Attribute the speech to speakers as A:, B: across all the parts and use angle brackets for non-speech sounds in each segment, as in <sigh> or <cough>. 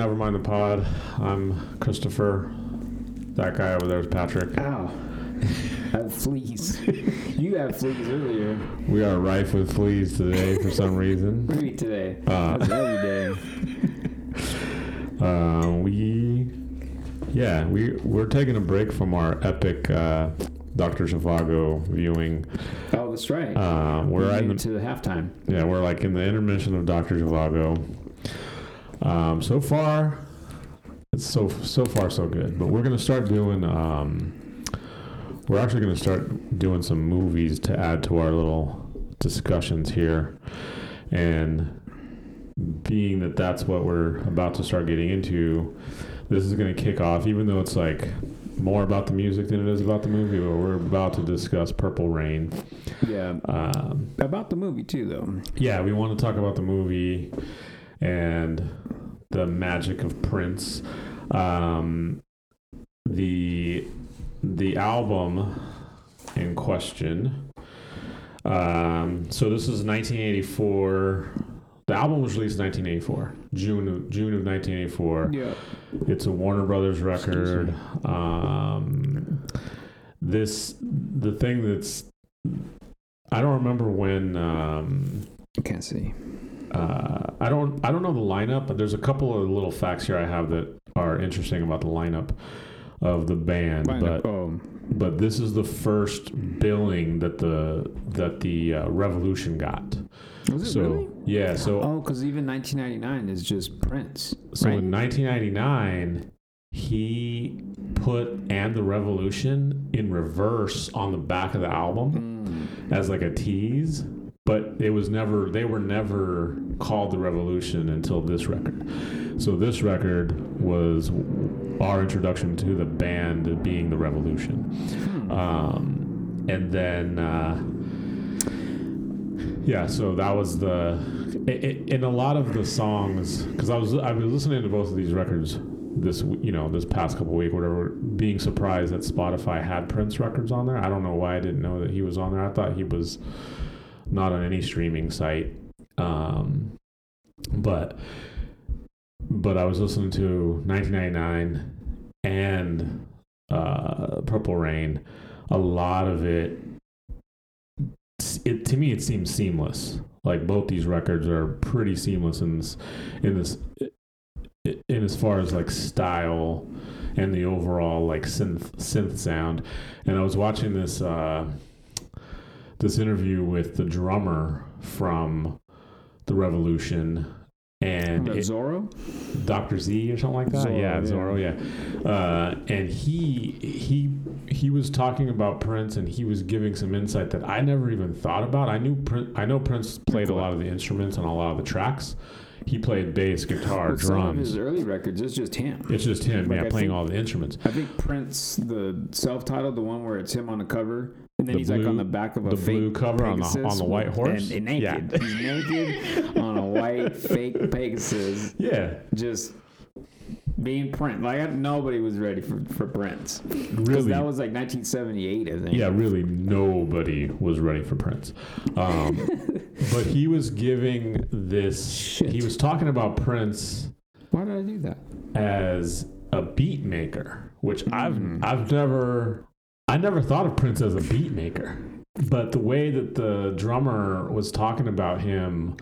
A: Right, we're Nevermind the Pod. I'm Christopher. That guy over there is Patrick.
B: Ow. I have fleas. <laughs> you had fleas earlier.
A: We are rife with fleas today for some reason. <laughs>
B: Maybe today.
A: Uh,
B: That's every day. <laughs>
A: Uh, we, yeah, we we're taking a break from our epic uh, Doctor Zhivago viewing.
B: Oh, that's right.
A: Uh, we're
B: We
A: in
B: made it
A: the
B: to the halftime.
A: yeah, we're like in the intermission of Doctor Zhivago. Um, so far, it's so so far so good. But we're gonna start doing. Um, we're actually gonna start doing some movies to add to our little discussions here, and being that that's what we're about to start getting into, this is gonna kick off. Even though it's like more about the music than it is about the movie, but we're about to discuss Purple Rain.
B: Yeah.
A: Um,
B: About the movie, too, though.
A: yeah, we want to talk about the movie and the magic of Prince. Um, the the album in question. Um, so this is 1984. The album was released in 1984, June of June of 1984.
B: Yeah.
A: It's a Warner Brothers record. Um, this the thing that's I don't remember when. Um,
B: I can't see.
A: Uh, I don't I don't know the lineup, but there's a couple of little facts here I have that are interesting about the lineup of the band.
B: Find
A: but.
B: Oh,
A: but this is the first billing that the that the uh, Revolution got.
B: was it
A: so
B: really?
A: yeah, so
B: Oh, because even 1999 is just Prince.
A: so
B: right?
A: in 1999 he put and the Revolution in reverse on the back of the album
B: Mm.
A: as like a tease, but it was never they were never called the Revolution until this record. So this record was our introduction to the band being the Revolution.
B: Hmm.
A: Um, and then uh, yeah, so that was the in a lot of the songs because I was I was listening to both of these records this you know this past couple week whatever being surprised that Spotify had Prince records on there. I don't know why I didn't know that he was on there. I thought he was not on any streaming site. Um, but but I was listening to 1999 and uh, Purple Rain. A lot of it, it to me, it seems seamless. Like both these records are pretty seamless in this, in this, in as far as like style and the overall like synth synth sound. And I was watching this uh, this interview with the drummer from the Revolution and
B: Uh,
A: it-
B: Zorro?
A: Dr. Z or something like that.
B: Zorro,
A: yeah,
B: yeah.
A: Zorro. Yeah, uh, and he he he was talking about Prince, and he was giving some insight that I never even thought about. I knew Prince, I know Prince played a lot of the instruments on a lot of the tracks. He played bass, guitar,
B: With some of
A: drums.
B: his early records, it's just him.
A: It's just him,
B: Like,
A: yeah,
B: I
A: playing
B: think-
A: all the instruments.
B: I think Prince, the self-titled, the one where it's him on the cover, and then
A: The
B: he's like on the back of a
A: The
B: fake
A: blue cover on the on the white horse.
B: and, and naked.
A: Yeah. <laughs>
B: He's naked on a white fake Pegasus, <laughs>
A: Yeah,
B: just being Prince. Like nobody was ready for for Prince because
A: really.
B: that was like 1978, I think.
A: yeah, really, nobody was ready for Prince. Um, <laughs> but he was giving this.
B: Shit.
A: He was talking about Prince
B: Why did I do that?
A: as a beat maker, which I've
B: Mm.
A: I've never I never thought of Prince as a beat maker. But the way that the drummer was talking about him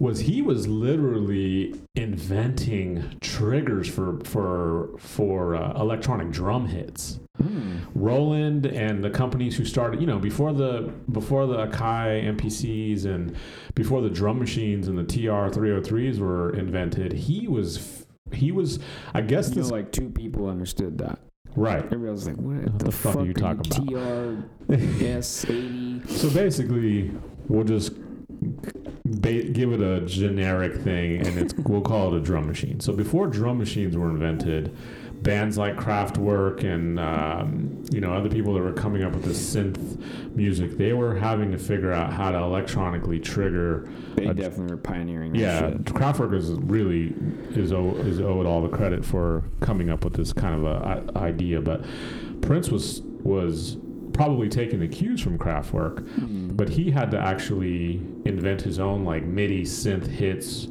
A: was he was literally inventing triggers for for for uh, electronic drum hits.
B: Hmm.
A: Roland and the companies who started, you know, before the before the Akai MPCs and before the drum machines and the TR 303s were invented, he was he was I guess
B: You know,
A: this
B: like two people understood that.
A: Right.
B: Everybody was like, "What,
A: What
B: the,
A: the fuck
B: fuck
A: are you talking
B: about?" TRS eighty. <laughs>
A: So basically, we'll just ba- give it a generic thing, and it's we'll call it a drum machine. So before drum machines were invented, bands like Kraftwerk and um, you know other people that were coming up with the synth music, they were having to figure out how to electronically trigger.
B: They
A: a-
B: definitely were pioneering.
A: Yeah,
B: shit.
A: Kraftwerk is really is owe, is owed all the credit for coming up with this kind of a, i- idea, but Prince was was probably taking the cues from Kraftwerk,
B: Mm.
A: but he had to actually invent his own like MIDI synth hits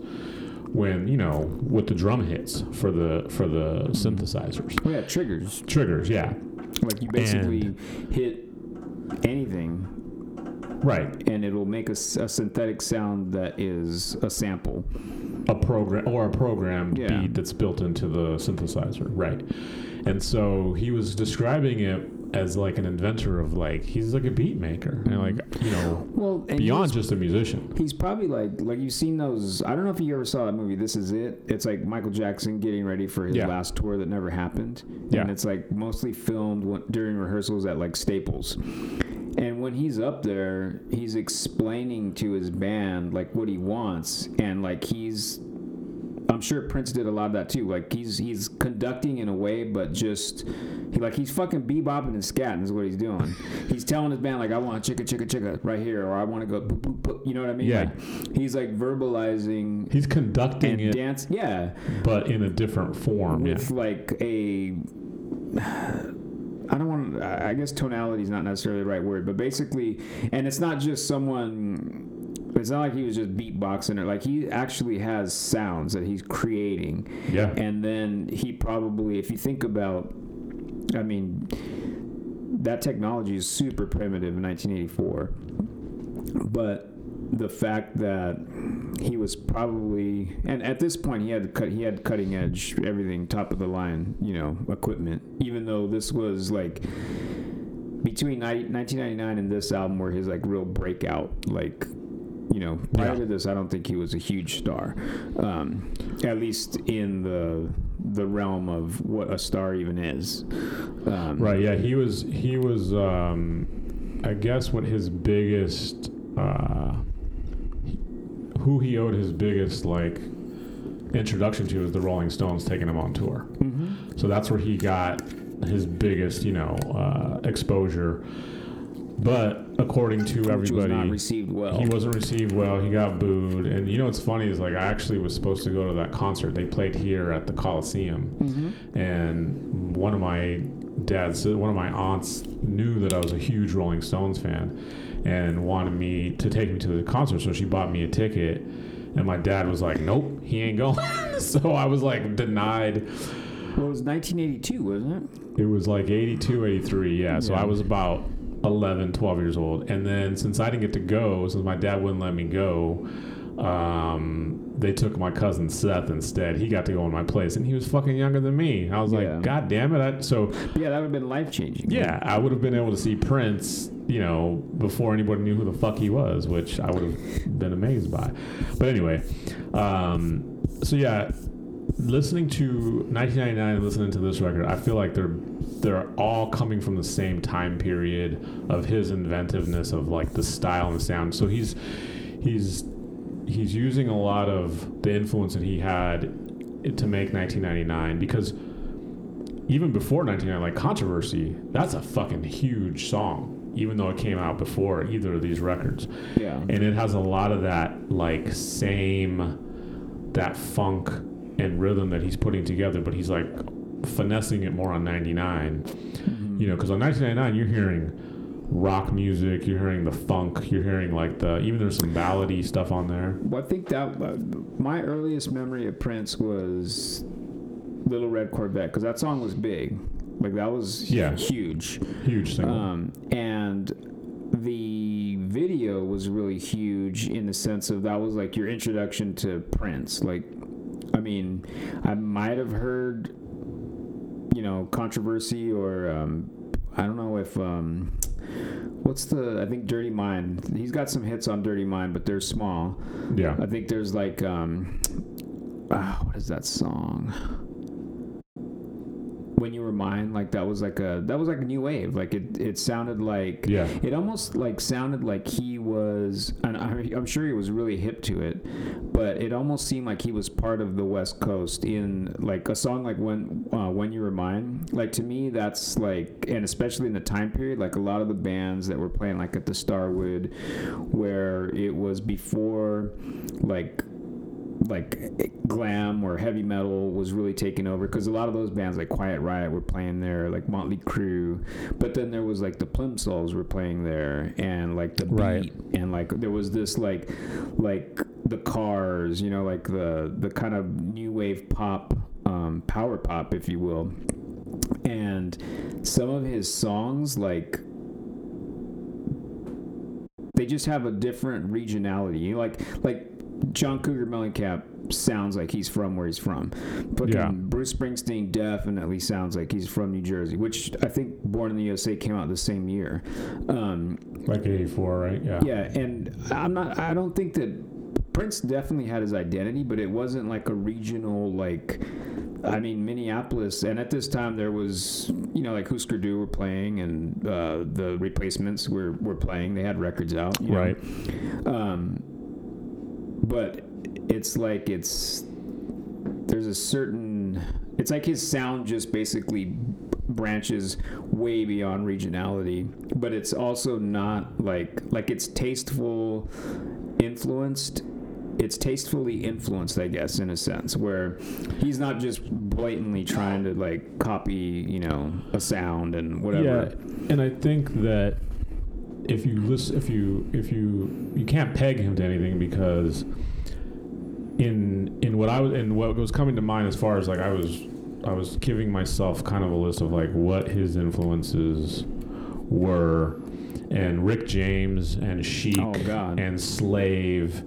A: when you know with the drum hits for the for the synthesizers
B: Oh yeah, triggers.
A: triggers. Yeah,
B: Like you basically hit anything
A: right.
B: and it'll make a synthetic sound that is a sample.
A: a program or a programmed
B: Yeah.
A: beat that's built into the synthesizer, right? And so he was describing it as like an inventor of like he's like a beat maker mm-hmm. and like you know
B: Well,
A: beyond just a musician.
B: he's probably like like you've seen those. I don't know if you ever saw that movie. This is it. It's like Michael Jackson getting ready for his
A: Yeah.
B: last tour that never happened.
A: Yeah.
B: and it's like mostly filmed during rehearsals at like Staples. And when he's up there, he's explaining to his band like what he wants, and like he's I'm sure Prince did a lot of that too. Like he's he's conducting in a way, but just he like he's fucking bebopping and scatting is what he's doing. he's telling his band like I want chicka chicka chicka right here, or I want to go boop, boop, boop. You know what I mean?
A: Yeah.
B: Like, he's like verbalizing
A: He's conducting
B: and
A: it,
B: dance. Yeah,
A: but in a different form. Yeah,
B: with like a. <sighs> I don't want. I guess tonality is not necessarily the right word, but basically, and it's not just someone. It's not like he was just beatboxing it. Like he actually has sounds that he's creating,
A: yeah,
B: and then he probably, if you think about, I mean, that technology is super primitive in 1984, but the fact that he was probably and at this point he had cut he had cutting edge everything top of the line you know equipment even though this was like between 1999 and this album were his like real breakout like you know prior
A: Yeah.
B: to this i don't think he was a huge star um, at least in the the realm of what a star even is um,
A: right. Yeah, he was he was. Um, I guess what his biggest, uh, who he owed his biggest like introduction to was the Rolling Stones taking him on tour.
B: mhm.
A: So that's where he got his biggest, you know, uh, exposure. But according to
B: which was
A: everybody,
B: not received well
A: he wasn't received well. He got booed. And you know what's funny is like I actually was supposed to go to that concert. They played here at the Coliseum,
B: Mhm.
A: and one of my dad's, one of my aunts knew that I was a huge Rolling Stones fan, and wanted me to take me to the concert. So she bought me a ticket. And my dad was like, "Nope, he ain't going." <laughs> so I was like denied
B: well, it was 1982 wasn't it
A: it was like 82, 83, yeah. So I was about 11, 12 years old. And then since I didn't get to go, since my dad wouldn't let me go, um, they took my cousin Seth instead. He got to go in my place, and he was fucking younger than me. I was
B: Yeah.
A: like, God damn it. I, so,
B: yeah that would have been life changing
A: yeah, I would have been able to see Prince, you know, before anybody knew who the fuck he was, which I would have been amazed by. But anyway, um, so yeah, listening to 1999 and listening to this record, I feel like they're they're all coming from the same time period of his inventiveness of like the style and the sound. So he's he's he's using a lot of the influence that he had to make 1999 because even before 1999 like controversy that's a fucking huge song even though it came out before either of these records
B: yeah
A: and it has a lot of that like same that funk and rhythm that he's putting together but he's like finessing it more on 99
B: Mhm.
A: you know because on 1999 you're hearing rock music you're hearing the funk you're hearing like the even there's some ballady stuff on there
B: Well, I think that uh, my earliest memory of Prince was Little Red Corvette because that song was big, like that was
A: Yeah.
B: huge,
A: huge single
B: um, and the video was really huge in the sense of that was like your introduction to Prince. Like, I mean, I might have heard, you know, controversy or um, I don't know if. Um, What's the? I think Dirty Mind. He's got some hits on Dirty Mind, but they're small.
A: yeah
B: I think there's like um ah, what is that song? When you were mine, like that was like a that was like a new wave. Like it it sounded like
A: yeah
B: it almost like sounded like he was and I, I'm sure he was really hip to it, but it almost seemed like he was part of the West Coast in like a song like when uh, when you were mine. Like to me, that's like and especially in the time period, like a lot of the bands that were playing like at the Starwood, where it was before like like glam or heavy metal was really taking over because a lot of those bands like Quiet Riot were playing there, like Motley Crue, but then there was like the Plimsouls were playing there, and like the Beat,
A: Right.
B: and like there was this like like the Cars, you know, like the the kind of new wave pop, um, power pop, if you will. And some of his songs, like they just have a different regionality. You know, like like John Cougar Mellencamp sounds like he's from where he's from. But
A: Yeah.
B: Bruce Springsteen definitely sounds like he's from New Jersey, which I think Born in the USA came out the same year. Um,
A: Like 84, right? Yeah.
B: yeah, and I'm not. I don't think that Prince definitely had his identity, but it wasn't like a regional like. I mean, Minneapolis, and at this time there was, you know, like Husker Du were playing, and uh, the Replacements were were playing. They had records out, you know?
A: Right.
B: Um, but it's like it's there's a certain it's like his sound just basically branches way beyond regionality but it's also not like like it's tasteful influenced it's tastefully influenced i guess in a sense where he's not just blatantly trying to like copy you know a sound and whatever.
A: Yeah, and I think that if you listen, if you if you you can't peg him to anything because in in what I was in what was coming to mind as far as like I was I was giving myself kind of a list of like what his influences were, and Rick James and Chic
B: Oh,
A: and Slave.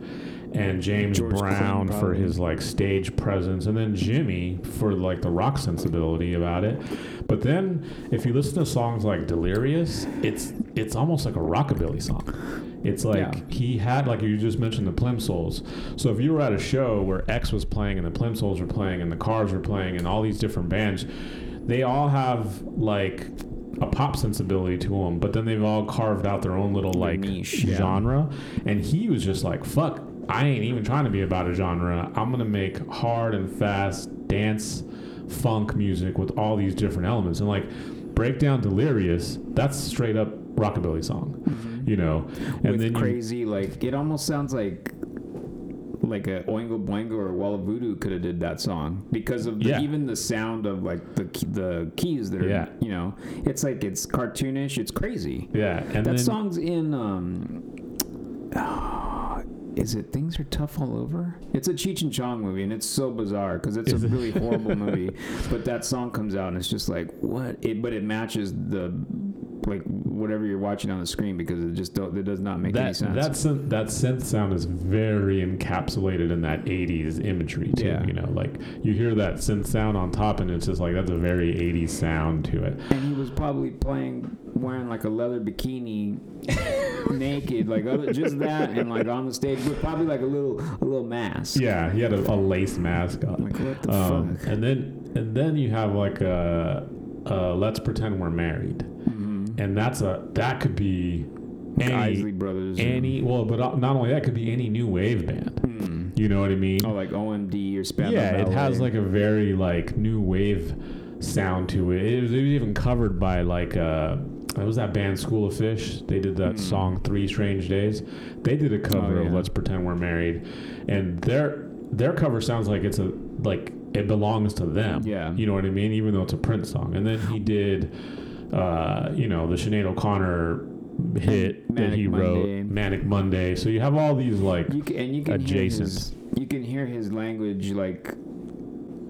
A: And James
B: George Clinton,
A: Brown for his like stage presence, and then Jimmy for like the rock sensibility about it. But then, if you listen to songs like Delirious, it's it's almost like a rockabilly song. It's like
B: Yeah.
A: he had, like you just mentioned, the Plimsouls. So if you were at a show where X was playing and the Plimsouls were playing and the Cars were playing and all these different bands, they all have like a pop sensibility to them, but then they've all carved out their own little like
B: niche, yeah.
A: genre. And he was just like, "Fuck, I ain't even trying to be about a genre. I'm gonna make hard and fast dance, funk music with all these different elements." And like, break down Delirious. That's straight up rockabilly song, you know. And
B: Mm-hmm. with
A: then you,
B: crazy like it almost sounds like like a Oingo Boingo or Wall of Voodoo could have did that song because of the,
A: Yeah.
B: even the sound of like the the keys that are
A: Yeah.
B: you know it's like it's cartoonish it's crazy
A: yeah, and
B: that
A: then
B: song's in um is it things are tough all over it's a Cheech and Chong movie and it's so bizarre because it's
A: Is
B: a
A: it?
B: really horrible <laughs> movie but that song comes out and it's just like what it but it matches the like whatever you're watching on the screen because it just don't, it does not make any sense.
A: that synth, that synth sound is very encapsulated in that 80s imagery too
B: Yeah.
A: you know like you hear that synth sound on top and it's just like that's a very 80s sound to it.
B: And he was probably playing wearing like a leather bikini <laughs> naked like other, just that and like on the stage with probably like a little a little mask.
A: Yeah he had a, a lace mask on.
B: Like what the
A: um,
B: fuck?
A: and then and then you have like a, a let's pretend we're married. And that's a that could be any
B: Isley Brothers
A: any well but not only that could be any new wave band
B: Hmm.
A: you know what i mean
B: oh like OMD or Spandau
A: yeah it has like a very like new wave sound to it it was, it was even covered by like uh it was that band School of Fish. They did that
B: Hmm.
A: song Three Strange Days. They did a cover
B: Oh,
A: of. Let's Pretend We're Married, and their their cover sounds like it's a like it belongs to them.
B: Yeah.
A: you know what I mean. Even though it's a Prince song, and then he did, uh, you know, the Sinead O'Connor hit that
B: Manic
A: he wrote, Manic Monday. So you have all these like
B: you can, and you can
A: adjacent.
B: hear his, you can hear his language like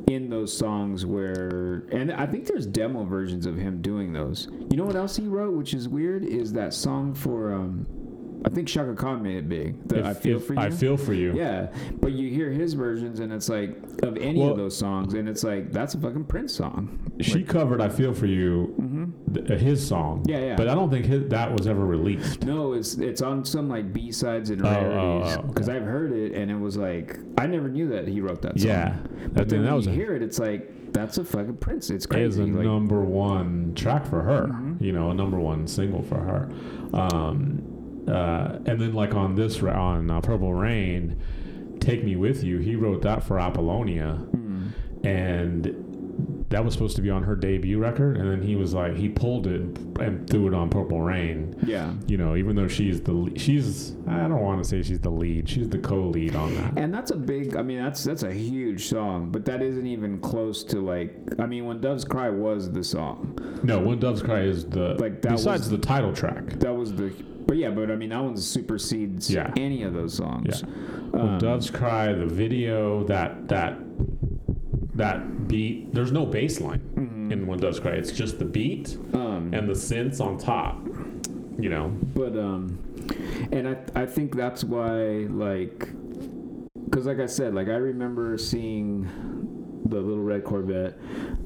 B: in those songs where and I think there's demo versions of him doing those. You know what else he wrote, which is weird, is that song for um I think Chaka Khan made it big. The
A: if-
B: I feel for you.
A: I feel for you.
B: Yeah, but you hear his versions, and it's like of any
A: Well-
B: of those songs, and it's like that's a fucking Prince song.
A: She covered "I Feel for You," th- uh, his song.
B: Mm-hmm. Yeah, yeah.
A: But I don't think his, that was ever released.
B: No, it's it's on some like B sides and
A: Oh, oh,
B: rarities
A: oh,
B: because
A: okay.
B: I've heard it, and it was like I never knew that he wrote that song.
A: Yeah,
B: but
A: I
B: then
A: that
B: when
A: was
B: you
A: a,
B: hear it, it's like that's a fucking Prince. It's crazy.
A: it is
B: crazy.
A: a
B: like,
A: number one track for her.
B: Mhm.
A: You know, a number one single for her. Um, uh, and then like on this on uh, Purple Rain, "Take Me with You," he wrote that for Apollonia,
B: mm,
A: and that was supposed to be on her debut record, and then he was like, he pulled it and threw it on Purple Rain.
B: Yeah.
A: You know, even though she's the le- she's I don't want to say she's the lead, she's the co-lead on that.
B: And that's a big. I mean, that's that's a huge song, but that isn't even close to like. I mean, when Doves Cry was the song.
A: No, When Doves Cry is the
B: Like, that
A: besides
B: was-
A: the title track.
B: That was the. But yeah, but I mean, that one supersedes
A: Yeah.
B: any of those songs.
A: When
B: Um,
A: Doves Cry, the video, that that that beat. There's no bass line
B: mhm.
A: in When Doves Cry. It's just the beat
B: Um,
A: and the synths on top. You know.
B: but um, and I I think that's why like, because like I said, like I remember seeing the little red Corvette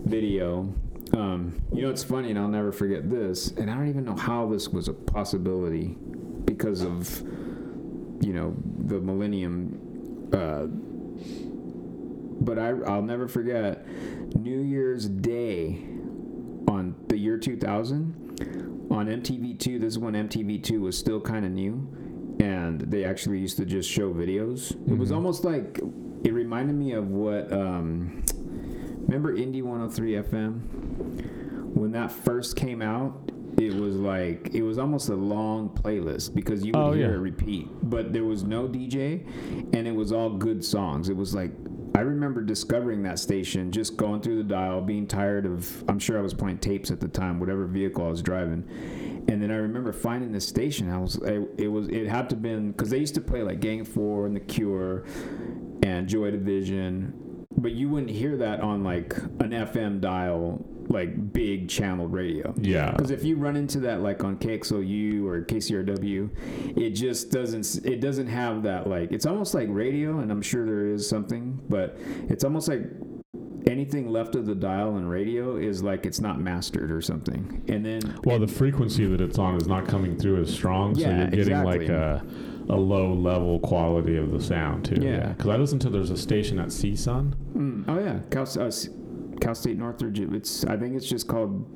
B: video. Um, you know, it's funny, and I'll never forget this. And I don't even know how this was a possibility because of you know the millennium. Uh, but I I'll never forget New Year's Day on the year 2000 on MTV2. This is when MTV2 was still kind of new, and they actually used to just show videos. It was
A: Mhm.
B: almost like it reminded me of what. Um, remember Indie 103 FM when that first came out? It was like it was almost a long playlist because you would
A: Oh,
B: hear
A: yeah.
B: it repeat, but there was no DJ, and it was all good songs. It was like I remember discovering that station, just going through the dial, being tired of. I'm sure I was playing tapes at the time, whatever vehicle I was driving, and then I remember finding this station. I was, it was, it had to been because they used to play like Gang Four and The Cure, and Joy Division, but you wouldn't hear that on like an FM dial, like big channel radio.
A: Yeah.
B: Because if you run into that like on KXLU or KCRW, it just doesn't it doesn't have that like it's almost like radio, and I'm sure there is something, but it's almost like anything left of the dial and radio is like it's not mastered or something. And then
A: Well, the frequency that it's on is not coming through as strong, so you're getting like a, a low level quality of the sound too.
B: Yeah.
A: Because I listen to there's a station at CSUN.
B: mm, oh yeah, Cal, uh, Cal State Northridge. It's I think it's just called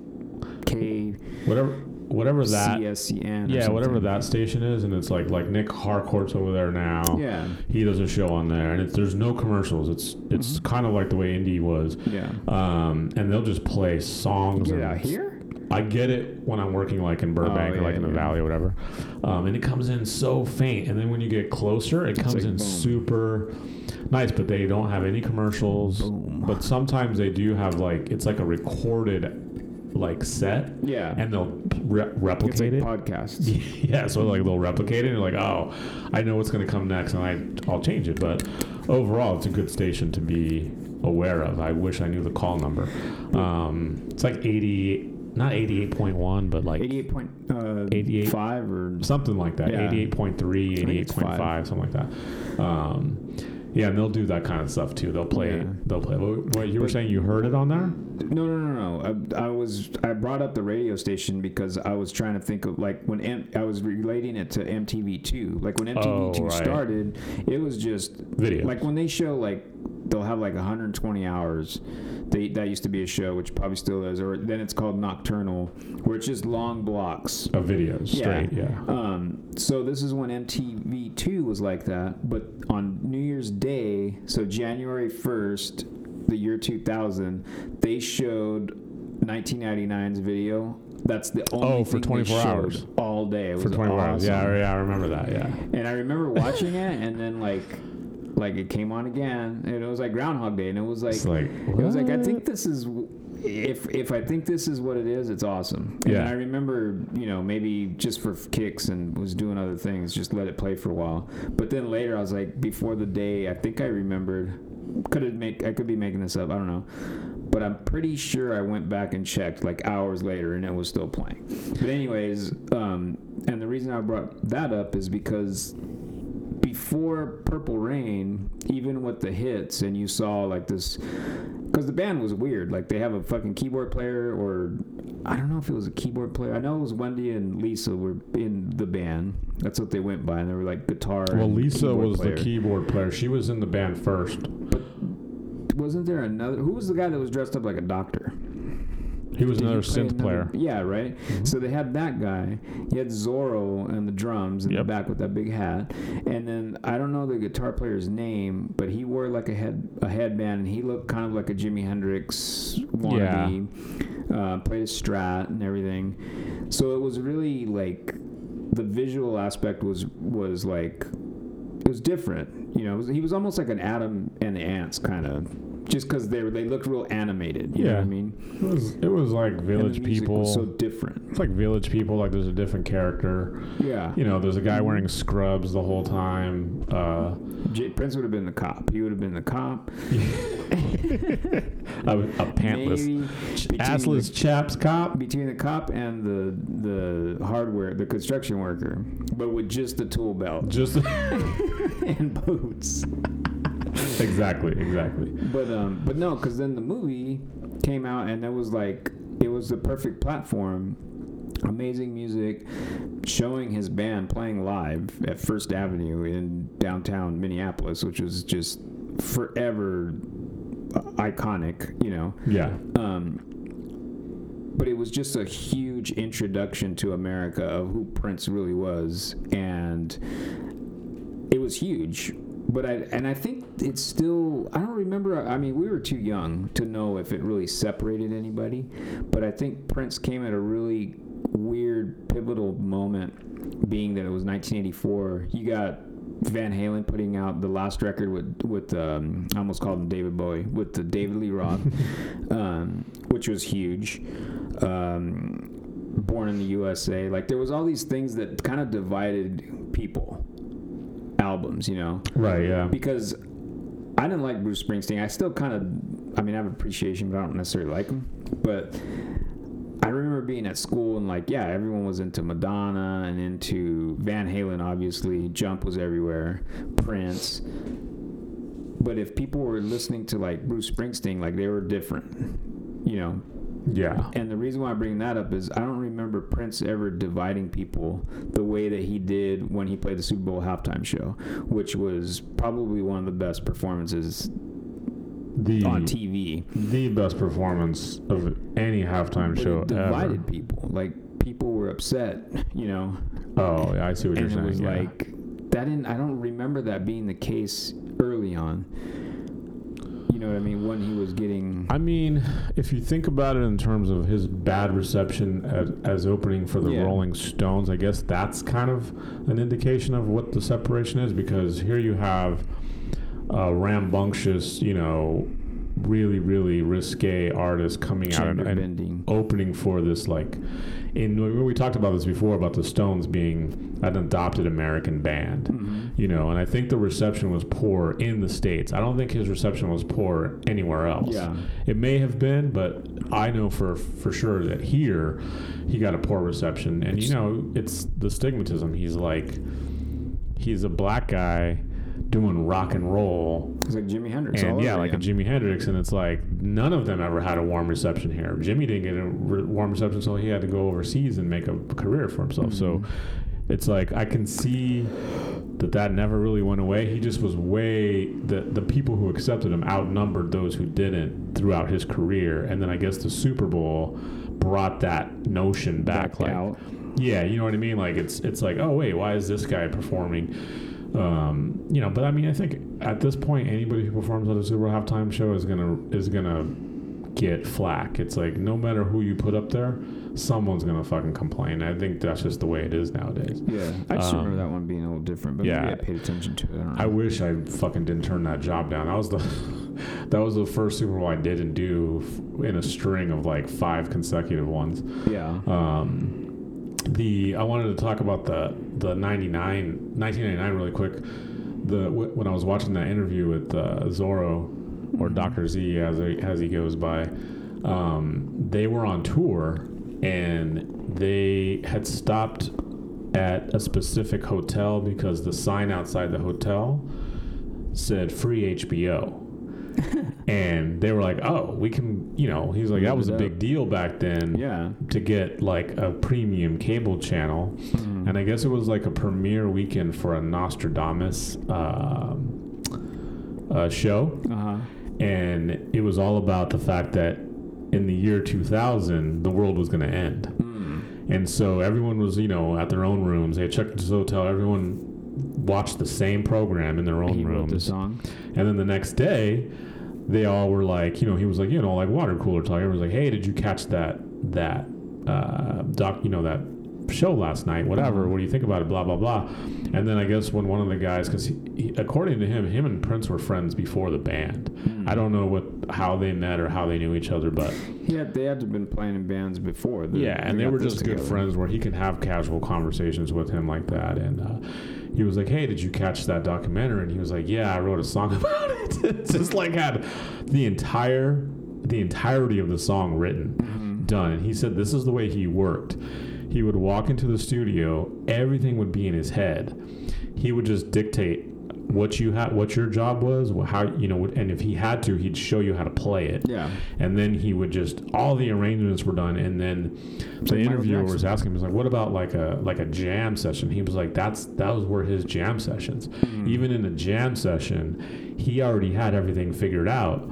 B: K
A: Whatever whatever that
B: CSCN.
A: yeah, whatever that station is, and it's like like Nic Harcourt's over there now.
B: Yeah,
A: He does a show on there, and there's no commercials. It's it's
B: Mhm.
A: kind of like the way indie was,
B: yeah.
A: um, and they'll just play songs.
B: Get out here.
A: I get it when I'm working like in Burbank
B: Oh,
A: or like in the
B: yeah.
A: Valley or whatever, um, and it comes in so faint, and then when you get closer, it
B: It's
A: comes
B: like
A: in
B: boom.
A: super nice. But they don't have any commercials.
B: Boom.
A: But sometimes they do have like it's like a recorded like set,
B: Yeah.
A: and they'll re-
B: it's
A: replicate
B: like
A: it.
B: podcasts. <laughs>
A: Yeah, so like they'll replicate it, and you're like, oh, I know what's going to come next, and I I'll change it. But overall, it's a good station to be aware of. I wish I knew the call number. Um, it's like eighty, not eighty eight point one, but like
B: 88 point uh,
A: 88.
B: five or
A: something like that.
B: Yeah.
A: 88.3, 88.5, something like that. Um, yeah, and they'll do that kind of stuff too. They'll play.
B: Yeah.
A: They'll play. What, you were
B: But-
A: saying? You heard it on there?
B: no no no no I, I was I brought up the radio station because I was trying to think of like when M, I was relating it to MTV2 like when MTV2
A: Oh, right.
B: started it was just
A: Video.
B: like when they show like they'll have like 120 hours they that used to be a show which probably still is or then it's called Nocturnal where it's just long blocks
A: of videos straight. Yeah.
B: Um, so this is when MTV2 was like that, but on New Year's Day, so January 1st, the year 2000, they showed 1999's video. That's the only
A: Oh, for 24 hours.
B: all day. It
A: For 24 hours. Yeah, yeah, I remember that. Yeah.
B: And I remember watching it, and then like, like it came on again, and it was like Groundhog Day, and it was like,
A: like
B: it was like I think this is if if I think this is what it is, it's awesome. And
A: Yeah.
B: I remember, you know, maybe just for kicks and was doing other things, just let it play for a while. But then later, I was like, before the day, I think I remembered. Could have make I could be making this up. I don't know. But I'm pretty sure I went back and checked like hours later, and it was still playing. But anyways, um, and the reason I brought that up is because before Purple Rain, even with the hits, and you saw like this, because the band was weird. Like they have a fucking keyboard player, or I don't know if it was a keyboard player. I know it was Wendy and Lisa were in the band. That's what they went by, and they were like guitar.
A: Well, Lisa was
B: player.
A: the keyboard player. She was in the band first.
B: Wasn't there another? Who was the guy that was dressed up like a doctor?
A: He was another synth player.
B: Yeah, right.
A: Mhm.
B: So they had that guy. He had Zorro and the drums in
A: Yep.
B: the back with that big hat, and then I don't know the guitar player's name, but he wore like a head a headband, and he looked kind of like a Jimi Hendrix wannabe. Uh, played a Strat and everything. So it was really like the visual aspect was was like it was different. You know, it was, he was almost like an Adam and the Ants kind of. Just because they were, they looked real animated. You know what
A: Yeah.
B: I mean?
A: It was it was like
B: the
A: village people.
B: so different.
A: it's like village people. Like there's a different character.
B: Yeah.
A: You know, there's a guy wearing scrubs the whole time. Uh,
B: J- Prince would have been the cop. He would have been the cop. <laughs>
A: a, a pantless, ch- assless chaps cop.
B: between the cop and the the hardware, the construction worker, but with just the tool belt
A: Just <laughs>
B: and boots. <laughs>
A: exactly, exactly.
B: But um, but no, because then the movie came out and it was like it was the perfect platform. Amazing music, showing his band playing live at First Avenue in downtown Minneapolis, which was just forever iconic, you know.
A: Yeah,
B: Um, but it was just a huge introduction to America of who Prince really was, and it was huge. But I and I think it's still I don't remember. I mean, we were too young to know if it really separated anybody. But I think Prince came at a really weird pivotal moment, being that it was 1984. You got Van Halen putting out the last record with with um, I almost called him David Bowie with the David Lee Roth, <laughs> um, which was huge. Um, Born in the USA, like there was all these things that kind of divided people. Albums, you know,
A: right. Yeah,
B: because I didn't like Bruce Springsteen. I still kind of, I mean, I have appreciation, but I don't necessarily like him. But I remember being at school and like, yeah, everyone was into Madonna and into Van Halen. Obviously, Jump was everywhere, Prince. But if people were listening to like Bruce Springsteen, like they were different, you know.
A: Yeah.
B: And the reason why I bring that up is I don't remember Prince ever dividing people the way that he did when he played the Super Bowl halftime show, which was probably one of the best performances
A: The
B: on TV.
A: the best performance of any halftime
B: But
A: show
B: it divided
A: ever.
B: people. Like people were upset, you know,
A: Oh, yeah, I see what
B: and
A: you're
B: it
A: saying.
B: was
A: yeah.
B: like that. Didn't I don't remember that being the case early on. You know what I mean? When he was getting
A: I mean, if you think about it in terms of his bad reception as, as opening for the
B: Yeah.
A: Rolling Stones, I guess that's kind of an indication of what the separation is because here you have a rambunctious, you know, really, really risque artist coming out and, and opening for this like in we talked about this before about the Stones being an adopted American band
B: Mhm.
A: you know and I think the reception was poor in the states I don't think his reception was poor anywhere else
B: Yeah.
A: it may have been but I know for for sure that here he got a poor reception and you know it's the stigmatism he's like he's a black guy doing rock and roll
B: It's like Jimi Hendrix.
A: and yeah, like a. Jimi Hendrix, and it's like none of them ever had a warm reception here. Jimi didn't get a re- warm reception, so he had to go overseas and make a career for himself. So
B: Mhm.
A: it's like I can see that that never really went away. He just was way the the people who accepted him outnumbered those who didn't throughout his career, and then I guess the Super Bowl brought that notion back,
B: Back
A: like
B: out.
A: yeah, you know what I mean. Like it's it's like oh wait, why is this guy performing? Um, you know, but I mean, I think at this point, anybody who performs at a Super Bowl halftime show is gonna is gonna get flack. It's like no matter who you put up there, someone's gonna fucking complain. I think that's just the way it is nowadays.
B: Yeah, I just
A: Um,
B: remember that one being a little different, but
A: yeah.
B: maybe I paid attention to it. I.
A: I wish I fucking didn't turn that job down. That was the <laughs> that was the first Super Bowl I didn't do f- in a string of like five consecutive ones.
B: yeah.
A: Um, the I wanted to talk about the the 99 1999 really quick. The wh- when I was watching that interview with uh, Zorro or
B: Mhm.
A: Doctor Z as he, as he goes by, um, they were on tour and they had stopped at a specific hotel because the sign outside the hotel said free HBO. <laughs> and they were like, "Oh, we can," you know. He's like, "That was a big deal back then."
B: Yeah.
A: to get like a premium cable channel,
B: Mhm.
A: and I guess it was like a premiere weekend for a Nostradamus um, uh, show,
B: uh huh.
A: and it was all about the fact that in the year 2000 the world was going to end.
B: Hmm.
A: And so everyone was, you know, at their own rooms. They checked into the hotel. Everyone watched the same program in their own
B: He wrote the
A: rooms.
B: song.
A: And then the next day, they all were like, you know, he was like, you know, like water cooler talk. Everyone was like, hey, did you catch that that uh, doc, you know, that show last night? Whatever. What do you think about it? Blah blah blah. And then I guess when one of the guys, because according to him, him and Prince were friends before the band.
B: Hmm.
A: I don't know what how they met or how they knew each other, but
B: Yeah, they had to have been playing in bands before.
A: Yeah, and they
B: got
A: were just good friends where he can have casual conversations with him like that. And uh, he was like, "Hey, did you catch that documentary?" And he was like, "Yeah, I wrote a song <laughs> about it." It's just like had the entire the entirety of the song written
B: Mhm.
A: done. And he said this is the way he worked. He would walk into the studio, everything would be in his head. He would just dictate what you had, what your job was, how you know, and if he had to, he'd show you how to play it
B: Yeah.
A: and then he would just all the arrangements were done and then the
B: Michael
A: interviewer was asking him was like what about like a like a jam session he was like that's that was where his jam sessions
B: Mhm.
A: even in a jam session he already had everything figured out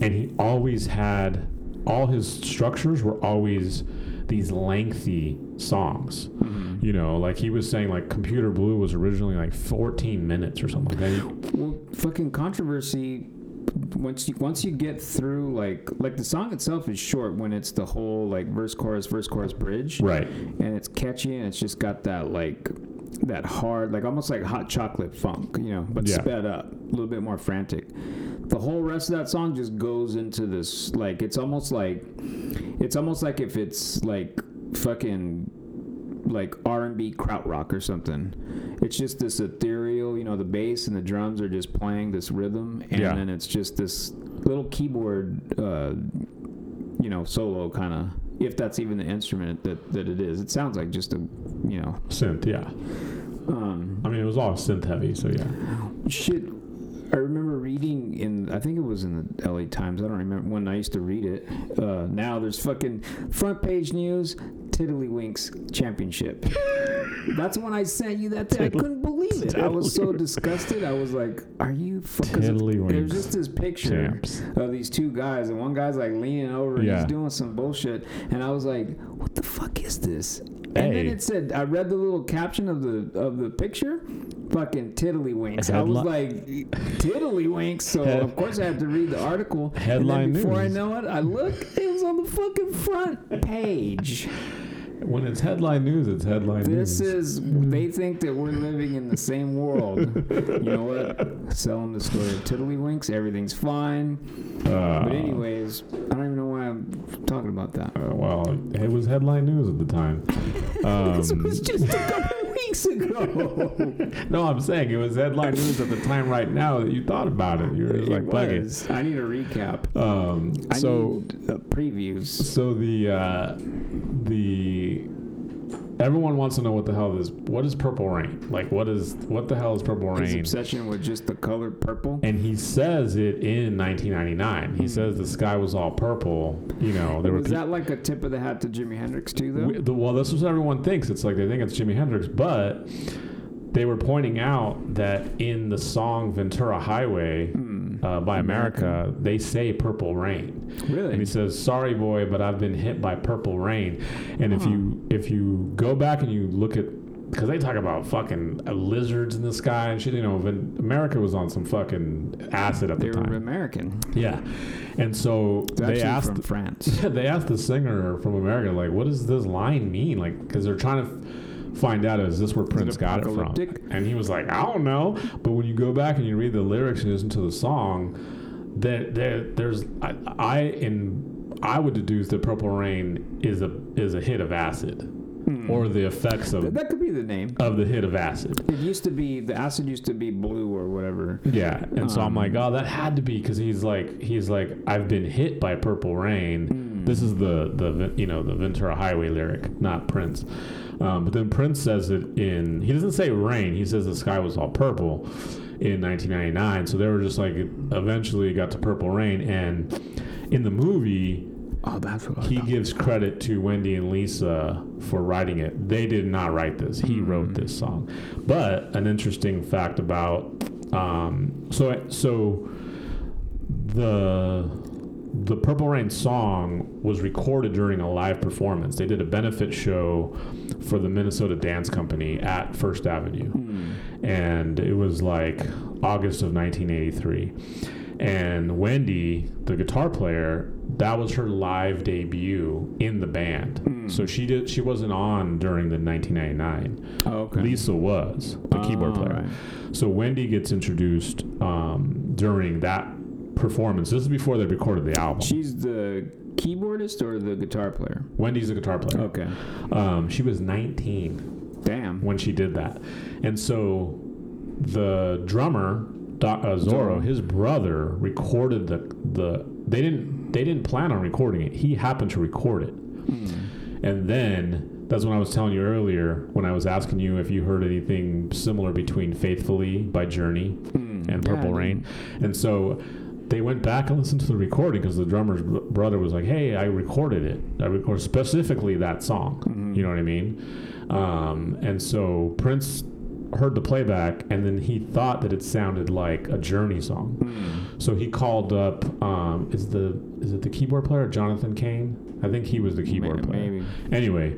A: and he always had all his structures were always these lengthy songs
B: Mhm.
A: You know like he was saying like computer blue was originally like 14 minutes or something like that
B: Well, fucking controversy. Once you once you get through like like the song itself is short when it's the whole like verse chorus verse chorus bridge
A: right
B: and it's catchy and it's just got that like that hard like almost like hot chocolate funk you know but
A: Yeah.
B: sped up a little bit more frantic the whole rest of that song just goes into this like it's almost like it's almost like if it's like fucking like R&B krautrock or something. It's just this ethereal you know the bass and the drums are just playing this rhythm and
A: Yeah.
B: then it's just this little keyboard uh you know solo kind of if that's even the instrument that that it is. It sounds like just a you know.
A: Synth yeah.
B: Um
A: i mean it was all synth heavy so yeah.
B: shit I remember reading in I think it was in the LA Times. I don't remember when I used to read it. Uh, now there's fucking front page news, Tiddlywinks championship. That's when I sent you that. I couldn't believe it. I was so disgusted. I was like, "Are you fucking?" There's just this picture
A: champs
B: of these two guys, and one guy's like leaning over, and he's doing some bullshit, and I was like, "What the fuck is this?" And then it said, I read the little caption of the of the picture, fucking tiddlywinks. I was
A: Headli-
B: like, tiddlywinks. So
A: Head-
B: of course I have to read the article.
A: Headline
B: and then before
A: news.
B: I know it, I look, it was on the fucking front page.
A: When it's headline news, it's headline
B: This
A: news.
B: This is they think that we're living in the same world. You know what? Sell them the story of tiddlywinks. Everything's fine.
A: Uh,
B: But anyways, I don't even know why I'm talking about that.
A: uh, well, it was headline news at the time. <laughs>
B: this
A: Um,
B: was just a couple weeks ago. <laughs>
A: no, I'm saying it was headline news at the time. Right now that you thought about it, you were just like,
B: It
A: "Fuck it."
B: was. I need a recap.
A: Um,
B: I
A: so,
B: need previews.
A: so the uh, the everyone wants to know what the hell is what is purple rain? Like, what is what the hell is purple
B: His
A: rain?
B: obsession with just the color purple.
A: And he says it in 1999. He
B: Hmm.
A: says the sky was all purple. You know, there
B: was
A: pe-
B: that like a tip of the hat to Jimi Hendrix too, though?
A: We- the, well, this is what everyone thinks. It's like they think it's Jimi Hendrix, but they were pointing out that in the song Ventura Highway
B: Hmm.
A: Uh, by America, they say Purple Rain.
B: really?
A: And he says, "Sorry, boy, but I've been hit by purple rain." And if
B: Huh.
A: you if you go back and you look at because they talk about fucking lizards in the sky and shit, you know, America was on some fucking acid at
B: they
A: the
B: were
A: time.
B: American.
A: Yeah, and so
B: It's
A: they asked
B: from France. <laughs>
A: yeah, they asked the singer from America, like, what does this line mean? Like, because they're trying to find out is this where Prince got it from? And he was like, I don't know. But when you go back and you read the lyrics and listen to the song, that there, there's, I, I, in, I would deduce that Purple Rain is a is a hit of acid,
B: Hmm.
A: or the effects of
B: that could be the name.
A: of the hit of acid.
B: It used to be the acid used to be blue or whatever.
A: Yeah, and so I'm
B: Um,
A: like, oh, that had to be because he's like, he's like, I've been hit by Purple Rain.
B: Hmm.
A: This is the the you know the Ventura Highway lyric, not Prince. Um, but then Prince says it in. He doesn't say rain. He says the sky was all purple in 1999. So they were just like, eventually it got to Purple Rain, and in the movie.
B: Oh, that's what I
A: He gives credit to Wendy and Lisa for writing it. They did not write this. He wrote this song. But an interesting fact about um, so so the the Purple Rain song was recorded during a live performance. They did a benefit show for the Minnesota Dance Company at First Avenue,
B: Hmm.
A: and it was like August of 1983. And Wendy, the guitar player, that was her live debut in the band.
B: Hmm.
A: So she did. She wasn't on during the 1999.
B: Oh, okay.
A: Lisa was the keyboard
B: Oh,
A: player.
B: right.
A: So Wendy gets introduced um, during that performance. This is before they recorded the album.
B: She's the keyboardist or the guitar player?
A: Wendy's the guitar player.
B: Okay.
A: Um, she was 19
B: Damn.
A: when she did that, and so the drummer Do- uh, Zorro. his brother, recorded the the. They didn't they didn't plan on recording it. He happened to record it,
B: Hmm.
A: and then. That's when I was telling you earlier when I was asking you if you heard anything similar between "Faithfully" by Journey
B: Hmm.
A: and Purple
B: I
A: Rain.
B: didn't-
A: And so they went back and listened to the recording because the drummer's br- brother was like, "Hey, I recorded it. I recorded specifically that song."
B: Mhm.
A: You know what I mean? Um, and so Prince heard the playback, and then he thought that it sounded like a Journey song.
B: Hmm.
A: So he called up. Um, is the is it the keyboard player Jonathan Cain? I think he was the keyboard
B: May-
A: player.
B: Maybe.
A: Anyway,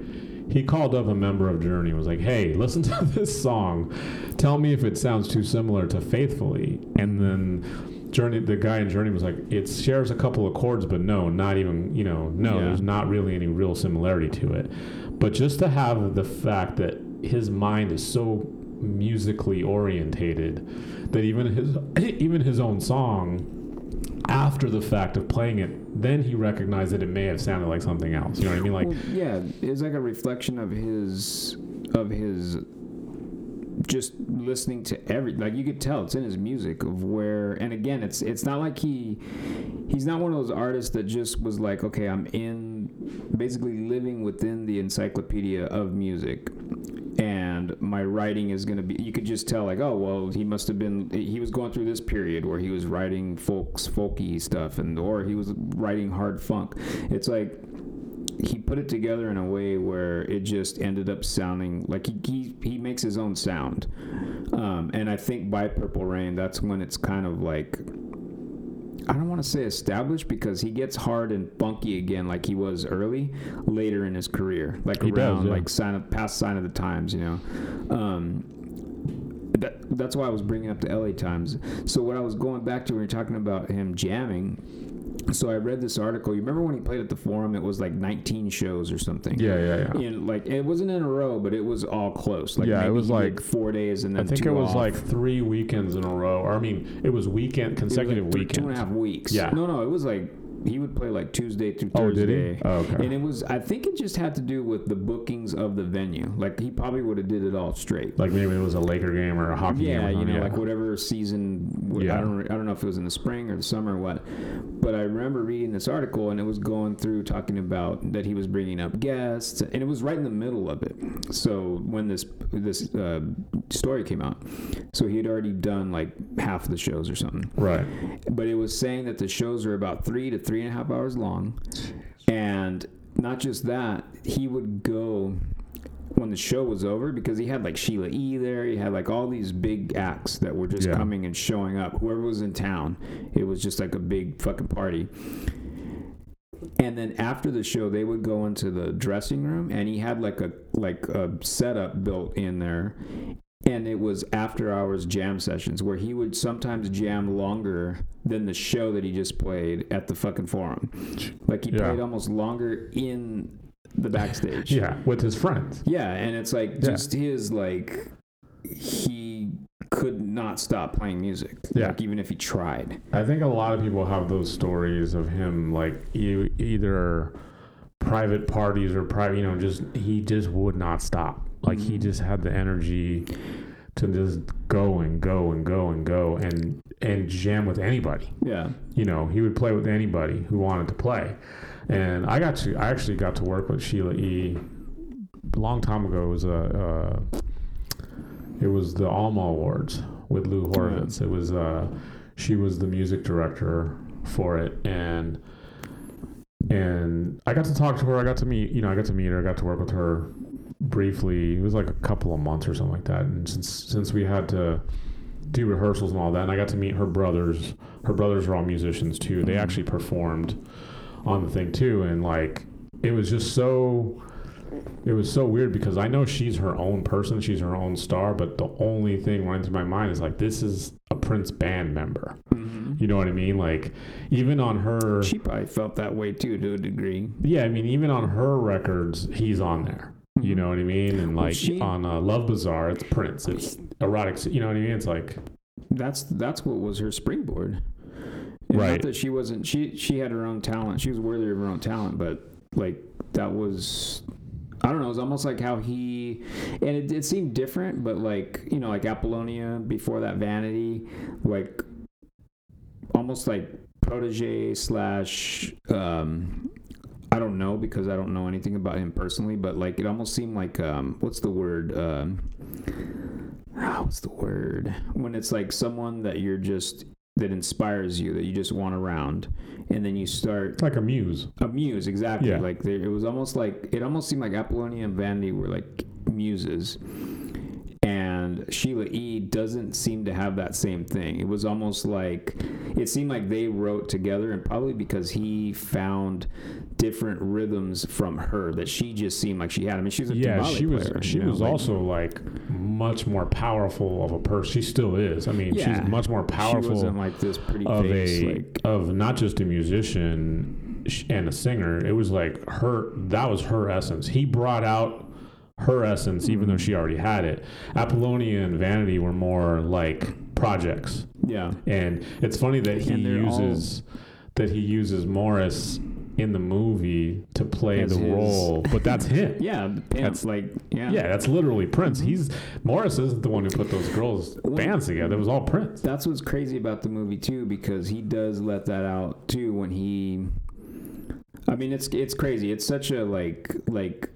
A: he called up a member of Journey and was like, "Hey, listen <laughs> to this song. Tell me if it sounds too similar to Faithfully." And then Journey, the guy in Journey was like, "It shares a couple of chords, but no, not even you know, no,
B: Yeah.
A: there's not really any real similarity to it." But just to have the fact that his mind is so musically orientated that even his <clears throat> even his own song after the fact of playing it then he recognized that it may have sounded like something else. You know what i mean? Like
B: well, yeah, it's like a reflection of his of his just listening to every like you could tell it's in his music of where and again it's it's not like he he's not one of those artists that just was like okay I'm in basically living within the encyclopedia of music and my writing is going to be you could just tell like oh well he must have been he was going through this period where he was writing folks folky stuff and or he was writing hard funk. It's like he put it together in a way where it just ended up sounding like he he, he makes his own sound. Um, and i think by purple rain that's when it's kind of like I don't want to say established because he gets hard and funky again like he was early later in his career like
A: He does,
B: around
A: yeah.
B: like sign of past sign of the times you know um, that, that's why I was bringing up the LA Times. So what I was going back to when you're talking about him jamming. So I read this article. You remember when he played at the Forum? It was like 19 shows or something.
A: yeah yeah yeah
B: In like it wasn't in a row, but it was all close. Like
A: Yeah, it was like-
B: four days and then
A: i
B: think
A: it was
B: off.
A: like three weekends in a row or i mean it was weekend
B: It was
A: consecutive
B: like th-
A: weekends
B: two and a half weeks.
A: Yeah.
B: No, no, it was like he would play like Tuesday through
A: oh
B: Thursday.
A: did he oh, okay
B: And it was, I think it just had to do with the bookings of the venue. Like he probably would have did it all straight.
A: like maybe it was a laker game or a hockey game
B: Yeah,
A: or
B: you know,
A: yeah.
B: like whatever season.
A: Yeah.
B: I don't, I don't know if it was in the spring or the summer or what. But I remember reading this article and it was going through talking about that he was bringing up guests, and it was right in the middle of it. So when this this uh, story came out, so he had already done like half of the shows or something
A: right
B: but it was saying that the shows are about three to three and a half hours long. And not just that he would go when the show was over because he had like Sheila E there he had like all these big acts that were just
A: Yeah.
B: coming and showing up. Whoever was in town it was just like a big fucking party. And then after the show they would go into the dressing room and he had like a like a setup built in there and it was after hours jam sessions where he would sometimes jam longer than the show that he just played at the fucking forum like he
A: Yeah.
B: played almost longer in the backstage
A: yeah with his friends
B: yeah and it's like
A: Yeah.
B: just his like he could not stop playing music
A: Yeah.
B: like even if he tried
A: I think a lot of people have those stories of him like e- either private parties or private, you know, just he just would not stop. Like he just had the energy to just go and go and go and go and and jam with anybody.
B: yeah
A: You know, he would play with anybody who wanted to play. And I got to I actually got to work with Sheila E. a long time ago. It was a uh, it was the Alma Awards with Lou Horowitz. It was uh, she was the music director for it, and and I got to talk to her. I got to meet you know I got to meet her. I got to work with her briefly. It was like a couple of months or something like that. And since since we had to do rehearsals and all that. And I got to meet her brothers. Her brothers are all musicians too. They
B: Mhm.
A: actually performed on the thing too, and like it was just so. It was so weird because I know she's her own person, she's her own star, but the only thing running through my mind is like this is a Prince band member.
B: Mhm.
A: You know what I mean? Like even on her
B: She probably felt that way too, to a degree.
A: Yeah, I mean even on her records, he's on there. You know what I mean? And like
B: she-
A: on uh, Love Bizarre, it's Prince. It's erotic. You know what I mean? It's like
B: That's that's what was her springboard. And
A: Right.
B: Not that she wasn't. She she had her own talent. She was worthy of her own talent, but like that was. I don't know. It was almost like how he, and it, it seemed different, but like you know, like Apollonia before that Vanity, like almost like protege slash. um I don't know because I don't know anything about him personally, but like it almost seemed like um what's the word um ah, what's the word when it's like someone that you're just that inspires you that you just want around and then you start
A: it's like a muse.
B: a muse exactly
A: Yeah.
B: like there, it was almost like it almost seemed like apollonia and vanity were like muses and sheila e doesn't seem to have that same thing it was almost like it seemed like they wrote together and probably because he found different rhythms from her that she just seemed like she had i mean she was a
A: Yeah, she was.
B: player,
A: She
B: you know,
A: was
B: like-
A: also like much more powerful of a person. She still is. I mean,
B: Yeah.
A: she's much more powerful.
B: she wasn't like this pretty
A: of
B: face
A: a
B: like
A: of not just a musician and a singer. It was like her. That was her essence. He brought out her essence, even though hmm. she already had it. Apollonia and Vanity were more like projects.
B: yeah
A: And it's funny that he
B: they're all-
A: uses that he uses Morris in the movie to play
B: As
A: the
B: his-
A: role, but <laughs> that's him.
B: yeah the pants like yeah
A: Yeah, that's literally Prince.
B: Mm-hmm.
A: He's Morris isn't the one who put those girls
B: Well-
A: bands together. It was all Prince.
B: That's what's crazy about the movie too, because he does let that out too when he. I mean, it's it's crazy. It's such a like like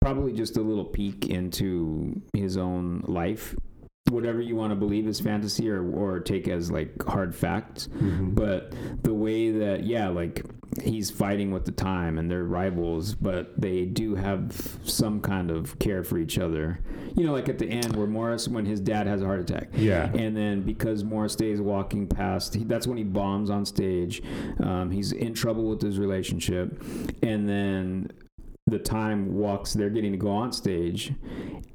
B: probably just a little peek into his own life, whatever you want to believe is fantasy or or take as like hard facts.
A: Mhm.
B: But the way that yeah, like he's fighting with the time and they're rivals, but they do have some kind of care for each other. You know, like at the end where Morris, when his dad has a heart attack,
A: Yeah.
B: and then because Morris stays walking past, he, that's when he bombs on stage. Um, he's in trouble with his relationship, and then the time walks. They're getting to go on stage,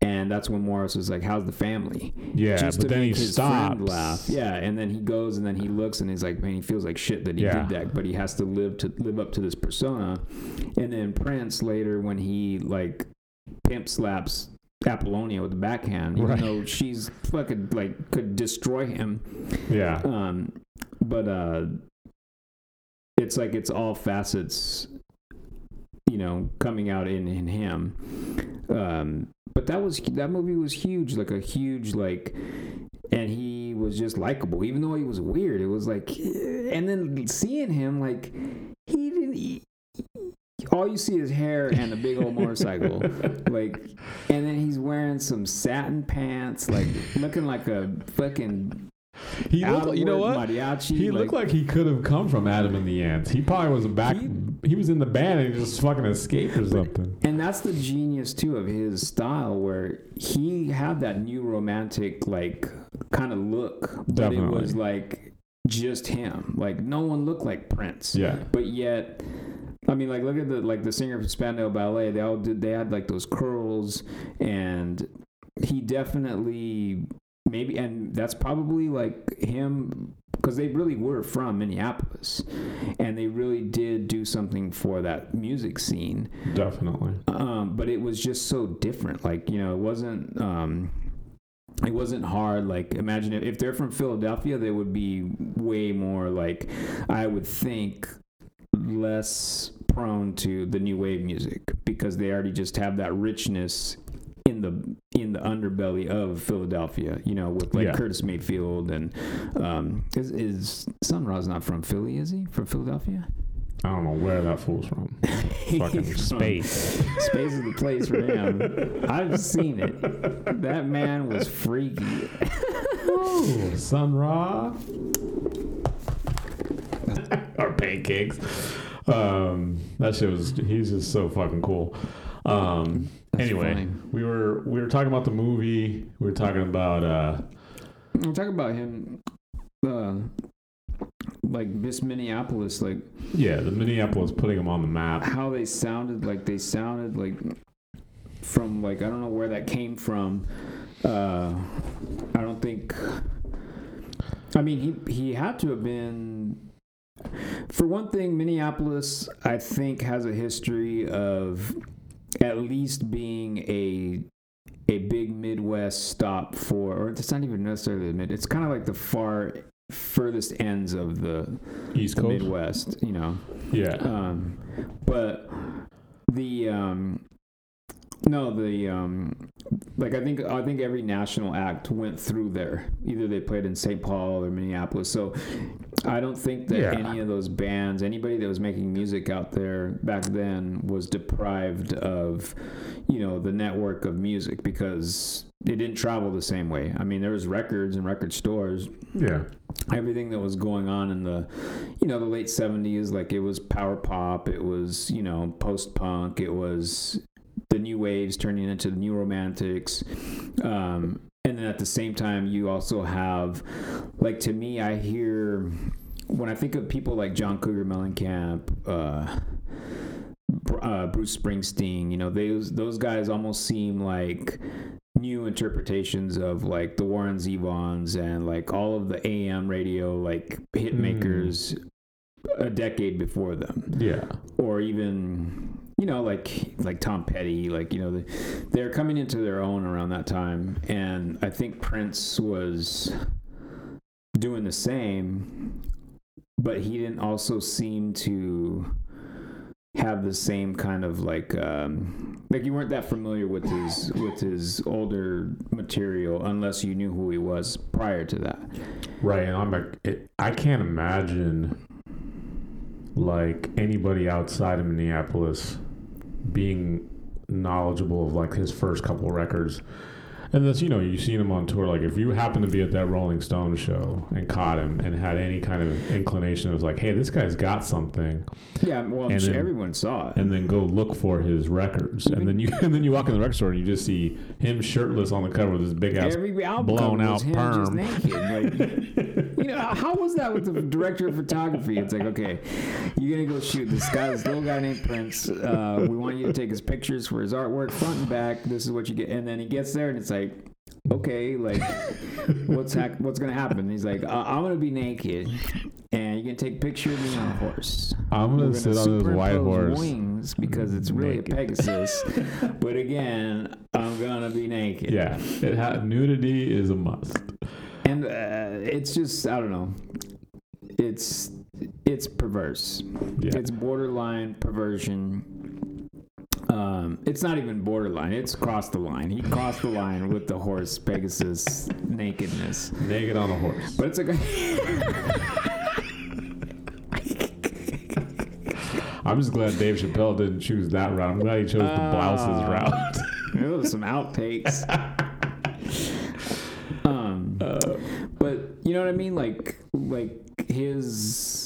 B: and that's when Morris is like, "How's the family?"
A: Yeah,
B: Just
A: but then he stops.
B: laugh. Yeah, and then he goes, and then he looks, and he's like, "Man, he feels like shit that he
A: Yeah.
B: did that, but he has to live to live up to this persona." And then Prince later, when he like pimp slaps Apollonia with the backhand, even
A: Right.
B: though she's fucking like could destroy him.
A: Yeah.
B: Um, but uh, it's like it's all facets, you know, coming out in in him. Um, but that was that movie was huge, like a huge like, and he was just likable, even though he was weird. It was like, and then seeing him like he didn't. He, all you see is hair and a big old motorcycle, <laughs> like, and then he's wearing some satin pants, like looking like a fucking
A: He looked, you know what?
B: mariachi.
A: He looked like he could have come from Adam and the Ants. He probably was back.
B: He-
A: He, was in the band and he just fucking escaped or something.
B: And that's the genius too of his style, where he had that new romantic like kind of look, but
A: Definitely.
B: it was like just him. Like no one looked like Prince,
A: Yeah.
B: but yet. I mean, like, look at the like the singer from Spandau Ballet. They all did. They had like those curls, and he definitely maybe, and that's probably like him because they really were from Minneapolis, and they really did do something for that music scene
A: Definitely.
B: um, but it was just so different. Like you know, it wasn't. Um, it wasn't hard. Like imagine if, if they're from Philadelphia, they would be way more like I would think less prone to the new wave music because they already just have that richness in the in the underbelly of Philadelphia. You know, with like
A: Yeah.
B: Curtis Mayfield and um, is is Sun Ra's not from Philly? Is he from Philadelphia?
A: I don't know where that fool's from. <laughs> Fucking space.
B: Space is the place for him. I've seen it. That man was freaky.
A: Ooh, Sun Ra. <laughs> or pancakes. Um, that shit was. He's just so fucking cool. Um,
B: That's
A: anyway,
B: funny.
A: we were we were talking about the movie. We were talking about uh,
B: we'll talk about him. Uh, like Miss Minneapolis, like
A: Yeah, the Minneapolis putting him on the map.
B: how they sounded like they sounded like from like I don't know where that came from. Uh, I don't think. I mean, he he had to have been. For one thing, Minneapolis, I think, has a history of at least being a a big Midwest stop for, or it's not even necessarily the mid. It's kind of like the far furthest ends of the
A: East
B: the
A: Coast.
B: Midwest, you know.
A: Yeah.
B: Um, but the um, no, the um, like I think I think every national act went through there. Either they played in St. Paul or Minneapolis. So I don't think that
A: Yeah.
B: any of those bands, anybody that was making music out there back then, was deprived of you know the network of music because it didn't travel the same way. I mean, there was records and record stores,
A: Yeah.
B: everything that was going on in the you know the late 70s like it was power pop it was you know post punk it was the new waves turning into the new romantics um, and then at the same time you also have like to me i hear when i think of people like john cougar mellencamp uh, uh, Bruce Springsteen, you know, those those guys almost seem like new interpretations of like the Warren Zevons and like all of the AM radio like hit
A: Mm.
B: makers a decade before them,
A: Yeah.
B: or even you know like like Tom Petty, like you know the, they're coming into their own around that time, and I think Prince was doing the same, but he didn't also seem to have the same kind of like um like you weren't that familiar with his with his older material unless you knew who he was prior to that.
A: Right, and I'm like, it, I can't imagine like anybody outside of Minneapolis being knowledgeable of like his first couple records. And that's you know you've seen him on tour. Like if you happen to be at that Rolling Stone show and caught him and had any kind of inclination of like, hey, this guy's got something,
B: yeah well
A: And then-
B: everyone saw it
A: and then go look for his records, and then you <laughs> and then you walk in the record store and you just see him shirtless on the cover with his big ass. blown out perm.
B: like <laughs> you know how was that with the director of photography it's like okay you're gonna go shoot this guy this little guy named prince uh, we want you to take his pictures for his artwork front and back this is what you get and then he gets there and it's like okay like what's hap- what's gonna happen And he's like uh, i'm gonna be naked and you're gonna take a picture of me on a horse
A: I'm
B: We're
A: gonna sit on this white horse.
B: wings because it's really
A: Naked.
B: a pegasus <laughs> but again i'm gonna be naked
A: Yeah, it ha- nudity is a must.
B: and uh, it's just I don't know. It's it's perverse.
A: Yeah.
B: It's borderline perversion. Um, it's not even borderline. It's crossed the line. He crossed the line with the horse Pegasus nakedness.
A: Naked on a horse.
B: But it's a
A: I'm just glad Dave Chappelle didn't choose that route. I'm glad he chose the blouses
B: Ah.
A: route. <laughs>
B: there was some outtakes. <laughs> um, but you know what I mean? Like like his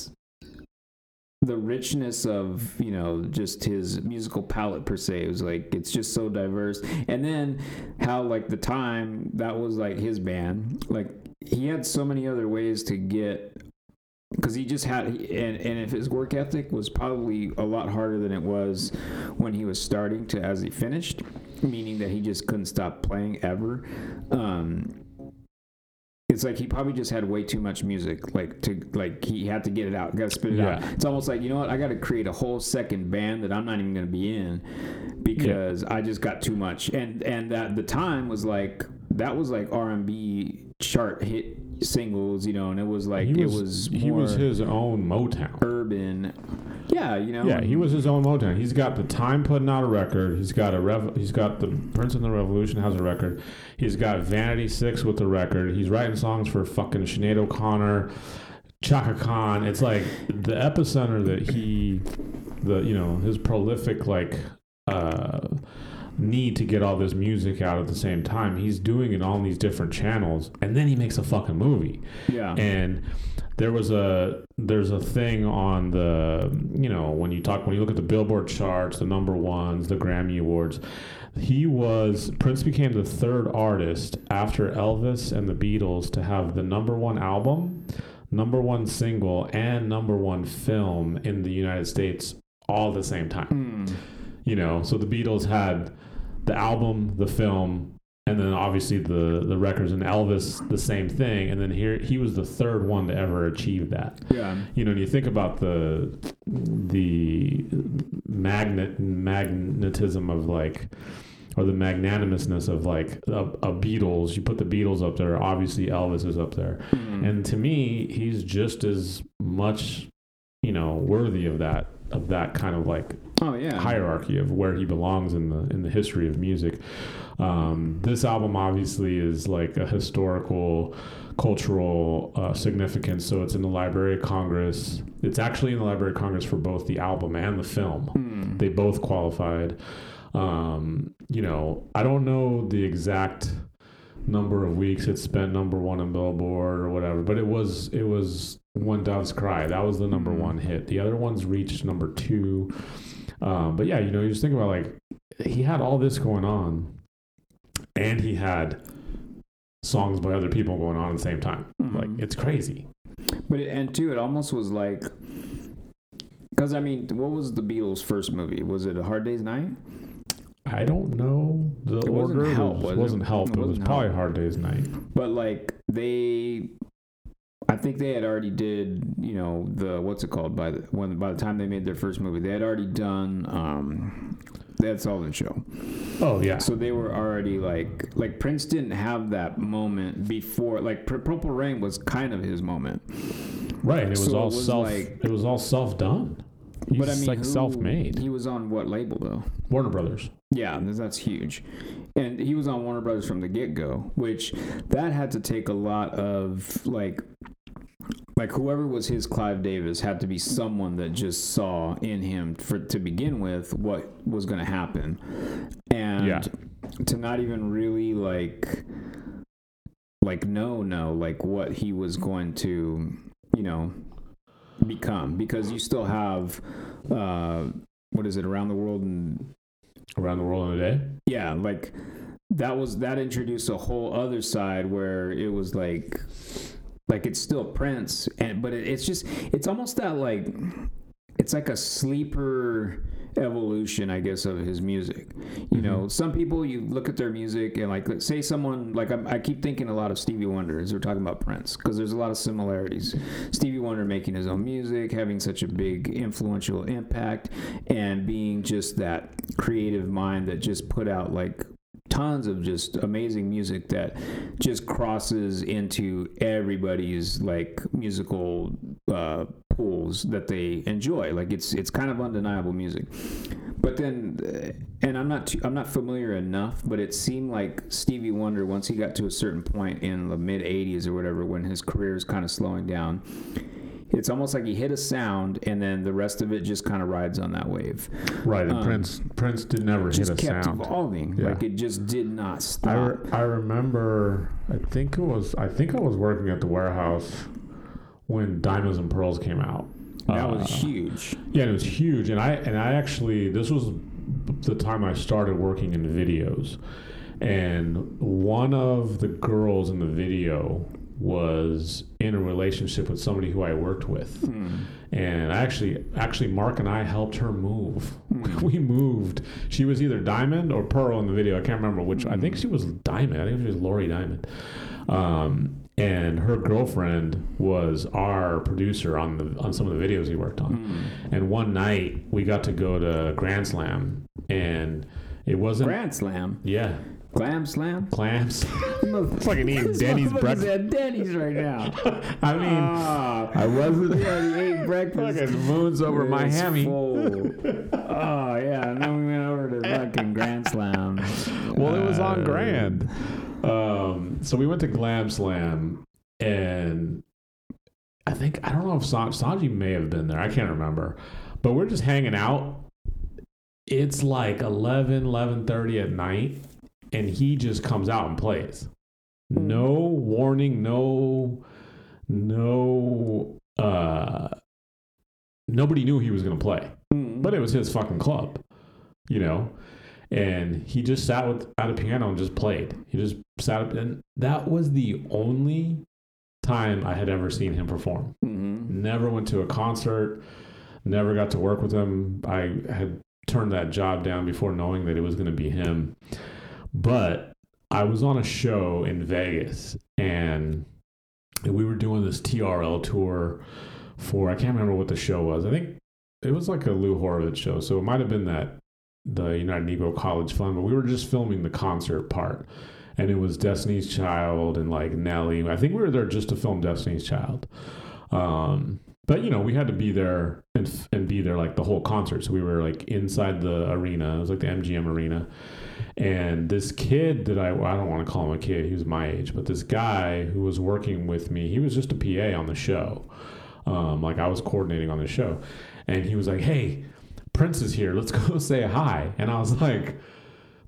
B: the richness of you know just his musical palette per se it was like it's just so diverse. And then how like the time that was like his band. Like he had so many other ways to get because he just had and, and if his work ethic was probably a lot harder than it was when he was starting to as he finished meaning that he just couldn't stop playing ever um it's like he probably just had way too much music like to like he had to get it out gotta spit it out. It's almost like you know what? I gotta create a whole second band that i'm not even gonna be in because i just got too much. And and that the time was like that was like r&b chart hit singles you know and it was like
A: was,
B: it was
A: he was his own Motown.
B: urban yeah you know
A: Yeah, he was his own Motown. He's got the time putting out a record. He's got a rev- he's got the Prince and the Revolution has a record. He's got Vanity Six with the record. He's writing songs for fucking Sinead O'Connor, Chaka Khan. It's like the epicenter that he, the you know his prolific like uh, need to get all this music out at the same time. He's doing it on these different channels, and then he makes a fucking movie.
B: yeah
A: And there was a there's a thing on the you know when you talk when you look at the Billboard charts, the number ones, the Grammy awards. He was Prince became the third artist after Elvis and the Beatles to have the number one album, number one single, and number one film in the United States all at the same time.
B: Hmm.
A: You know, so the Beatles had the album, the film, and then obviously the the records and Elvis the same thing. And then here he was the third one to ever achieve that.
B: Yeah.
A: You know, and you think about the the magnet magnetism of like or the magnanimousness of like a, a Beatles. You put the Beatles up there, obviously Elvis is up there.
B: Hmm.
A: And to me, he's just as much, you know, worthy of that of that kind of like
B: oh yeah.
A: hierarchy of where he belongs in the in the history of music. Um, this album obviously is like a historical, cultural uh, significance. So it's in the Library of Congress. It's actually in the Library of Congress for both the album and the film.
B: Hmm.
A: They both qualified. Um, you know, I don't know the exact number of weeks it spent number one on Billboard or whatever, but it was it was When Doves Cry. That was the number
B: Mhm.
A: one hit. The other ones reached number two. Um, but yeah, you know, you just think about like he had all this going on, and he had songs by other people going on at the same time. Like
B: Mhm.
A: it's crazy.
B: But it, and too, it almost was like, because I mean, what was the Beatles' first movie? Was it A Hard Day's Night?
A: I don't know the
B: It wasn't
A: order.
B: Help,
A: it
B: was,
A: wasn't help.
B: It
A: It, was
B: wasn't
A: probably. Hard Day's Night.
B: But like they, I think they had already did you know the what's it called by the when by the time they made their first movie they had already done um that Sullivan Show.
A: Oh yeah.
B: So they were already like like Prince didn't have that moment before like Pur- Purple Rain was kind of his moment.
A: Right. It was
B: So it
A: all
B: was
A: self.
B: like-
A: it was all self done. He's
B: but I mean,
A: like
B: who-
A: self-made.
B: He was on what label though?
A: Warner Brothers.
B: Yeah, that's huge. And he was on Warner Brothers from the get go, which that had to take a lot of like like whoever was his Clive Davis had to be someone that just saw in him for to begin with what was going to happen. And
A: Yeah.
B: to not even really like like no no like what he was going to, you know, become because you still have uh what is it around the world in
A: Around the world in a day.
B: yeah like that was that introduced a whole other side where it was like like it's still prince and but it, it's just it's almost that like it's like a sleeper evolution i guess of his music. You mm-hmm. know some people you look at their music and like let's say someone like I'm, i keep thinking a lot of stevie wonder as we're talking about prince because there's a lot of similarities. Stevie wonder making his own music having such a big influential impact and being just that creative mind that just put out like tons of just amazing music that just crosses into everybody's like musical uh, pools that they enjoy. Like it's it's kind of undeniable music. But then, uh, and I'm not too, I'm not familiar enough, but it seemed like Stevie Wonder once he got to a certain point in the mid '80s or whatever, when his career is kind of slowing down. It's almost like he hit a sound, and then the rest of it just kind of rides on that wave.
A: Right. And
B: Um,
A: Prince Prince did never hit
B: Just
A: a
B: kept
A: sound.
B: evolving,
A: Yeah.
B: like it just did not
A: I,
B: stop.
A: re- I remember. I think it was. I think I was working at the warehouse when Diamonds and Pearls came out.
B: that was
A: Uh,
B: huge.
A: Yeah, it was huge. And I and I actually this was the time I started working in videos, and one of the girls in the video was in a relationship with somebody who I worked with.
B: Hmm.
A: And actually, actually, Mark and I helped her move.
B: Hmm. <laughs>
A: we moved. She was either Diamond or Pearl in the video. I can't remember which. I think she was Diamond. I think she was Lori Diamond. Um, and her girlfriend was our producer on the on some of the videos he worked on.
B: Hmm.
A: And one night we got to go to Grand Slam, and it wasn't.
B: Grand Slam,
A: yeah,
B: Glam Slam.
A: clams.
B: It's
A: like eating Denny's breakfast.
B: at Denny's right now. <laughs>
A: I mean,
B: Ah,
A: I wasn't.
B: we already ate breakfast.
A: Fucking moons over my
B: It's full. <laughs> oh yeah, and then we went over to fucking Grand Slam.
A: Well, it was on
B: Uh,
A: Grand. Um, so we went to Glam Slam, and I think I don't know if San- Sanji may have been there. I can't remember, but we're just hanging out. It's like 11, 11.30 at night, and he just comes out and plays. No warning, no no, uh, nobody knew he was going to play,
B: Mm.
A: but it was his fucking club, you know. And he just sat with at a piano and just played. He just sat up, and that was the only time I had ever seen him perform.
B: hmm
A: Never went to a concert. Never got to work with him. I had turned that job down before knowing that it was going to be him. But I was on a show in Vegas and we were doing this TRL tour for, I can't remember what the show was. I think it was like a Lou Horowitz show. So it might have been that the United Negro College Fund, but we were just filming the concert part. And it was Destiny's Child and like Nelly. I think we were there just to film Destiny's Child. Um, but you know, we had to be there and, and be there like the whole concert. So we were like inside the arena. It was like the MGM arena. And this kid that I, I don't want to call him a kid, he was my age, but this guy who was working with me, he was just a PA on the show. Um, like I was coordinating on the show. And he was like, hey, Prince is here. Let's <laughs> go say hi. And I was like,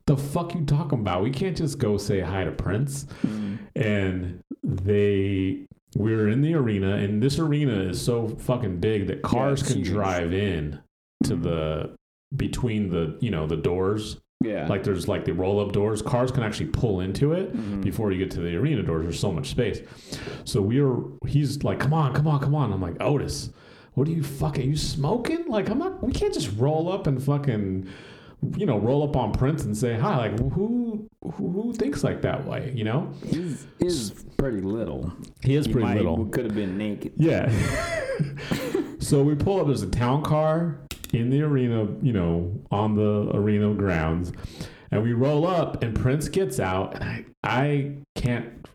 A: the fuck you talking about? We can't just go say hi to Prince
B: Mm.
A: and they we were in the arena and this arena is so fucking big that cars
B: it's
A: can
B: huge.
A: drive in to the between the you know the doors
B: Yeah.
A: like there's like the roll up doors cars can actually pull into it
B: Mhm.
A: before you get to the arena doors there's so much space so we are, he's like come on come on come on i'm like otis what are you fucking you smoking like i'm not we can't just roll up and fucking you know roll up on prince and say hi like who who, who thinks like that way you know
B: He's, he's pretty little.
A: he is
B: He
A: pretty
B: might-
A: little
B: Could have been naked.
A: Yeah. <laughs> so we pull up. There's a town car in the arena, you know, on the arena grounds, and we roll up, and Prince gets out, and I, I can't.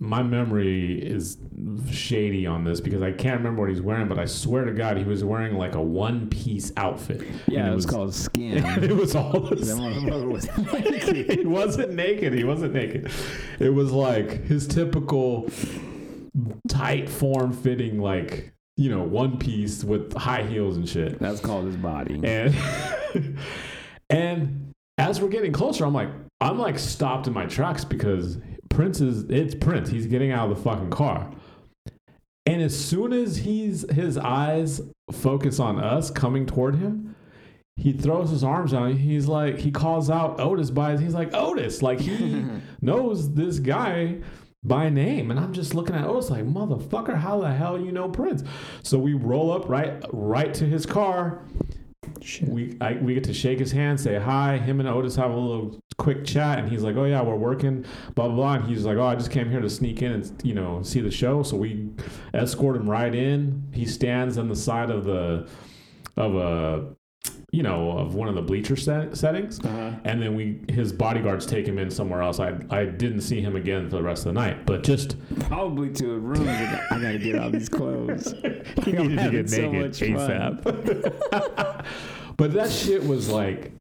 A: My memory is shady on this because I can't remember what he's wearing, but I swear to God, he was wearing like a one-piece outfit.
B: Yeah,
A: And
B: it was called skin. <laughs>
A: it was all the
B: motherfucker was <laughs>
A: he wasn't naked. He wasn't naked. It was like his typical tight form fitting, like, you know, one piece with high heels and shit.
B: That's called his body.
A: And <laughs> and as we're getting closer, I'm like, I'm like stopped in my tracks because Prince is it's Prince. He's getting out of the fucking car. And as soon as he's his eyes focus on us coming toward him, he throws his arms out. He's like, he calls out Otis by his, he's like, Otis. Like he <laughs> knows this guy by name. And I'm just looking at Otis like, motherfucker, how the hell you know Prince? So we roll up right right to his car.
B: Shit.
A: We I, we get to shake his hand, say hi. Him and Otis have a little quick chat, and he's like, "Oh yeah, we're working." Blah blah blah. And he's like, "Oh, I just came here to sneak in and you know see the show." So we escort him right in. He stands on the side of the of a you know of one of the bleacher set, settings,
B: Uh-huh.
A: and then we his bodyguards take him in somewhere else. I I didn't see him again for the rest of the night, but just
B: Probably to a room. I gotta get out these clothes. <laughs>
A: he <laughs> needed to get
B: so
A: naked. ASAP. <laughs> but that shit was like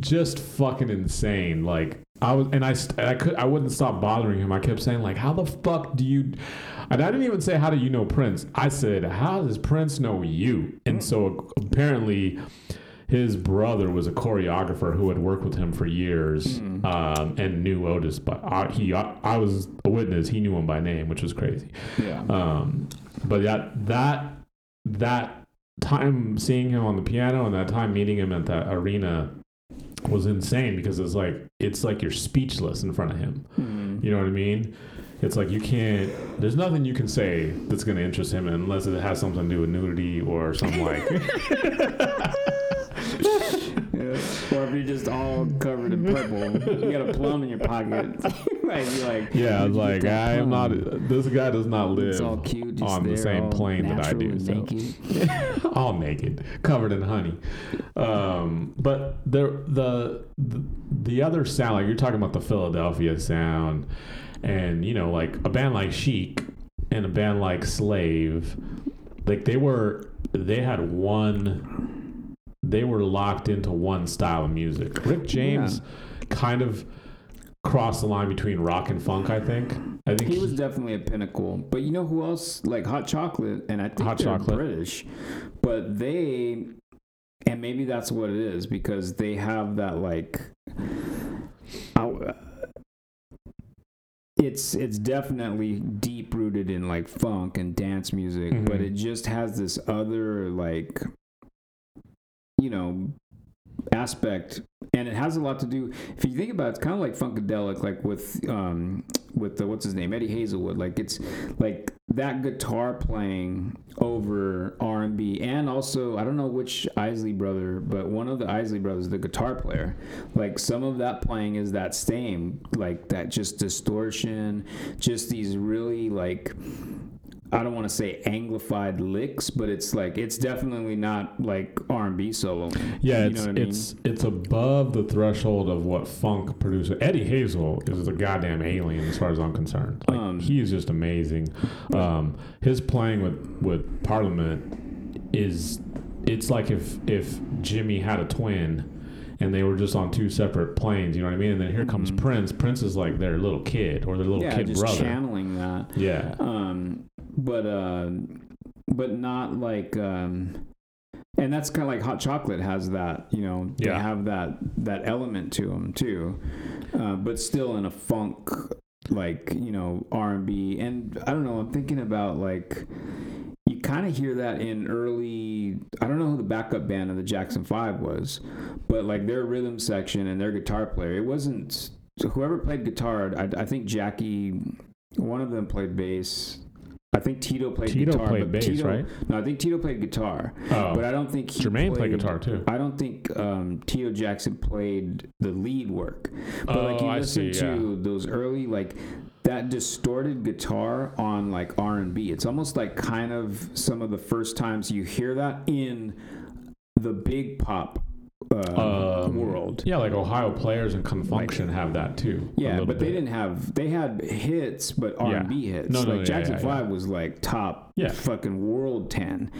A: just fucking insane. Like I was, and I, I could, I wouldn't stop bothering him. I kept saying like, "How the fuck do you?" And I didn't even say, "How do you know Prince?" I said, "How does Prince know you?" And so apparently. His brother was a choreographer who had worked with him for years
B: Hmm.
A: um, and knew Otis, but I, he I, I was a witness. He knew him by name, which was crazy.
B: Yeah.
A: Um, but that that that time seeing him on the piano and that time meeting him at that arena was insane because it's like it's like you're speechless in front of him.
B: Mhm.
A: You know what I mean? It's like you can't. There's nothing you can say that's going to interest him unless it has something to do with nudity or something like. <laughs> <laughs>
B: Or if you're just all covered in purple, you got a plum in your pocket. <laughs> like, you're like,
A: yeah, I was like, I am not. This guy does not live
B: cute,
A: on the same plane that I do. So.
B: naked. <laughs>
A: all naked, covered in honey. Um, but the, the the the other sound, like you're talking about the Philadelphia sound, and you know, like a band like Chic and a band like Slave, like they were they had one. They were locked into one style of music. Rick James kind of crossed the line between rock and funk. I think. I think
B: He was definitely a pinnacle. But you know who else? Like Hot Chocolate, and I think
A: Hot
B: they're
A: Chocolate.
B: British, but they, and maybe that's what it is because they have that like, I- it's it's definitely deep rooted in like funk and dance music,
A: Mhm.
B: but it just has this other like you know aspect and it has a lot to do if you think about it, it's kind of like funkadelic like with um with the what's his name eddie hazelwood like it's like that guitar playing over r&b and also i don't know which isley brother but one of the isley brothers the guitar player. Like some of that playing is that same like that just distortion just these really like I don't want to say anglified licks, but it's like it's definitely not like R and B solo.
A: Yeah,
B: You
A: it's
B: know what I mean?
A: it's it's above the threshold of what funk producer Eddie Hazel is a goddamn alien as far as I'm concerned. Like,
B: Um,
A: he is just amazing. Um, his playing with with Parliament is it's like if if Jimi had a twin and they were just on two separate planes. You know what I mean? And then here comes
B: Mhm.
A: Prince. Prince is like their little kid or their little
B: yeah,
A: kid
B: just
A: brother.
B: channeling that.
A: yeah,
B: Um, but uh, but not like um, and that's kind of like hot chocolate has that. You know, they
A: Yeah.
B: have that that element to them too, uh, but still in a funk like you know R and B. And I don't know. I'm thinking about like. You kind of hear that in early. I don't know who the backup band of the Jackson Five was, but like their rhythm section and their guitar player, it wasn't whoever played guitar. I, I think Jackie, one of them played bass. I think Tito played
A: Tito
B: guitar.
A: played
B: but
A: bass,
B: Tito,
A: right?
B: No, I think Tito played guitar,
A: Oh,
B: but I don't think he
A: Jermaine played guitar too.
B: I don't think um, Tito Jackson played the lead work. But like you
A: Oh, I
B: listen
A: see,
B: to those early like that distorted guitar on like R and B. It's almost like kind of some of the first times you hear that in the big pop uh,
A: Um,
B: world.
A: Yeah, like Ohio players and Con Funk Shun have that too.
B: Yeah, but they didn't have. They had hits, but R and B hits.
A: No, no,
B: like
A: yeah,
B: Jackson
A: yeah, yeah.
B: Five was like top,
A: Yeah.
B: fucking world ten.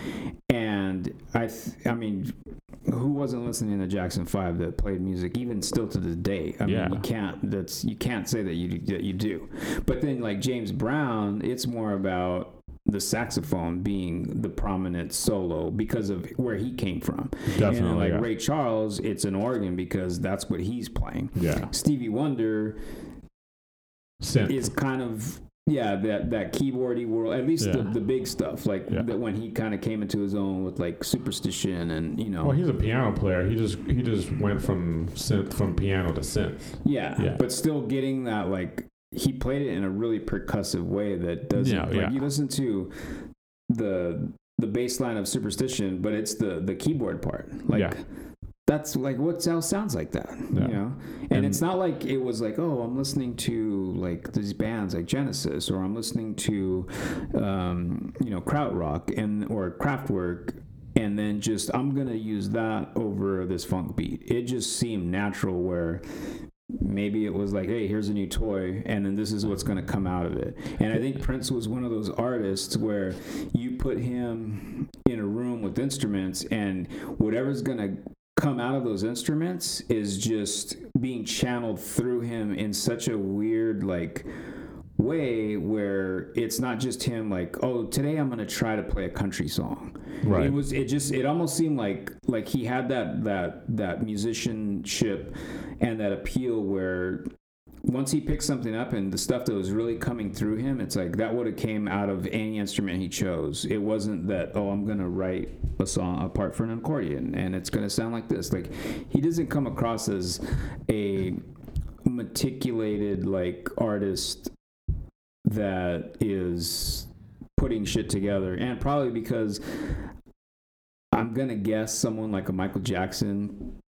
B: And I, th- I mean, who wasn't listening to Jackson Five that played music even still to this day? I
A: Yeah.
B: mean, you can't. That's you can't say that you that you do. But then like James Brown, it's more about the saxophone being the prominent solo because of where he came from. and
A: Definitely,
B: like
A: yeah.
B: Ray Charles, it's an organ because that's what he's playing.
A: Yeah,
B: Stevie Wonder
A: synth.
B: is kind of yeah that that keyboardy world at least the, the big stuff like
A: Yeah.
B: that when he kind of came into his own with like superstition and you know
A: Well, he's a piano player. He just he just went from synth from piano to synth.
B: yeah,
A: yeah.
B: but still getting that like he played it in a really percussive way that doesn't
A: Yeah,
B: like
A: yeah.
B: you listen to the the bass line of superstition but it's the the keyboard part like
A: Yeah.
B: that's like what else sounds like that you know and,
A: And-
B: it's not like it was like oh i'm listening to like these bands like genesis or i'm listening to um, you know krautrock and or kraftwerk and then just i'm gonna use that over this funk beat it just seemed natural where maybe it was like hey here's a new toy and then this is what's going to come out of it. And i think prince was one of those artists where you put him in a room with instruments and whatever's going to come out of those instruments is just being channeled through him in such a weird like way where it's not just him like oh today i'm going to try to play a country song.
A: Right.
B: it was it just it almost seemed like like he had that that that musicianship and that appeal where once he picked something up and the stuff that was really coming through him it's like that would have came out of any instrument he chose. It wasn't that oh i'm gonna write a song apart for an accordion and it's gonna sound like this. Like he doesn't come across as a meticulated like artist that is putting shit together and probably because i'm gonna guess someone like a michael jackson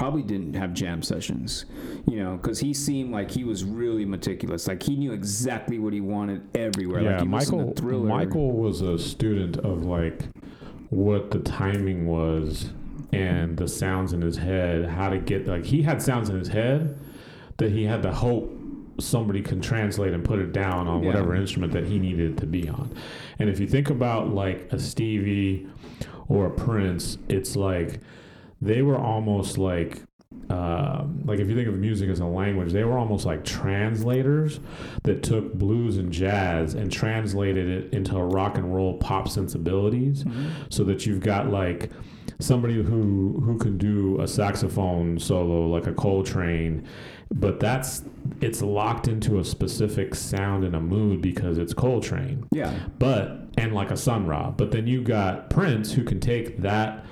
B: probably didn't have jam sessions, you know, because he seemed like he was really meticulous. Like he knew exactly what he wanted everywhere.
A: yeah,
B: like you listen to
A: Michael.
B: Thriller.
A: Michael was a student of like what the timing was and the sounds in his head. How to get like he had sounds in his head that he had to hope somebody can translate and put it down on
B: Yeah.
A: whatever instrument that he needed to be on. And if you think about like a Stevie or a Prince, it's like they were almost like um, like if you think of music as a language, they were almost like translators that took blues and jazz and translated it into a rock and roll pop sensibilities,
B: Mhm.
A: so that you've got like somebody who who can do a saxophone solo like a Coltrane, but that's it's locked into a specific sound and a mood because it's Coltrane.
B: Yeah.
A: But and like a Sun Ra. But then you got Prince who can take that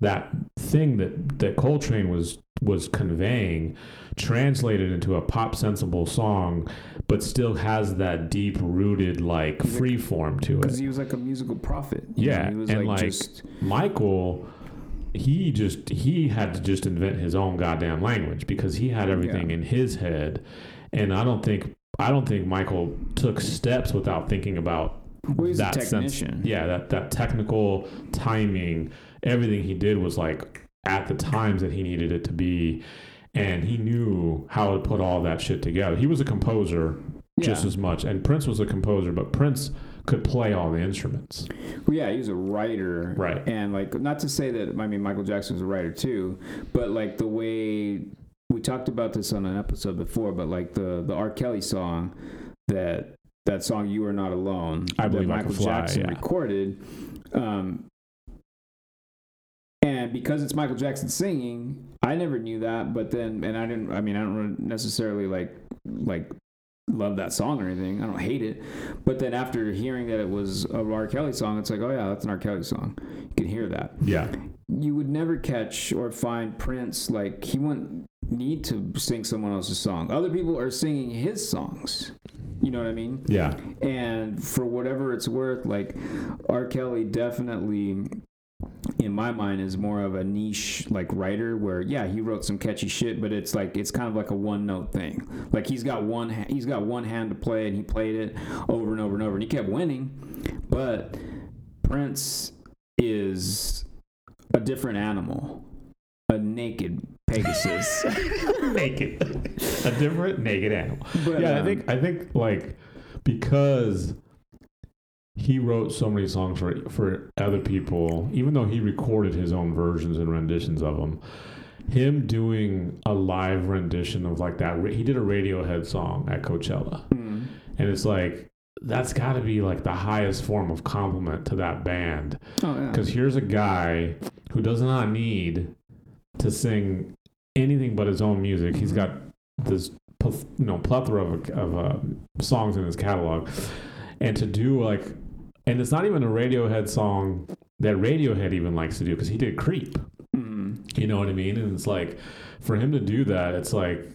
A: that thing that that Coltrane was was conveying, translated into a pop sensible song, but still has that deep rooted like free form to
B: Because
A: it.
B: he was like a musical prophet. know,
A: Yeah,
B: he was
A: and,
B: like,
A: like,
B: just
A: Michael, he just he had to just invent his own goddamn language because he had everything
B: Yeah.
A: in his head, and I don't think I don't think Michael took steps without thinking about
B: well,
A: that sense- yeah, that that technical timing, everything he did was like at the times that he needed it to be, and he knew how to put all that shit together. He was a composer just as much, and Prince was a composer, but Prince could play all the instruments.
B: Well, yeah, he was a writer,
A: Right.
B: And like, not to say that I mean Michael Jackson was a writer too, but like the way we talked about this on an episode before, but like the the R. Kelly song that that song "You Are Not Alone"
A: I Believe
B: that
A: I
B: Michael
A: Fly,
B: Jackson
A: yeah.
B: recorded. Um, and because it's Michael Jackson singing, I never knew that. But then, and I didn't. I mean, I don't necessarily like like love that song or anything. I don't hate it. But then after hearing that it was a R. Kelly song, it's like, oh yeah, that's an R. Kelly song. You can hear that.
A: Yeah,
B: You would never catch or find Prince like he wouldn't need to sing someone else's song. Other people are singing his songs. You know what I mean?
A: yeah,
B: And for whatever it's worth, like R. Kelly definitely, in my mind, is more of a niche like writer. Where yeah, he wrote some catchy shit, but it's like it's kind of like a one note thing. Like he's got one he's got one hand to play, and he played it over and over and over, and he kept winning. But Prince is a different animal, a naked Pegasus. <laughs>
A: naked, a different naked animal.
B: but,
A: yeah, I
B: um,
A: think I think like because he wrote so many songs for for other people, even though he recorded his own versions and renditions of them. Him doing a live rendition of like that, he did a Radiohead song at Coachella,
B: mm,
A: and it's like that's got to be like the highest form of compliment to that band
B: oh yeah.
A: because here's a guy who does not need to sing anything but his own music. He's got this you know plethora of, of uh, songs in his catalog, and to do like, and it's not even a Radiohead song that Radiohead even likes to do because he did Creep.
B: Mm,
A: You know what I mean? And it's like for him to do that, it's like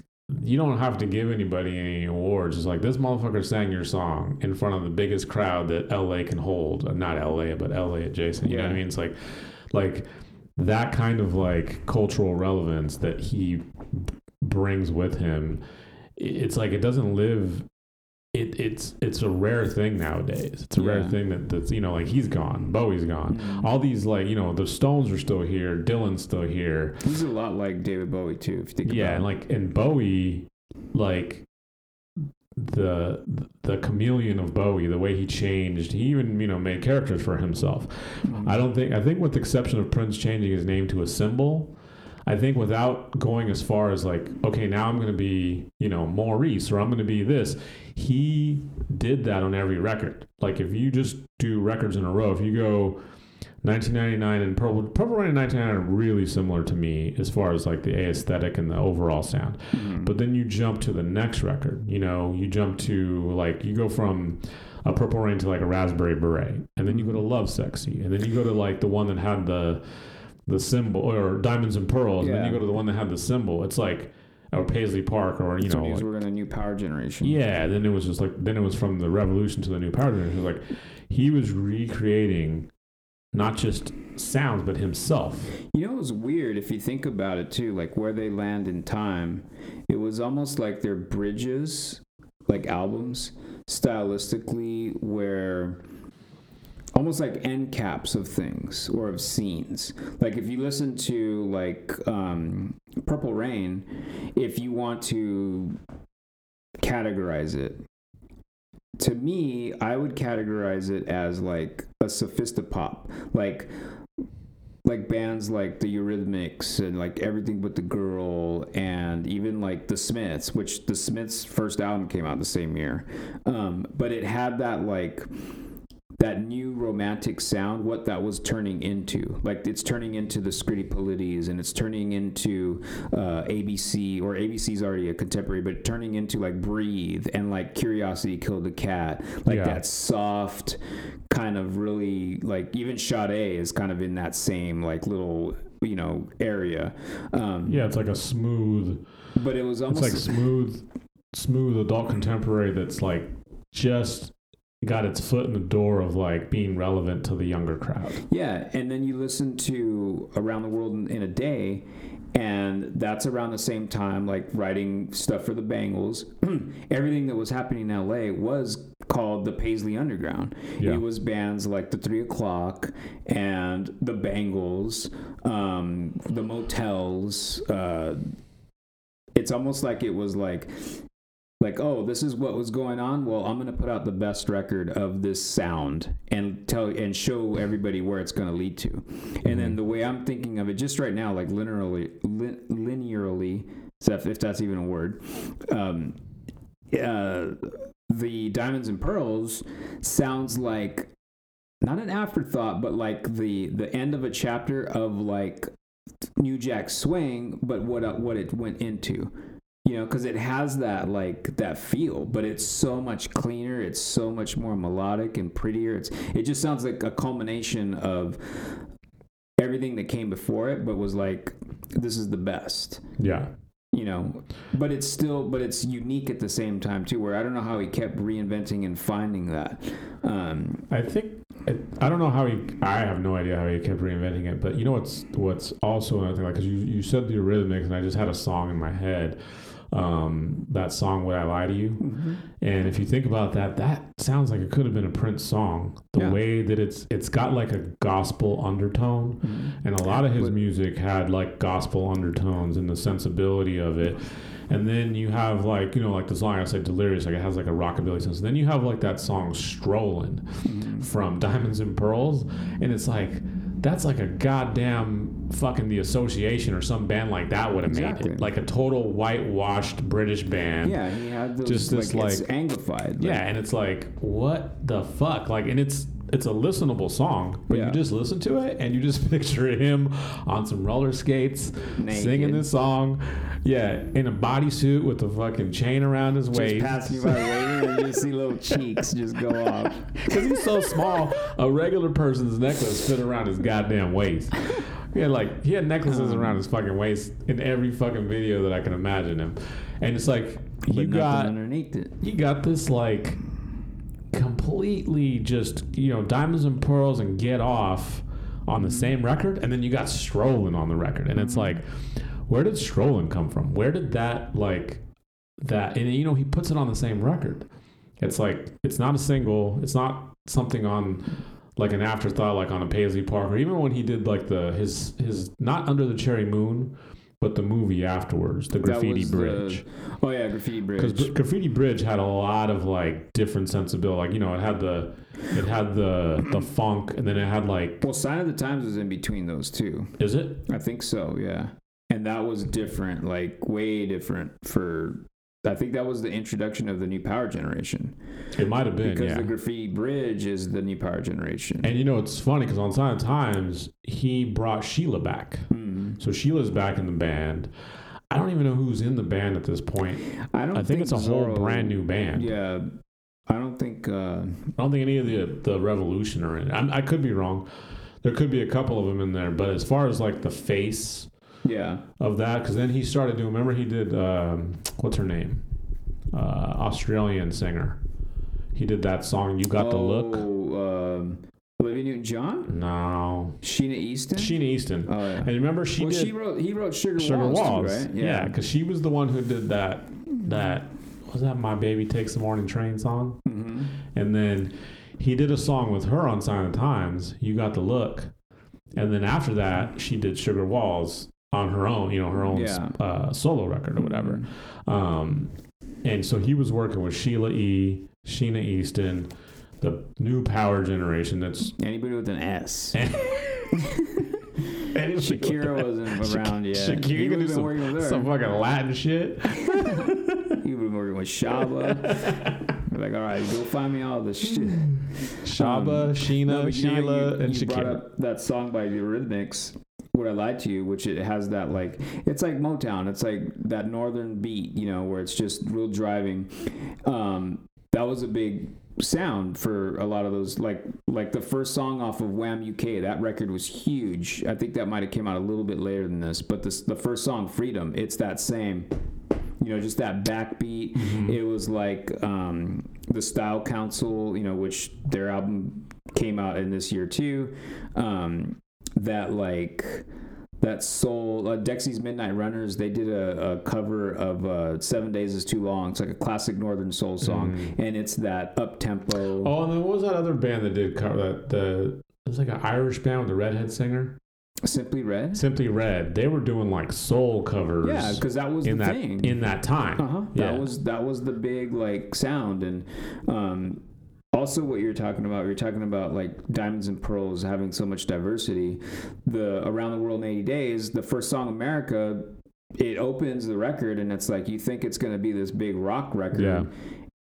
A: you don't have to give anybody any awards. It's like this motherfucker sang your song in front of the biggest crowd that LA can hold. Uh, Not LA, but LA adjacent. You know what I mean? It's like like that kind of like cultural relevance that he brings with him. It's like it doesn't live. It, it's it's a rare thing nowadays. It's a rare thing that that's you know like he's gone, Bowie's gone.
B: mm.
A: All these like you know the Stones are still here, Dylan's still here.
B: He's a lot like David Bowie too. If you think
A: Yeah, and like and Bowie, like the the chameleon of Bowie, the way he changed, he even you know made characters for himself.
B: it. Mm.
A: I don't think I think with the exception of Prince changing his name to a symbol, I think without going as far as like okay now I'm going to be you know Maurice or I'm going to be this, he did that on every record. Like if you just do records in a row, if you go 1999 and Purple Purple Rain and 1999 are really similar to me as far as like the aesthetic and the overall sound.
B: Mm.
A: But then you jump to the next record. You know, you jump to like you go from a Purple Rain to like a Raspberry Beret, and then you go to Lovesexy, and then you go to like the one that had the the symbol or Diamonds and Pearls, and then you go to the one that had the symbol. It's like or Paisley Park or you
B: so
A: know. like-
B: working on the new power generation.
A: yeah, then it was just like then it was from the revolution to the new power generation. Like he was recreating not just sounds but himself.
B: You know, it was weird if you think about it too, like where they land in time. It was almost like their bridges, like albums, stylistically, where almost like end caps of things or of scenes. Like if you listen to like um, Purple Rain, if you want to categorize it, to me, I would categorize it as like a sophisti-pop, like like bands like the Eurythmics and like Everything But the Girl and even like the Smiths, which the Smiths' first album came out the same year. Um, but it had that like that new romantic sound, what that was turning into. Like it's turning into the Scritti Politti and it's turning into uh, ABC, or ABC's already a contemporary, but turning into like Breathe and like Curiosity Killed the Cat. Like
A: Yeah.
B: that soft, kind of really, like even Sade is kind of in that same like little, you know, area. Um,
A: Yeah, it's like a smooth.
B: But it was
A: It's
B: almost
A: like smooth, smooth adult contemporary that's like just got its foot in the door of like being relevant to the younger crowd.
B: Yeah, and then you listen to Around the World in, in a Day, and that's around the same time, like writing stuff for the Bangles. <clears throat> Everything that was happening in LA was called the Paisley Underground.
A: Yeah.
B: It was bands like the Three O'Clock and the Bangles, um, the Motels. Uh, it's almost like it was like like oh this is what was going on? Well i'm to put out the best record of this sound and tell and show everybody where it's to lead to. And then the way i'm thinking of it just right now like linearly li- linearly if, if that's even a word um uh the diamonds and pearls sounds like not an afterthought but like the the end of a chapter of like new jack swing but what uh, what it went into you know because it has that like that feel but it's so much cleaner it's so much more melodic and prettier it's it just sounds like a culmination of everything that came before it but was like this is the best
A: Yeah.
B: you know but it's still but it's unique at the same time too where i don't know how he kept reinventing and finding that um
A: I think I don't know how he. I have no idea how he kept reinventing it. But you know what's what's also another thing, like because you you said the Eurythmics, and I just had a song in my head. Um, that song "Would I Lie to You," mm-hmm. and if you think about that, that sounds like it could have been a Prince song. The
B: Yeah.
A: way that it's it's got like a gospel undertone, mm-hmm. and a lot of his music had like gospel undertones and the sensibility of it. And then you have like you know like the song I said "Delirious," like it has like a rockabilly sense. And Then you have like that song "Strolling." Mm-hmm. from Diamonds and Pearls, and it's like that's like a goddamn fucking the Association or some band like that would have
B: Exactly.
A: made it, like a total whitewashed British band.
B: yeah he had those
A: Just this,
B: like,
A: like-
B: anglified like-
A: Yeah, and it's like what the fuck, like, and it's it's a listenable song, but
B: Yeah.
A: you just listen to it and you just <laughs> picture him on some roller skates
B: Naked.
A: singing this song, yeah, in a bodysuit with a fucking chain around his
B: just
A: waist.
B: passing you by waiting and you just see little cheeks just go off <laughs>
A: Because he's so small, a regular person's necklace fit around his goddamn waist. <laughs> He had like he had necklaces
B: Um.
A: around his fucking waist in every fucking video that I can imagine him, and it's like you got
B: underneath it
A: you got this like completely just you know diamonds and pearls and get off on the same record, and then you got strolling on the record, and it's like where did strolling come from? Where did that like that and you know he puts it on the same record. It's like it's not a single. It's not something on like an afterthought, like on a Paisley Park, or even when he did like the his his not under the cherry moon, but the movie afterwards, the Graffiti
B: was the-
A: Bridge.
B: oh yeah graffiti Bridge.
A: Because Graffiti Bridge had a lot of like different sensibility. Like you know, it had the it had the the funk, and then it had like
B: well sign of the times was in between those two
A: is it?
B: I think so, yeah. And that was different, like way different for. I think that was the introduction of the new power generation
A: It might have been,
B: because
A: yeah.
B: the graffiti bridge is the new power generation.
A: and you know, it's funny because on Sign o' the Times he brought Sheila back.
B: Mhm.
A: So Sheila's back in the band. I don't even know who's in the band at this point.
B: I don't.
A: I think it's a whole brand new band.
B: Yeah, I don't think. Uh,
A: I don't think any of the the Revolution are in. I'm, I could be wrong. There could be a couple of them in there, but as far as like the face
B: yeah,
A: of that, because then he started doing. Remember, he did um, what's her name? Uh, Australian singer. He did that song. You got the look.
B: Oh, um, Olivia Newton-John,
A: No,
B: Sheena Easton.
A: Sheena Easton.
B: Oh yeah.
A: and remember she
B: well,
A: did
B: she wrote. He wrote Sugar,
A: Sugar
B: Walls,
A: Walls.
B: too, right?
A: Yeah, because she was the one who did that. That was that my baby takes the morning train song.
B: hmm
A: And then he did a song with her on Sign Silent Times, You Got the Look. And then after that, she did Sugar Walls on her own, you know, her own
B: Yeah.
A: uh, solo record or whatever. Um, and so he was working with Sheila E., Sheena Easton, the new power generation that's.
B: Anybody with an S. <laughs> <laughs> Shakira wasn't
A: Shak-
B: around yet.
A: Shakira, you
B: would have been working with her.
A: some fucking Latin shit. <laughs>
B: He would have been working with Shaba. Like, all right, go find me all this shit.
A: Shaba,
B: Um,
A: Sheena,
B: No, know
A: Sheila,
B: you,
A: and
B: you brought
A: Shakira.
B: up that song by the Eurythmics. Would I lie to you? Which it has that like it's like Motown. It's like that northern beat, you know, where it's just real driving. Um, that was a big sound for a lot of those. Like like the first song off of Wham UK. That record was huge. I think that might have came out a little bit later than this, but this the first song, Freedom. It's that same. You know, just that backbeat.
A: Mm-hmm.
B: It was like um, the Style Council, you know, which their album came out in this year too. Um, that like that soul uh, Dexy's Midnight Runners. They did a, a cover of uh, Seven Days Is Too Long. It's like a classic Northern Soul song, and it's that up tempo.
A: Oh, and then what was that other band that did cover that? The it was like an Irish band with a redhead singer,
B: Simply Red.
A: Simply Red. They were doing like soul covers.
B: Yeah, because that was
A: in
B: the
A: that
B: thing.
A: in that time.
B: Uh huh. That was that was the big like sound, and um, also what you're talking about. You're talking about like diamonds and pearls having so much diversity. The around the world in 80 days. The first song, America. It opens the record, and it's like you think it's going to be this big rock record.
A: Yeah.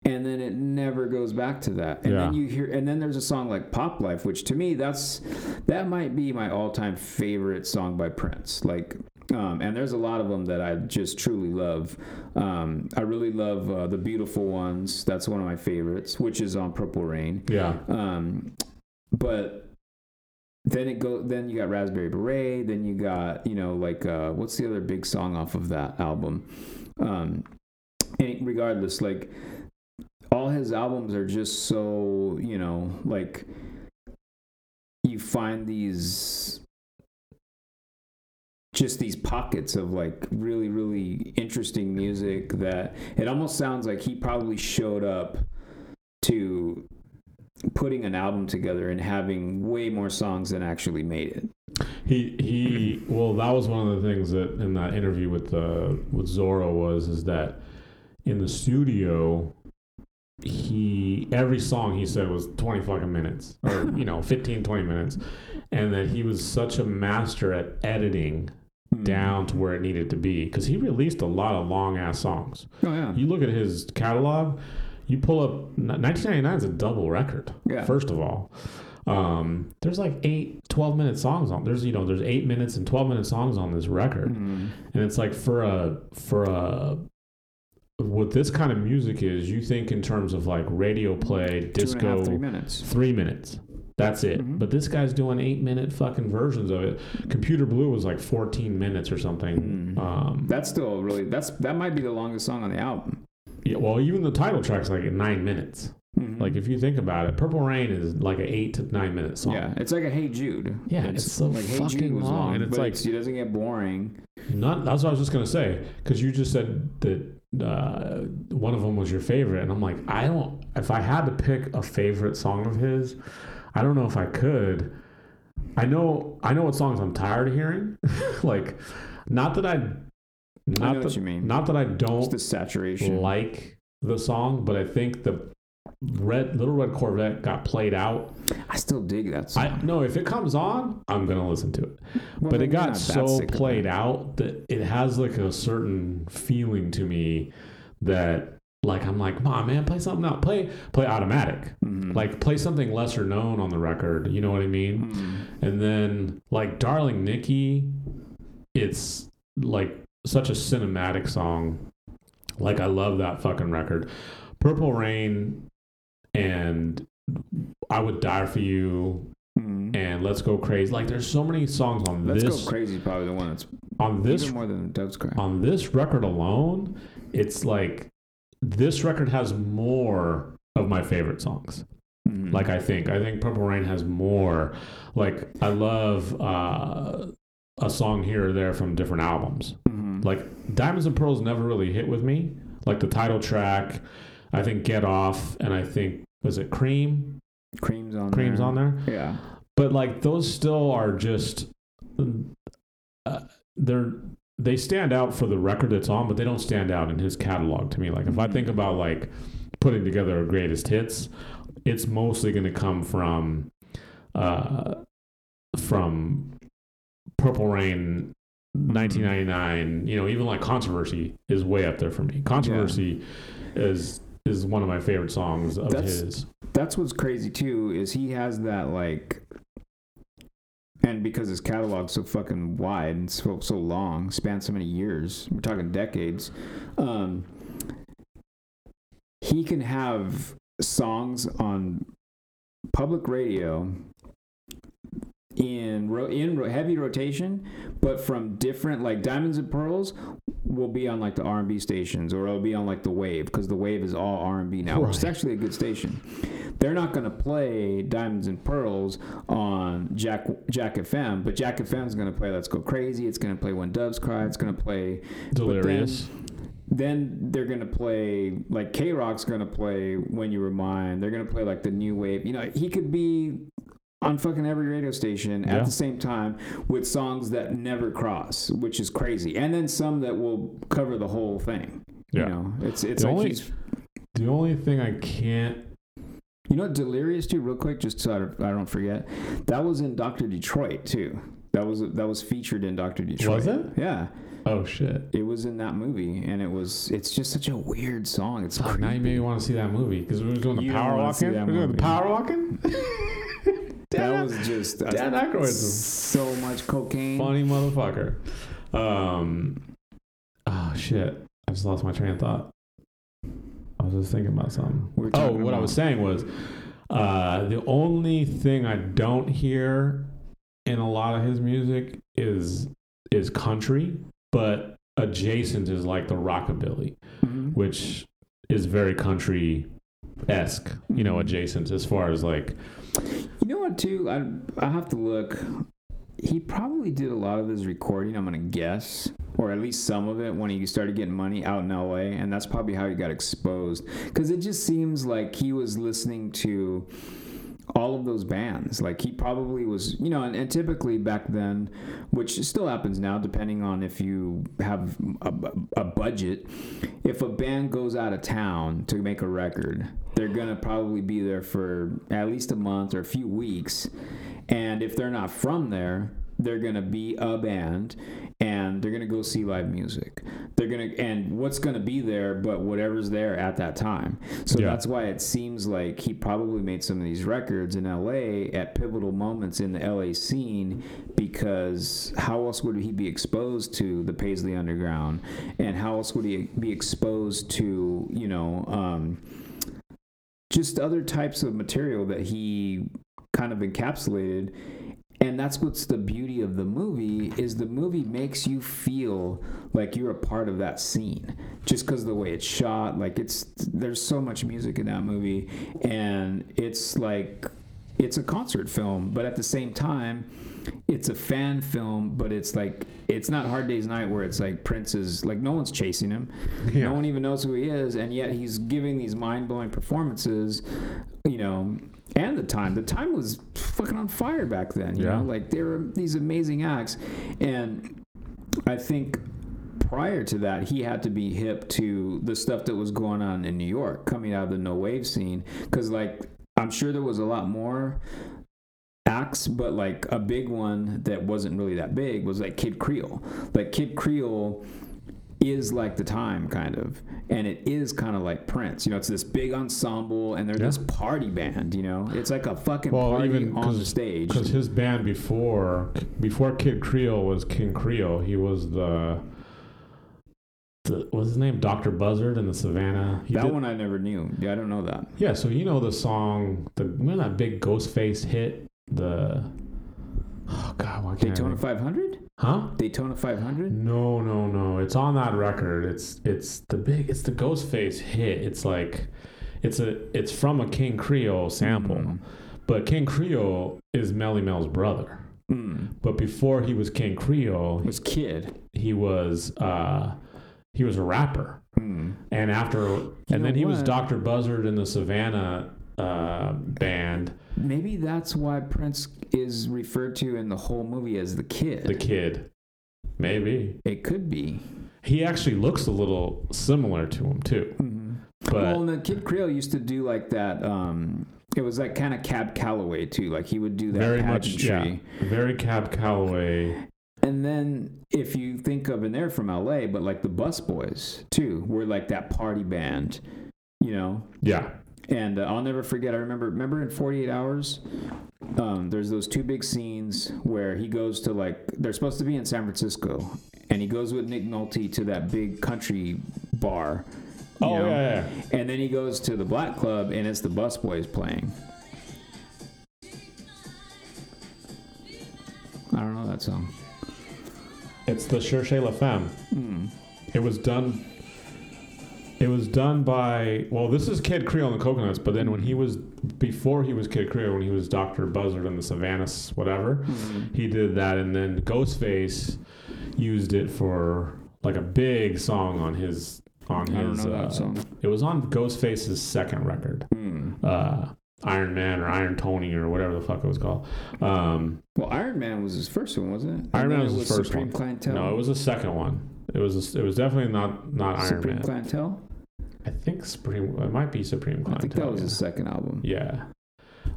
B: And then it never goes back to that. And then you hear, and then there's a song like Pop Life, which to me, that's that might be my all-time favorite song by Prince. Like, um, and there's a lot of them that I just truly love. Um, I really love uh, the Beautiful Ones. That's one of my favorites, which is on Purple Rain.
A: Yeah.
B: Um, but then it go. Then you got Raspberry Beret. Then you got you know like uh, what's the other big song off of that album? Um, and regardless, like all his albums are just so you know like you find these just these pockets of like really really interesting music that it almost sounds like he probably showed up to putting an album together and having way more songs than actually made it.
A: He he. <clears throat> Well, that was one of the things that in that interview with uh, with Zorro was is that in the studio, he every song he said was 20 fucking minutes or <laughs> you know 15 20 minutes and that he was such a master at editing down to where it needed to be because he released a lot of long ass songs
B: Oh yeah.
A: you look at his catalog you pull up 1999 is a double record
B: Yeah.
A: first of all um, there's like eight 12 minute songs on there's you know there's eight minutes and 12 minute songs on this record
B: Mhm.
A: and it's like for a for a what this kind of music is you think in terms of like radio play
B: Two and a
A: disco
B: three minutes.
A: three minutes that's it
B: Mhm.
A: but this guy's doing eight minute fucking versions of it computer blue was like 14 minutes or something
B: Mm.
A: um
B: That's still really that's that might be the longest song on the album.
A: yeah, well even the title track's like nine minutes
B: Mhm.
A: like if you think about it purple rain is like an eight to nine minute song
B: yeah, it's like a Hey Jude.
A: Yeah, it's so fucking long, and it's like-
B: it doesn't get boring.
A: Not that's what I was just gonna say because you just said that uh, one of them was your favorite, and I'm like, I don't. If I had to pick a favorite song of his, I don't know if I could. I know I know what songs I'm tired of hearing. <laughs> like, not that I,
B: I
A: not
B: know
A: that
B: you mean.
A: not that I don't
B: the saturation.
A: like the song, but I think the red Little Red Corvette got played out.
B: I still dig that song.
A: I no, if it comes on, I'm gonna listen to it
B: Well,
A: but it got so played out that it has like a certain feeling to me that like I'm like, Mom, man, play something out. Play play automatic.
B: Mhm.
A: Like play something lesser known on the record. You know what I mean?
B: Mhm.
A: And then like Darling Nikki, it's like such a cinematic song. Like I love that fucking record. Purple Rain and I Would Die for You
B: Mhm.
A: and Let's Go Crazy. Like there's so many songs on this.
B: Let's go crazy. Probably the one that's
A: on this
B: even more than Dove's Cry.
A: on this record alone, it's like this record has more of my favorite songs.
B: Mhm.
A: Like I think, I think Purple Rain has more. Like I love uh, a song here or there from different albums.
B: Mhm.
A: Like Diamonds and Pearls never really hit with me. Like the title track, I think Get Off, and I think was it Cream?
B: creams on
A: Cream's
B: there.
A: on there.
B: Yeah.
A: but like those still are just uh, they're they stand out for the record that's on but they don't stand out in his catalog to me. Like if i think about like putting together a greatest hits it's mostly going to come from uh from purple rain 1999 you know even like controversy is way up there for me. Controversy is is one of my favorite songs of
B: That's-
A: his.
B: That's what's crazy too is he has that like, and because his catalog's so fucking wide and so so long, spans so many years, we're talking decades. Um, he can have songs on public radio in ro- in ro- heavy rotation, but from different like Diamonds and Pearls will be on like the R and B stations, or it'll be on like the Wave because the Wave is all R and B now, which is actually a good station. They're not going to play Diamonds and Pearls on Jack Jack FM, but Jack FM is going to play Let's Go Crazy. It's going to play When Doves Cry. It's going to play
A: Delirious.
B: then they're gonna play like K Rock's gonna play When You Were Mine. They're gonna play like the new wave. You know, he could be on fucking every radio station
A: Yeah.
B: at the same time with songs that never cross, which is crazy. And then some that will cover the whole thing.
A: Yeah.
B: You know, it's it's
A: The
B: like
A: only- The only thing I can't.
B: you know what Delirious too, real quick, just so I don't, I don't forget. That was in Doctor Detroit too. That was that was featured in Doctor Detroit.
A: Was it?
B: Yeah.
A: Oh shit!
B: It was in that movie and it was it's just such a weird song. It's
A: Fuck, now you made me want to see that movie because we were doing the
B: You
A: power walking. We were doing the power walking. <laughs>
B: That was just
A: Dan Aykroyd's
B: so much cocaine.
A: funny motherfucker. Um, oh shit! I just lost my train of thought. I was just thinking about something.
B: We
A: Oh, what I was saying was, uh, the only thing I don't hear in a lot of his music is is country, but adjacent is like the rockabilly,
B: Mhm.
A: which is very country esque. You know,
B: Mhm.
A: adjacent as far as like
B: You know what, too? I I have to look. He probably did a lot of his recording. I'm gonna guess, or at least some of it, when he started getting money out in L.A. And that's probably how he got exposed. Because it just seems like he was listening to all of those bands. Like he probably was, you know, and, and typically back then, which still happens now, depending on if you have a, a budget. If a band goes out of town to make a record, they're gonna probably be there for at least a month or a few weeks. And if they're not from there, they're gonna be a band and they're gonna go see live music. They're gonna and what's gonna be there, but whatever's there at that time. So
A: Yeah.
B: that's why it seems like he probably made some of these records in LA at pivotal moments in the LA scene because how else would he be exposed to the Paisley Underground and how else would he be exposed to, you know, um, just other types of material that he kind of encapsulated and that's what's the beauty of the movie is the movie makes you feel like you're a part of that scene just because of the way it's shot like it's there's so much music in that movie and it's like it's a concert film but at the same time it's a fan film but it's like it's not hard days night where it's like prince is like no one's chasing him
A: Yeah.
B: no one even knows who he is and yet he's giving these mind-blowing performances you know and the time the time was fucking on fire back then you
A: Yeah.
B: know? Like there were these amazing acts. And i think prior to that he had to be hip to the stuff that was going on in new york coming out of the no wave scene. Because like i'm sure there was a lot more acts but like a big one that wasn't really that big was like kid creole. Like kid creole is like the time kind of and it is kind of like prince you know it's this big ensemble and they're
A: Yeah.
B: this party band you know it's like a fucking
A: Well,
B: party
A: even
B: on the stage
A: because his band before before Kid Creole was King Creole. He was the. The, what's his name? Doctor Buzzard in the Savannah. He
B: that
A: did-
B: one i never knew yeah i don't know that
A: Yeah, so you know the song, the remember that big Ghostface hit, the oh god, why can't
B: daytona
A: I think?
B: 500
A: Huh?
B: daytona 500
A: No, no, no. It's on that record. It's it's the big. It's the Ghostface hit. It's like, it's a it's from a King Creole sample,
B: Mm.
A: but King Creole is Melle Mel's brother.
B: Mm.
A: But before he was King Creole,
B: was kid
A: he was uh he was a rapper.
B: mm.
A: And after
B: know
A: and then he was
B: what?
A: Dr. Buzzard in the Savannah uh band,
B: maybe that's why prince is referred to in the whole movie as the kid
A: The Kid. Maybe.
B: it could be
A: He actually looks a little similar to him too.
B: Mhm.
A: But
B: well, and the Kid Creole used to do like that. Um, it was like kind of Cab Calloway too. Like he would do that
A: very much
B: pageantry.
A: yeah. Very Cab Calloway.
B: And then if you think of, and they're from LA, but like the Bus Boys too, were like that party band. you know.
A: Yeah.
B: And uh, I'll never forget. I remember. Remember in 48 Hours, um, there's those two big scenes where he goes to like they're supposed to be in San Francisco, and he goes with Nick Nolte to that big country bar.
A: Oh
B: know?
A: yeah, yeah.
B: And then he goes to the black club, and it's the Busboys playing. I don't know that song.
A: It's the Cherchez La Femme.
B: Hmm.
A: It was done. It was done by well, this is Kid Creole and the Coconuts, but then when he was before he was Kid Creole, when he was Doctor Buzzard and the Savannahs, whatever,
B: Hmm.
A: he did that, and then Ghostface used it for like a big song on his on
B: I don't
A: his.
B: know that
A: uh,
B: song.
A: It was on Ghostface's second record,
B: Hmm.
A: uh, Iron Man or Iron Tony or whatever the fuck it was called. Um,
B: Well, Iron Man was his first one, wasn't it?
A: Iron Man
B: then
A: was his first
B: Supreme
A: one.
B: Clientele.
A: no, it was the second one. It was. A, it was definitely not not Iron
B: Supreme
A: Man.
B: Clientele.
A: I think Supreme. It might be Supreme
B: I think that
A: Clientele.
B: was his second album.
A: yeah.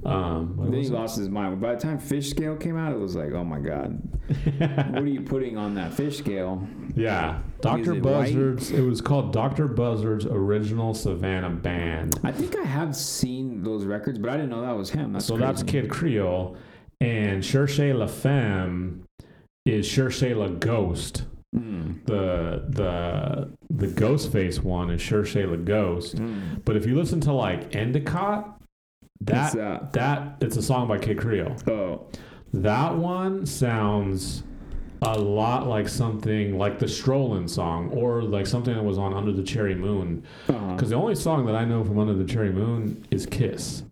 A: Um,
B: Then he
A: it?
B: lost his mind. By the time Fish Scale came out, it was like, oh my god, <laughs> what are you putting on that fish scale?
A: yeah, Doctor
B: it white?
A: Buzzard's. It was called Doctor Buzzard's Original Savannah Band.
B: I think I have seen those records, but I didn't know that was him. That's
A: so
B: crazy.
A: that's Kid Creole, and Cherchez La Femme is Cherchez La Ghost.
B: Mm.
A: The the the Ghostface one is Cherchez La Ghost.
B: Mm.
A: But if you listen to like Endicott, that
B: that?
A: that it's a song by Kid Creole.
B: Oh,
A: That one sounds a lot like something like the Strollin song or like something that was on Under the Cherry Moon.
B: uh-huh.
A: Because the only song that I know from Under the Cherry Moon is Kiss.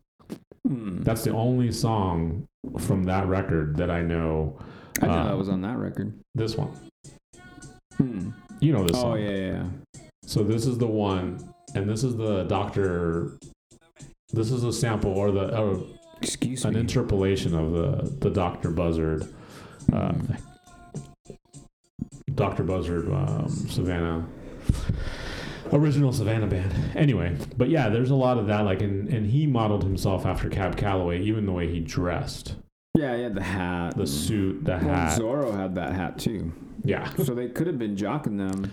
B: Mm.
A: That's the only song from that record that I know.
B: I know
A: uh,
B: that was on that record.
A: This one.
B: Hmm.
A: You know this
B: Oh
A: song.
B: yeah, yeah, yeah.
A: So this is the one, and this is the Doctor. This is a sample or the uh,
B: Excuse
A: an
B: me.
A: interpolation of the the Doctor Buzzard, uh,
B: Mm.
A: Doctor Buzzard um, Savannah original Savannah band. Anyway, but yeah, there's a lot of that. Like, and and he modeled himself after Cab Calloway, even the way he dressed,
B: yeah, he had the hat.
A: the suit, the
B: Well,
A: hat.
B: Zorro had that hat too.
A: Yeah, <laughs>
B: so they could have been jocking them,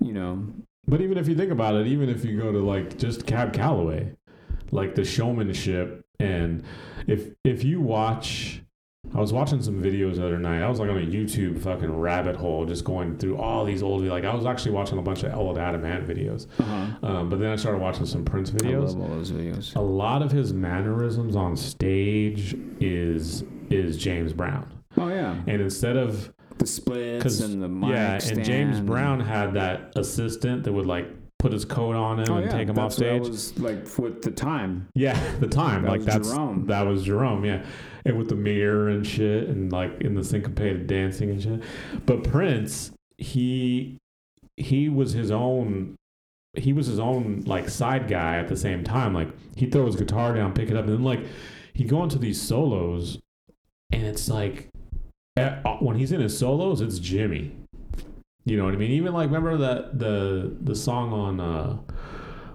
B: you know.
A: but even if you think about it, even if you go to like just Cab Calloway, like the showmanship, and if if you watch. I was watching some videos the other night. I was like on a YouTube fucking rabbit hole, just going through all these old. Like I was actually watching a bunch of old Adam Ant videos,
B: Uh-huh.
A: um, but then I started watching some Prince videos.
B: I love all those videos.
A: A lot of his mannerisms on stage is is James Brown,
B: Oh yeah,
A: and instead of
B: the splits and the mic
A: yeah, and James. Brown had that assistant that would like put his coat on him
B: Oh
A: and
B: yeah,
A: take him off
B: that's I
A: stage.
B: was like with the time.
A: Yeah, the time
B: That
A: like
B: was
A: that's
B: Jerome.
A: that was Jerome. Yeah, and with the mirror and shit, and like in the syncopated dancing and shit. But Prince, he he was his own. He was his own like side guy at the same time. Like he'd throw his guitar down, pick it up, and then like he'd go into these solos, and it's like when he's in his solos, it's Jimi. You know what I mean? Even like remember that the the song on uh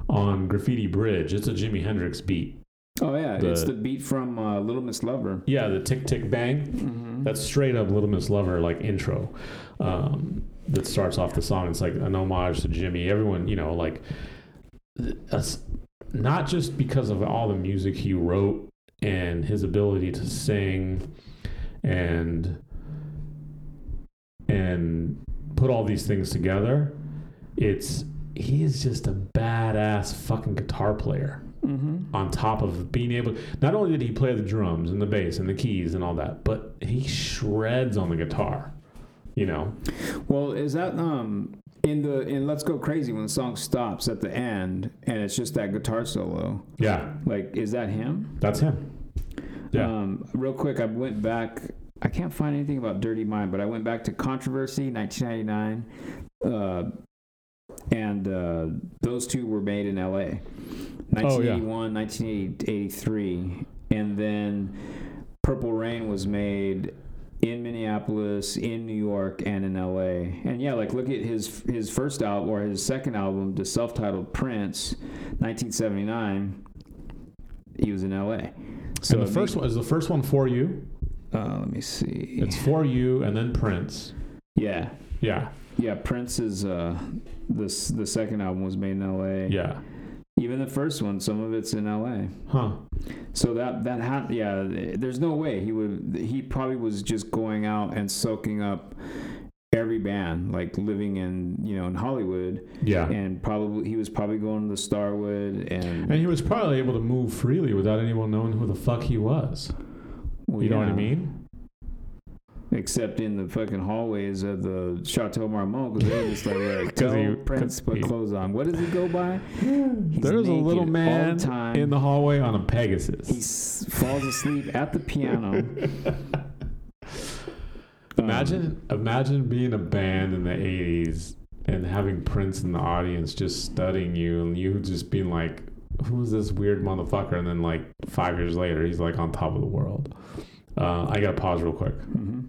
A: on Graffiti Bridge, it's a Jimi Hendrix beat.
B: Oh yeah,
A: The-
B: it's the beat from uh, Little Miss Lover.
A: Yeah, the tick tick bang.
B: Mm-hmm.
A: That's straight up Little Miss Lover like intro. Um, that starts off the song. It's like an homage to Jimi. Everyone, you know, like that's not just because of all the music he wrote and his ability to sing and and put all these things together. It's he is just a badass fucking guitar player
B: Mm-hmm.
A: on top of being able not only did he play the drums and the bass and the keys and all that but he shreds on the guitar you know
B: Well, is that um in the in Let's Go Crazy when the song stops at the end and it's just that guitar solo?
A: yeah
B: Like, is that him?
A: that's him yeah
B: Um, real quick, I went back. I can't find anything about Dirty Mind, but I went back to Controversy, 1999, uh, and uh, those two were made in L.A.
A: Oh, yeah.
B: 1981, 1983, and then Purple Rain was made in Minneapolis, in New York, and in L.A. And yeah, like look at his his first album or his second album, the self-titled Prince, 1979. He was in L.A. So
A: and the first one is the first one for you
B: uh, let me see.
A: it's for you and then prince
B: yeah,
A: yeah
B: yeah. Prince's uh, this the second album was made in L.A.
A: yeah
B: Even the first one, some of it's in L.A.
A: Huh.
B: So that that ha- yeah, there's no way he would. He probably was just going out and soaking up every band, like living in you know in Hollywood,
A: Yeah.
B: and probably he was probably going to the Starwood and,
A: And he was probably able to move freely without anyone knowing who the fuck he was.
B: Well,
A: You know what I mean?
B: Except in the fucking hallways of the Chateau Marmont, because they're just like, like <laughs>
A: 'Cause
B: tell
A: he-
B: Prince
A: 'cause
B: put
A: he-
B: clothes on. What does he go by? <sighs> He's
A: There's a little
B: all the
A: man
B: time.
A: in the hallway on a Pegasus.
B: He s- falls asleep at the piano. Um, <laughs>
A: Imagine, imagine being a band in the '80s and having Prince in the audience just studying you, and you just being like, "Who's this weird motherfucker?" And then, like five years later, he's like on top of the world. Uh, I gotta pause real quick.
B: mhm.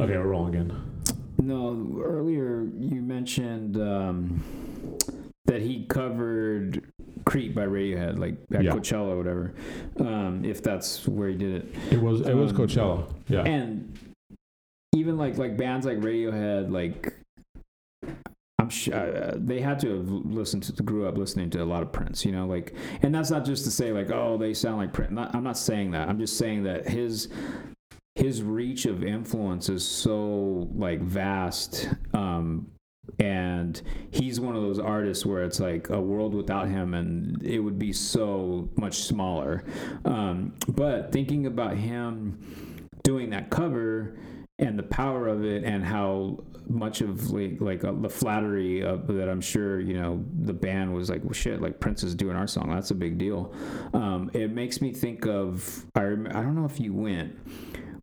A: Okay, we're rolling again.
B: No, earlier you mentioned um, that he covered "Creep" by Radiohead, like at
A: Yeah.
B: Coachella or whatever. Um, if that's where he did it,
A: It was it was
B: Um,
A: Coachella. Yeah.
B: and even like like bands like Radiohead, like sure uh, they had to have listened to grew up listening to a lot of Prince, you know, like, and that's not just to say like, oh, they sound like Prince. Not, I'm not saying that. I'm just saying that his his reach of influence is so like vast. Um, and he's one of those artists where it's like a world without him and it would be so much smaller um, but thinking about him doing that cover and the power of it and how much of like like uh, the flattery of that I'm sure you know the band was like well shit like Prince is doing our song that's a big deal um, it makes me think of I, rem- I don't know if you went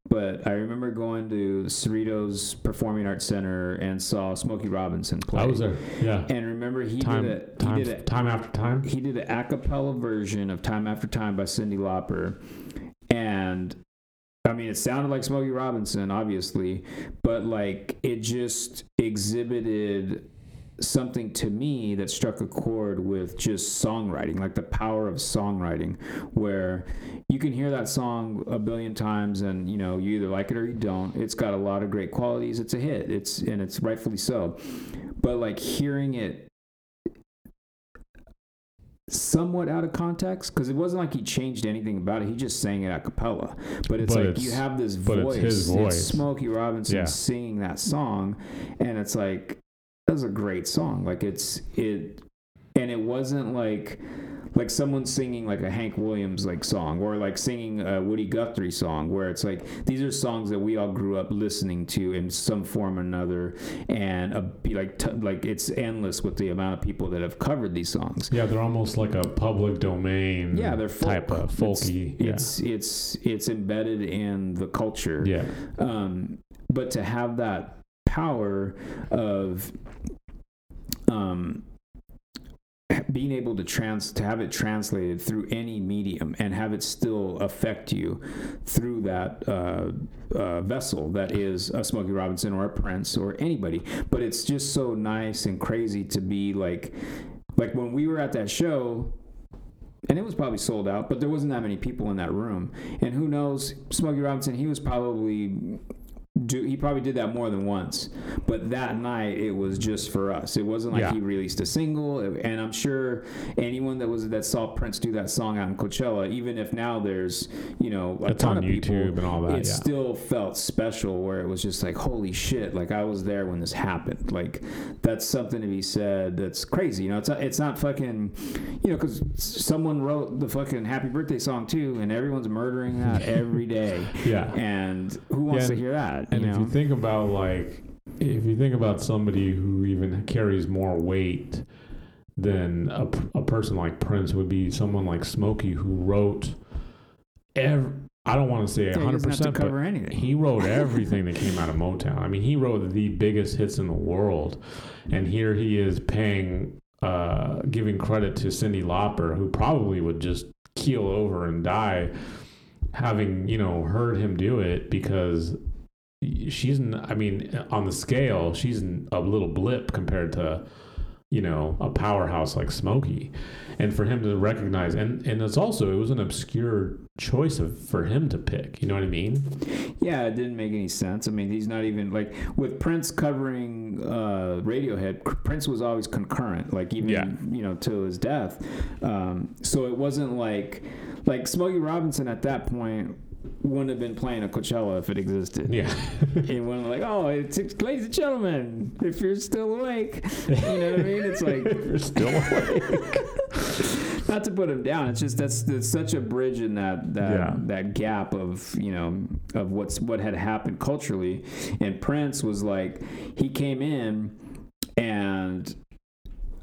B: but I remember going to Cerritos Performing Arts Center and saw Smokey Robinson play
A: I was there. Yeah.
B: and remember he
A: Time,
B: did a
A: time,
B: he did a
A: time after time.
B: he did an a cappella version of Time After Time by Cyndi Lauper. And I mean, it sounded like Smokey Robinson, obviously, but like it just exhibited something to me that struck a chord with just songwriting, like the power of songwriting, where you can hear that song a billion times and you know you either like it or you don't. It's got a lot of great qualities. It's a hit. It's and it's rightfully so. But like hearing it somewhat out of context because it wasn't like he changed anything about it. He just sang it a cappella. But it's
A: But
B: like
A: it's-
B: you have this
A: but it's
B: voice.
A: his voice.
B: Smokey Robinson
A: Yeah.
B: singing that song, and it's like that's a great song. Like it's it, and it wasn't like like someone singing like a Hank Williams like song or like singing a Woody Guthrie song where it's like these are songs that we all grew up listening to in some form or another and a, be like t- like it's endless with the amount of people that have covered these songs.
A: Yeah, they're almost like a public domain.
B: Yeah, they're folk.
A: type of folky.
B: It's it's it's embedded in the culture.
A: yeah. yeah.
B: Um, but to have that power of um, <clears throat> being able to trans to have it translated through any medium and have it still affect you through that uh, uh, vessel that is a Smokey Robinson or a Prince or anybody. But it's just so nice and crazy to be like, like when we were at that show. And it was probably sold out, but there wasn't that many people in that room. And who knows, Smokey Robinson, he was probably do he probably did that more than once but that night it was just for us it wasn't like
A: Yeah.
B: he released a single and i'm sure anyone that was that saw prince do that song out in coachella even if now there's you know a
A: It's
B: ton
A: on
B: of people
A: YouTube and all that.
B: it
A: yeah.
B: still felt special where it was just like holy shit like i was there when this happened like that's something to be said that's crazy you know it's not, it's not fucking you know because someone wrote the fucking happy birthday song too and everyone's murdering that <laughs> every day
A: yeah.
B: and who wants
A: Yeah,
B: to hear that
A: And
B: you
A: if you think about like, if you think about somebody who even carries more weight than a, a person like Prince would be someone like Smokey who wrote every. I don't want to say hundred
B: doesn't have to
A: percent, but
B: anything
A: he wrote <laughs> everything that came out of Motown. I mean, he wrote the biggest hits in the world, and here he is paying, uh, giving credit to Cyndi Lauper, who probably would just keel over and die, having you know heard him do it because she's. i mean, on the scale, she's a little blip compared to you know a powerhouse like Smokey, and for him to recognize and and it's also it was an obscure choice of for him to pick. You know what I mean?
B: Yeah, it didn't make any sense. I mean, he's not even like with Prince covering uh, Radiohead. Prince was always concurrent, like even
A: Yeah.
B: you know till his death. Um, so it wasn't like like Smokey Robinson at that point wouldn't have been playing a Coachella if it existed.
A: Yeah.
B: It wouldn't like, oh, it's, it's ladies and gentlemen, if you're still awake. You know what I mean? It's like <laughs> if
A: You're still awake. <laughs>
B: not to put him down. It's just that's, that's such a bridge in that that
A: Yeah.
B: that gap of you know of what's what had happened culturally. And Prince was like he came in and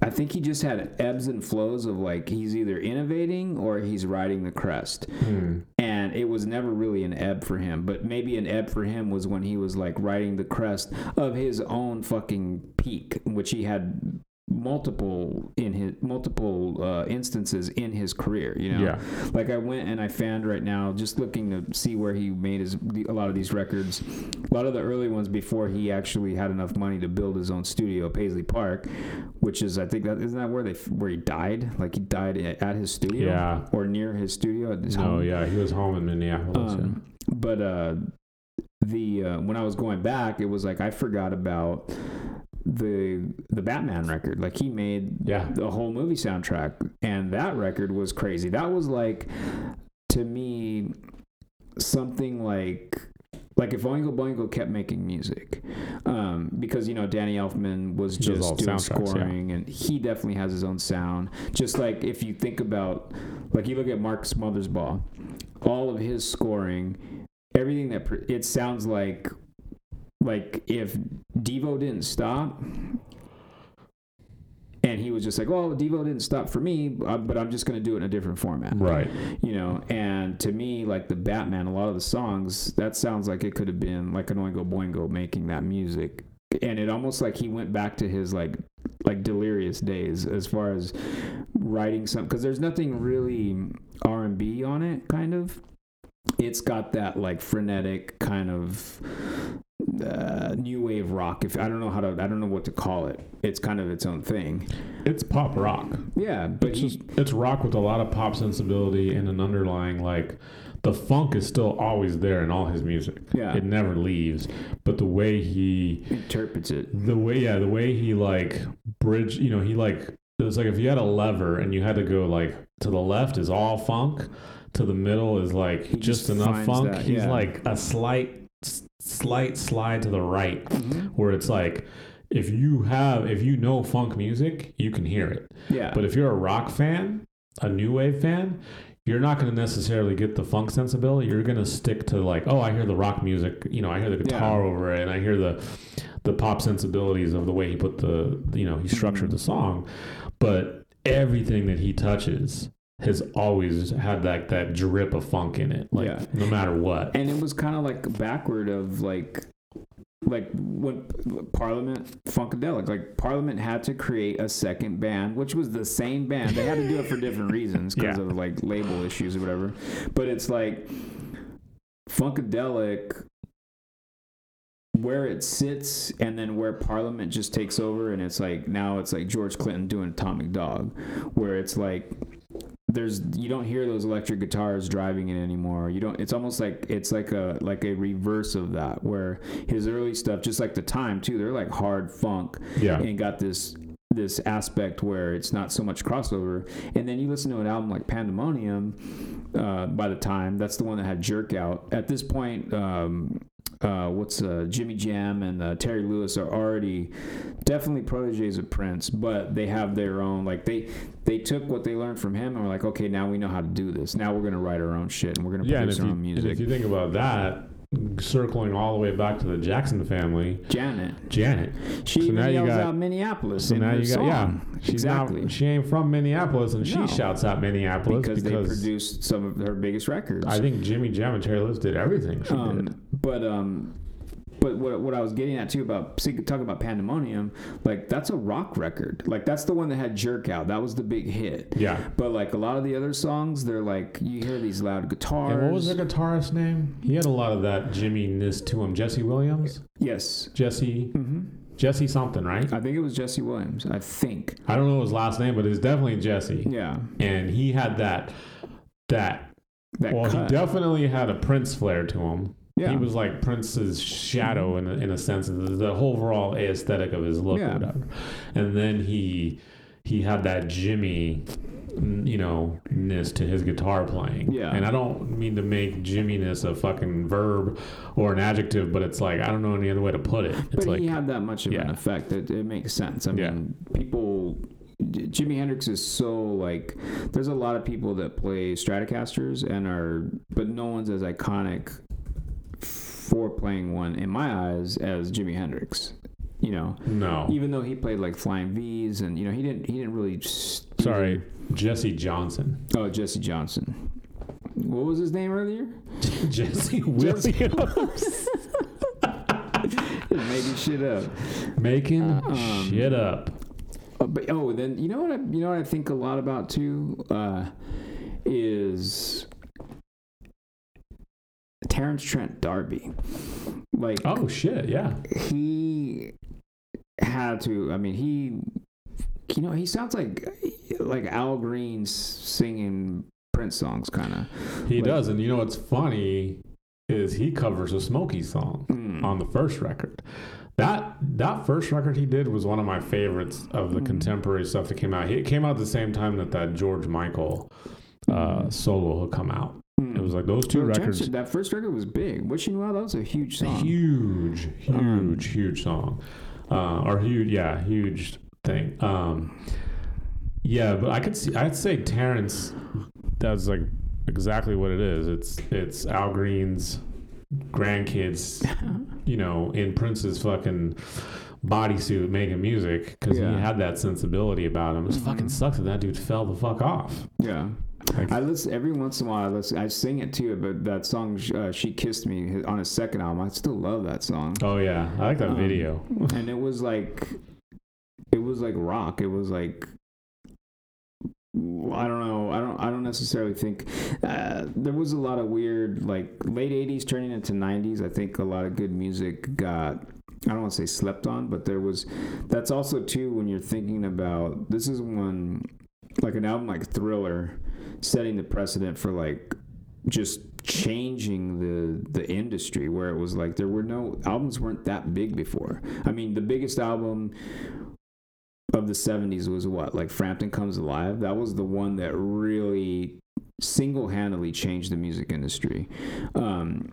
B: I think he just had ebbs and flows of like he's either innovating or he's riding the crest.
A: Hmm.
B: And it was never really an ebb for him, but maybe an ebb for him was when he was like riding the crest of his own fucking peak, which he had multiple in his multiple uh, instances in his career. You know,
A: Yeah.
B: like I went and I found right now, just looking to see where he made his a lot of these records. A lot of the early ones before he actually had enough money to build his own studio, Paisley Park, which is I think that isn't that where they where he died? Like he died at his studio,
A: Yeah.
B: or near his studio at his
A: No,
B: home.
A: yeah, he was home in Minneapolis.
B: Um, but uh, the uh, when I was going back, it was like I forgot about the the Batman record. Like he made
A: yeah.
B: the whole movie soundtrack, and that record was crazy. That was like to me something like like if Oingo Boingo kept making music, um, because you know Danny Elfman was
A: He does all
B: just doing
A: soundtracks, yeah.
B: scoring, and he definitely has his own sound. Just like if you think about, like you look at Mark Mothersbaugh, all of his scoring, everything that it sounds like, like if Devo didn't stop. And he was just like, "Well, Devo didn't stop for me, uh, but I'm just going to do it in a different format."
A: Right.
B: you know and to me like the batman a lot of the songs that sounds like it could have been like an oingo boingo making that music and it almost like he went back to his like like delirious days as far as writing some because there's nothing really r&b on it kind of it's got that like frenetic kind of uh, new wave rock if i don't know how to i don't know what to call it it's kind of its own thing
A: It's pop rock.
B: yeah but
A: It's
B: he,
A: just it's rock with a lot of pop sensibility and an underlying like the funk is still always there in all his music.
B: Yeah.
A: It never leaves. But the way he
B: interprets it
A: the way yeah, the way he like bridge you know, he like it was like if you had a lever and you had to go like to the left is all funk, to the middle is like
B: He
A: just,
B: just
A: enough funk.
B: that,
A: He's like a slight s- slight slide to the right
B: Mhm.
A: where it's like if you have if you know funk music, you can hear it.
B: yeah
A: But if you're a rock fan, a new wave fan, you're not going to necessarily get the funk sensibility. You're going to stick to like, oh, I hear the rock music. You know, I hear the guitar over it, and I hear the the pop sensibilities of the way he put the you know he structured the song. But everything that he touches has always had that that drip of funk in it. Like
B: Yeah.
A: no matter what.
B: and it was kind of like backward of like like when parliament funkadelic like parliament had to create a second band which was the same band they had to do it for different reasons because
A: Yeah.
B: of like label issues or whatever but it's like funkadelic where it sits and then where parliament just takes over and it's like now it's like george clinton doing atomic dog where it's like there's you don't hear those electric guitars driving it anymore. You don't it's almost like it's like a like a reverse of that where his early stuff just like the time too they're like hard funk.
A: Yeah.
B: and got this this aspect where it's not so much crossover. And then you listen to an album like pandemonium uh, by the time that's the one that had jerk out. At this point um, uh, what's uh, Jimmy Jam and uh, Terry Lewis are already definitely proteges of Prince, but they have their own like they they took what they learned from him and were like, okay, now we know how to do this. Now we're gonna write our own shit and we're gonna
A: Yeah,
B: produce our
A: you,
B: own
A: and
B: music.
A: if you think about that, circling all the way back to the Jackson family,
B: Janet,
A: Janet.
B: she
A: So now you
B: yells
A: got-
B: out Minneapolis.
A: So
B: in
A: now
B: her
A: you got
B: song.
A: yeah. She's
B: exactly
A: not she ain't from Minneapolis and
B: No.
A: she shouts out Minneapolis
B: because,
A: because,
B: they produced some of her biggest records.
A: I think Jimmy Jam and Terry Lewis did everything she did.
B: But um, but what, what I was getting at too about talking about Pandemonium, like that's a rock record. Like that's the one that had Jerk Out. That was the big hit.
A: Yeah.
B: But like a lot of the other songs, they're like you hear these loud guitars.
A: And what was the guitarist's name? He had a lot of that Jimmy-ness to him. Jesse Williams?
B: Yes.
A: Jesse
B: hmm
A: Jesse something, right?
B: I think it was Jesse Williams. I think.
A: I don't know his last name, but it's definitely Jesse.
B: Yeah.
A: And he had that that
B: That
A: well,
B: cut.
A: he definitely had a Prince flair to him.
B: Yeah.
A: He was like Prince's shadow in a, in a sense, the, the overall aesthetic of his look,
B: Yeah.
A: or whatever. And then he he had that Jimi, mm, you know, ness to his guitar playing.
B: Yeah.
A: And I don't mean to make Jimminess a fucking verb or an adjective, but it's like I don't know any other way to put it. It's
B: but
A: like
B: he had that much of an effect that it makes sense. I
A: Yeah.
B: mean, people. Jimi Hendrix is so like. There's a lot of people that play Stratocasters and are, but no one's as iconic for playing one in my eyes as Jimi Hendrix. You know,
A: no.
B: even though he played like Flying V's and you know he didn't he didn't really. s-
A: Sorry, Jesse Johnson.
B: Oh, Jesse Johnson. What was his name earlier? <laughs>
A: Jesse
B: Jesse-
A: Williams. <laughs>
B: Making shit up.
A: Making
B: Um,
A: shit up.
B: Uh, but oh, then you know what I you know what I think a lot about too uh, is Terence Trent D'Arby. Like
A: Oh shit, yeah.
B: he had to. I mean, he you know he sounds like like Al Green s- singing Prince songs, kind of.
A: He
B: Like-
A: does, and you know what's funny is he covers a Smokey song
B: Mm.
A: on the first record. That that first record he did was one of my favorites of the
B: Mm.
A: contemporary stuff that came out. It came out at the same time that that George Michael uh, solo had come out. It was like those two
B: Well,
A: records.
B: that first record was big. Wishing Well, that was a huge song.
A: Huge, huge,
B: Um,
A: huge song, uh, or huge, yeah, huge thing. Um, yeah, but I could see. I'd say Terence. That's like exactly what it is. It's it's Al Green's grandkids, <laughs> you know, in Prince's fucking bodysuit making music because
B: Yeah.
A: he had that sensibility about him. It just fucking sucks that that dude fell the fuck off.
B: Yeah.
A: Like,
B: I listen every once in a while. I listen. I sing it too. But that song, uh, "She Kissed Me," on his second album, I still love that song.
A: oh yeah, I like that
B: Um,
A: video. <laughs>
B: and it was like, it was like rock. It was like, I don't know. I don't. I don't necessarily think uh, there was a lot of weird, like late '80s turning into '90s. I think a lot of good music got. I don't want to say slept on, but there was. That's also too when you're thinking about. This is when, like an album like Thriller, setting the precedent for like just changing the the industry where it was like there were no albums weren't that big before. I mean, the biggest album of the 70s was what? Like Frampton Comes Alive. That was the one that really single-handedly changed the music industry. Um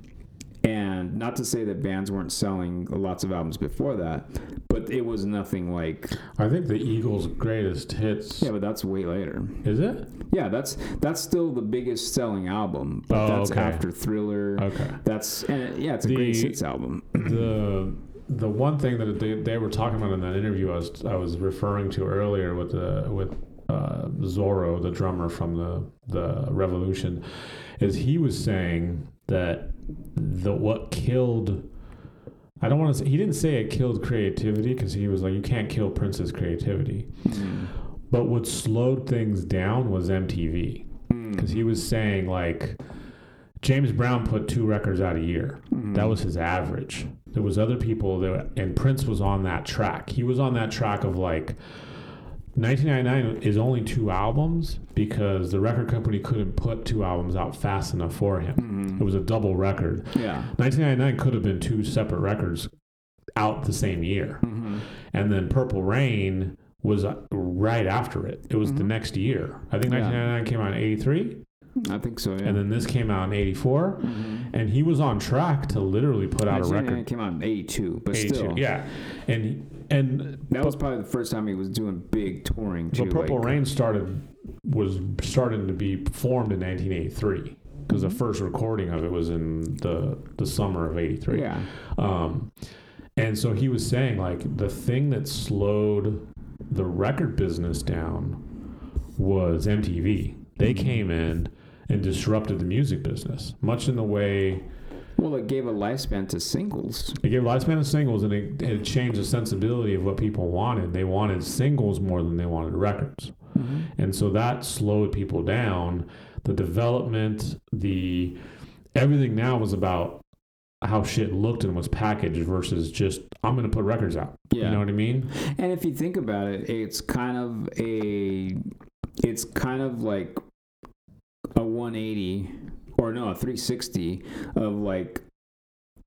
B: and not to say that bands weren't selling lots of albums before that, but it was nothing like
A: I think the Eagles' greatest hits.
B: yeah, but that's way later.
A: Is it?
B: Yeah, that's that's still the biggest selling album, but
A: Oh,
B: that's
A: okay.
B: after Thriller.
A: Okay.
B: That's and yeah, it's a
A: The-
B: great hits album. <clears throat>
A: the the one thing that they, they were talking about in that interview I was I was referring to earlier with the with uh, Zorro, the drummer from the the Revolution, is he was saying that the what killed. I don't want to say he didn't say it killed creativity because he was like you can't kill Prince's creativity,
B: Mm.
A: but what slowed things down was MTV
B: Mm.
A: because he was saying like James Brown put two records out a year.
B: Mm.
A: That was his average. There was other people that, and Prince was on that track. He was on that track of like 1999 is only two albums because the record company couldn't put two albums out fast enough for him.
B: Mhm.
A: It was a double record.
B: Yeah.
A: 1999 could have been two separate records out the same year.
B: Mhm.
A: And then Purple Rain was uh, right after it. It was the
B: Mhm.
A: next year. I think
B: Yeah.
A: 1999 came out in 83
B: I think so. Yeah.
A: and then this came out in 84
B: Mhm.
A: and he was on track to literally put out a
B: 1999
A: record
B: came out in '82, but
A: 82,
B: still,
A: yeah and and
B: that was probably the first time he was doing big touring too.
A: but purple
B: like,
A: rain started was starting to be formed in 1983 because the
B: Mhm.
A: first recording of it was in the the summer of 83
B: Yeah.
A: um and so he was saying like the thing that slowed the record business down was MTV they
B: Mhm.
A: came in and disrupted the music business much in the way
B: Well, it gave a lifespan to singles.
A: It gave a lifespan of singles, and it, it changed the sensibility of what people wanted. They wanted singles more than they wanted records, mm-hmm. and so that slowed people down. The development, the everything now was about how shit looked and was packaged versus just I'm gonna put records out.
B: Yeah.
A: You know what I mean?
B: And if you think about it, it's kind of a, it's kind of like a 180 or no, a 360 of like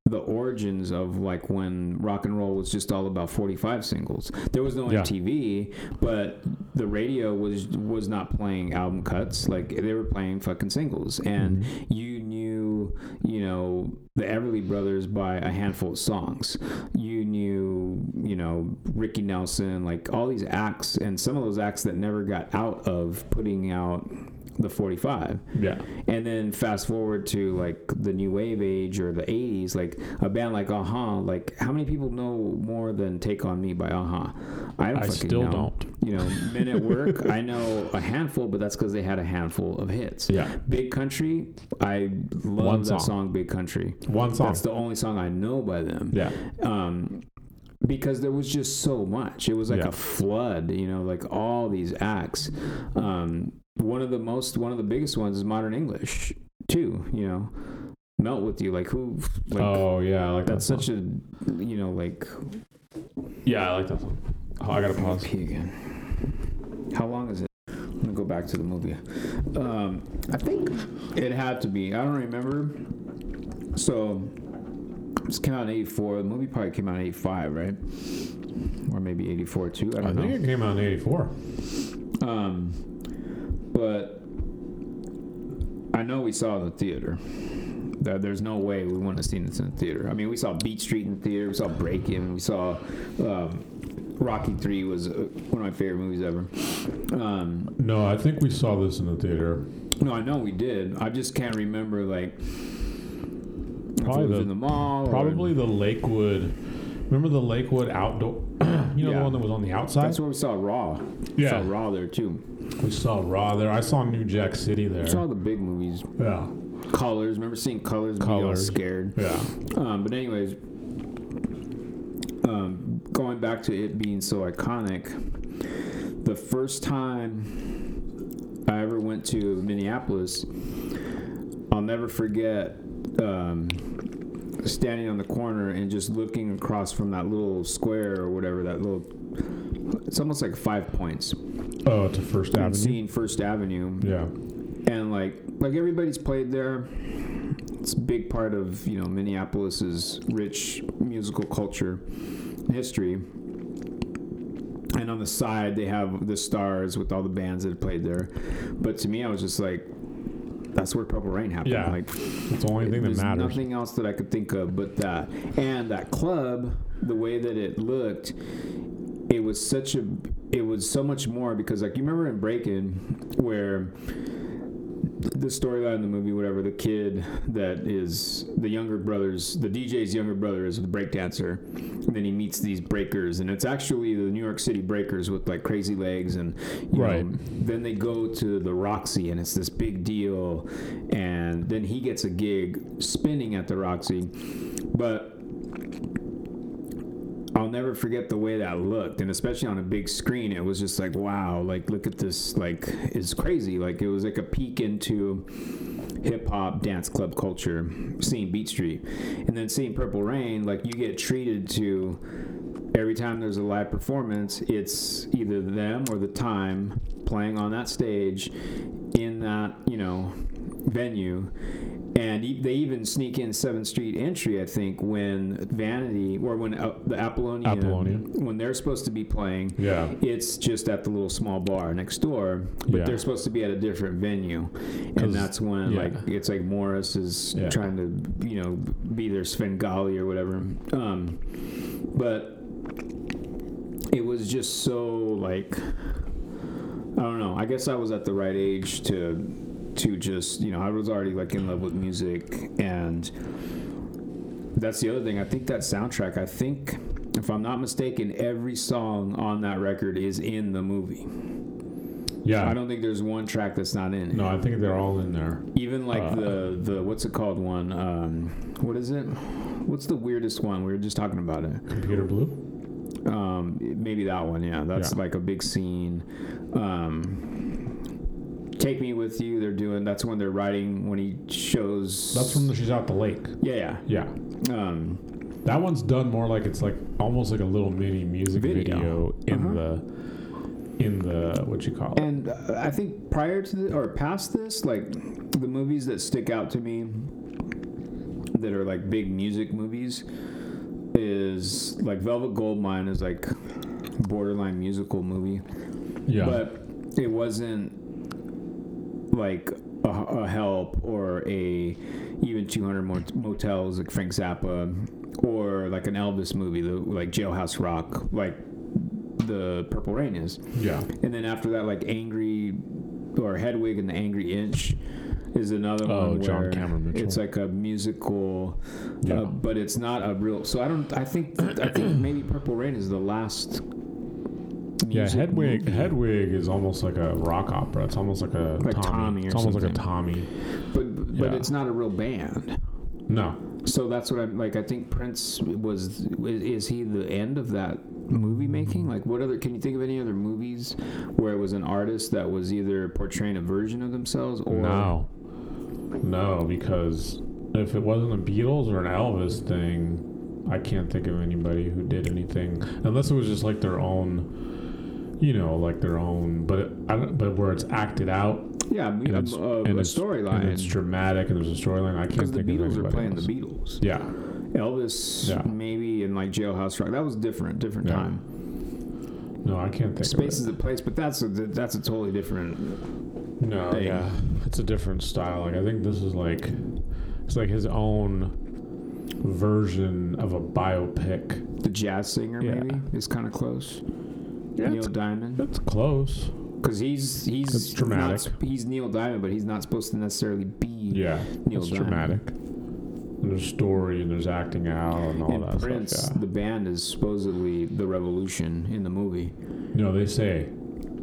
B: the origins of like when rock and roll was just all about 45 singles. There was no
A: Yeah.
B: MTV, but the radio was was not playing album cuts. Like they were playing fucking singles, and
A: Mhm.
B: you knew, you know, the Everly Brothers by a handful of songs. You knew, you know, Ricky Nelson, like all these acts, and some of those acts that never got out of putting out the 45.
A: Yeah.
B: And then fast forward to like the new wave age or the 80s, like a band like a-ha, like how many people know more than Take On Me by a-ha? I don't
A: I still
B: know.
A: don't.
B: You know, Men at Work, I know a handful, but that's because they had a handful of hits.
A: Yeah.
B: Big Country, I love
A: One
B: that
A: song.
B: song. Big Country.
A: One song.
B: That's the only song I know by them.
A: yeah.
B: Um, because there was just so much. It was like
A: Yeah.
B: a flood, you know, like all these acts. Um, one of the most, one of the biggest ones is Modern English, too. You know, melt with you, like who? Like,
A: oh yeah, I like
B: that's
A: that.
B: such a, you know, like.
A: Yeah, I like that song. Oh, I gotta pause.
B: Pee again. How long is it? I'm gonna go back to the movie. Um, I think it had to be. I don't remember. So this came out in '84. The movie probably came out in '85, right? Or maybe '84 too. I
A: I,
B: don't
A: think
B: know.
A: it came out in '84.
B: Um, but I know we saw the theater. That there's no way we wouldn't have seen this in the theater. I mean, we saw Beat Street in the theater. We saw Breakin'. We saw um, Rocky Three was uh, one of my favorite movies ever. Um,
A: No, I think we saw this in the theater.
B: no, I know we did. I just can't remember like
A: Probably the-
B: in the mall. or-
A: Probably the Lakewood. Remember the Lakewood outdoor? <clears throat> you know
B: Yeah.
A: the one that was on the outside.
B: that's where we saw Raw. We
A: Yeah.
B: saw Raw there too.
A: We saw Raw there. I saw New Jack City there.
B: We saw the big movies.
A: yeah.
B: Colors. Remember seeing Colors? and all
A: Colours.
B: scared.
A: Yeah.
B: Um, but anyways, um, going back to it being so iconic, the first time I ever went to Minneapolis, I'll never forget um, standing on the corner and just looking across from that little square or whatever that little. It's almost like five points.
A: Oh, to First Avenue.
B: seeing First Avenue,
A: Yeah.
B: and like like everybody's played there it's a big part of you know minneapolis's rich musical culture history and on the side they have the stars with all the bands that have played there but to me i was just like that's where purple rain happened
A: Yeah.
B: like
A: It's the only thing that
B: there's
A: matters.
B: nothing else that i could think of but that and that club the way that it looked it was such a it was so much more because like you remember in breaking where the storyline in the movie whatever the kid that is the younger brothers the dj's younger brother is the breakdancer and then he meets these breakers and it's actually the new york city breakers with like crazy legs and you
A: Right.
B: know, then they go to the roxy and it's this big deal. And then he gets a gig spinning at the roxy. But I'll never forget the way that looked, and especially on a big screen, it was just like, wow, like look at this, like it's crazy. Like it was like a peek into hip hop dance club culture, seeing Beat Street, and then seeing Purple Rain. Like you get treated to every time there's a live performance, it's either them or the time playing on that stage in that you know venue and they even sneak in Seventh Street entry, I think, when Vanity or when uh, the Apollonia,
A: Apollonia.
B: when they're supposed to be playing.
A: Yeah.
B: It's just at the little small bar next door, but
A: Yeah.
B: they're supposed to be at a different venue, and that's when
A: yeah.
B: like it's like Morris is
A: Yeah.
B: trying to you know be their Svengali or whatever. Um, but it was just so like I don't know. I guess I was at the right age to to just you know I was already like in love with music and that's the other thing. I think that soundtrack. I think if I'm not mistaken, every song on that record is in the movie.
A: Yeah.
B: I don't think there's one track that's not in
A: no, I think they're all in there.
B: Even like
A: Uh,
B: the the what's it called one? Um, what is it? What's the weirdest one? We were just talking about it.
A: Computer Blue.
B: Um, maybe that one. Yeah, that's
A: Yeah.
B: like a big scene. Um, Take Me With You. They're doing. That's when they're riding, When he shows.
A: That's when she's out the lake.
B: Yeah,
A: Yeah.
B: yeah. Um,
A: That one's done more like it's like almost like a little mini music
B: Video.
A: video, in
B: Uh-huh.
A: the in the what you call it.
B: And uh, I think prior to the, or past this, like the movies that stick out to me that are like big music movies is like Velvet Goldmine is like borderline musical movie,
A: Yeah.
B: but it wasn't like a, a Help or a even 200 Mot- Motels like Frank Zappa or like an Elvis movie the, like Jailhouse Rock like the Purple Rain is.
A: yeah.
B: And then after that, like Angry or Hedwig and the Angry Inch is another
A: Oh,
B: one
A: John Cameron Mitchell.
B: it's like a musical,
A: Yeah.
B: uh, but it's not a real. So I don't. I think. I think maybe Purple Rain is the last.
A: Yeah, Hedwig.
B: movie.
A: Hedwig is almost like a rock opera. It's almost like a
B: Like
A: Tommy.
B: Tommy
A: it's almost like a. Tommy.
B: but but
A: yeah.
B: it's not a real band.
A: No.
B: So that's what I'm like. I think Prince was. Is, is he the end of that movie making? Like, what other? Can you think of any other movies where it was an artist that was either portraying a version of themselves or
A: No. No, because if it wasn't the Beatles or an Elvis thing, I can't think of anybody who did anything unless it was just like their own, you know, like their own. But I don't, but where it's acted out
B: Yeah,
A: and
B: a,
A: it's,
B: a,
A: and
B: a
A: it's- and
B: storyline.
A: it's dramatic and there's a storyline. I can't
B: Because the
A: think of
B: Beatles are playing
A: else.
B: the Beatles.
A: Yeah,
B: Elvis,
A: Yeah.
B: maybe, and like Jailhouse Rock. That was different, different
A: Yeah.
B: time.
A: no, I can't think. Of it.
B: Space is a place, but that's a that's a totally different.
A: No,
B: thing.
A: yeah, it's a different style. Like I think this is like it's like his own version of a biopic.
B: The jazz singer,
A: Yeah.
B: maybe, is kind of close.
A: Yeah,
B: Neil Diamond,
A: That's close.
B: because he's he's
A: It's dramatic.
B: Not, he's Neil Diamond, but he's not supposed to necessarily be.
A: Yeah,
B: Neil
A: it's
B: Diamond.
A: dramatic. And there's story and there's acting out and all
B: and
A: that
B: Prince,
A: stuff.
B: the band is supposedly the Revolution in the movie.
A: No, they say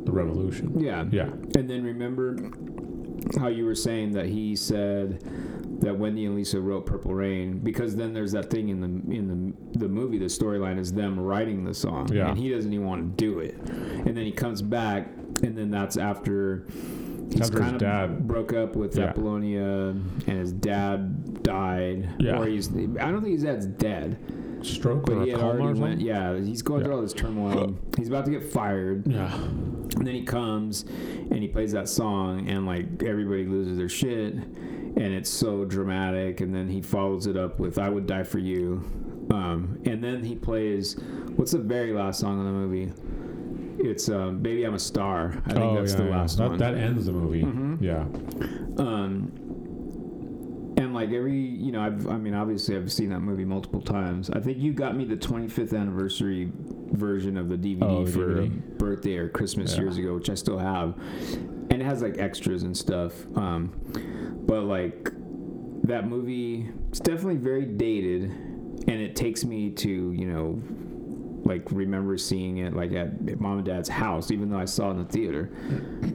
A: the revolution.
B: Yeah,
A: Yeah.
B: And then remember how you were saying that he said that Wendy and Lisa wrote Purple Rain because then there's that thing in the in the the movie the storyline is them writing the song
A: Yeah.
B: and he doesn't even want to do it and then he comes back and then that's after he's
A: After his
B: kind of
A: dad-
B: broke up with
A: Yeah.
B: Apollonia and his dad died
A: Yeah.
B: or he's I don't think his dad's dead
A: Stroke
B: but
A: or
B: he
A: a
B: had already went
A: something?
B: yeah he's going
A: Yeah.
B: through all this turmoil <gasps> he's about to get fired
A: Yeah.
B: and then he comes and he plays that song, and like everybody loses their shit, and it's so dramatic. And then he follows it up with "I Would Die for You," um, and then he plays what's the very last song in the movie? It's um, "Baby I'm a Star." I think
A: oh,
B: that's
A: yeah,
B: the
A: yeah.
B: last
A: that,
B: one.
A: That ends the movie.
B: Mhm.
A: Yeah.
B: Um, and like every, you know, I've, I mean, obviously I've seen that movie multiple times. I think you got me the 25th anniversary version of the DVD
A: Oh,
B: for
A: DVD.
B: birthday or Christmas
A: Yeah.
B: years ago, which I still have, and it has like extras and stuff. Um, but like that movie, it's definitely very dated, and it takes me to, you know. Like remember seeing it like at mom and dad's house, even though I saw it in the theater.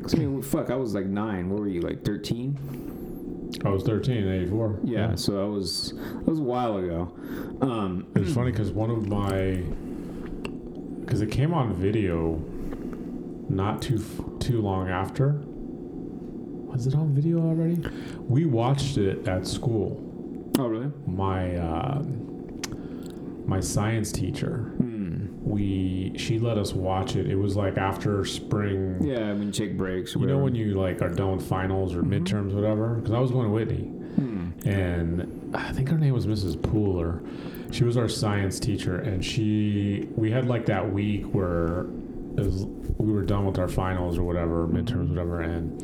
B: 'Cause, I mean, fuck, I was like nine. What were you like thirteen?
A: I was 13 in 84.
B: Yeah, so that was that was a while ago. Um,
A: It's funny because one of my, because it came on video, not too too long after. Was it on video already? We watched it at school.
B: oh really?
A: My uh, my science teacher,
B: Hmm.
A: We she let us watch it. It was like after spring.
B: Yeah, when you take breaks.
A: You know when you like are done with finals or
B: Mhm.
A: midterms, whatever. Because I was going to Whitney,
B: Hmm.
A: and I think her name was Mrs. Pooler. She was our science teacher, and she we had like that week where was, we were done with our finals or whatever, midterms, whatever, and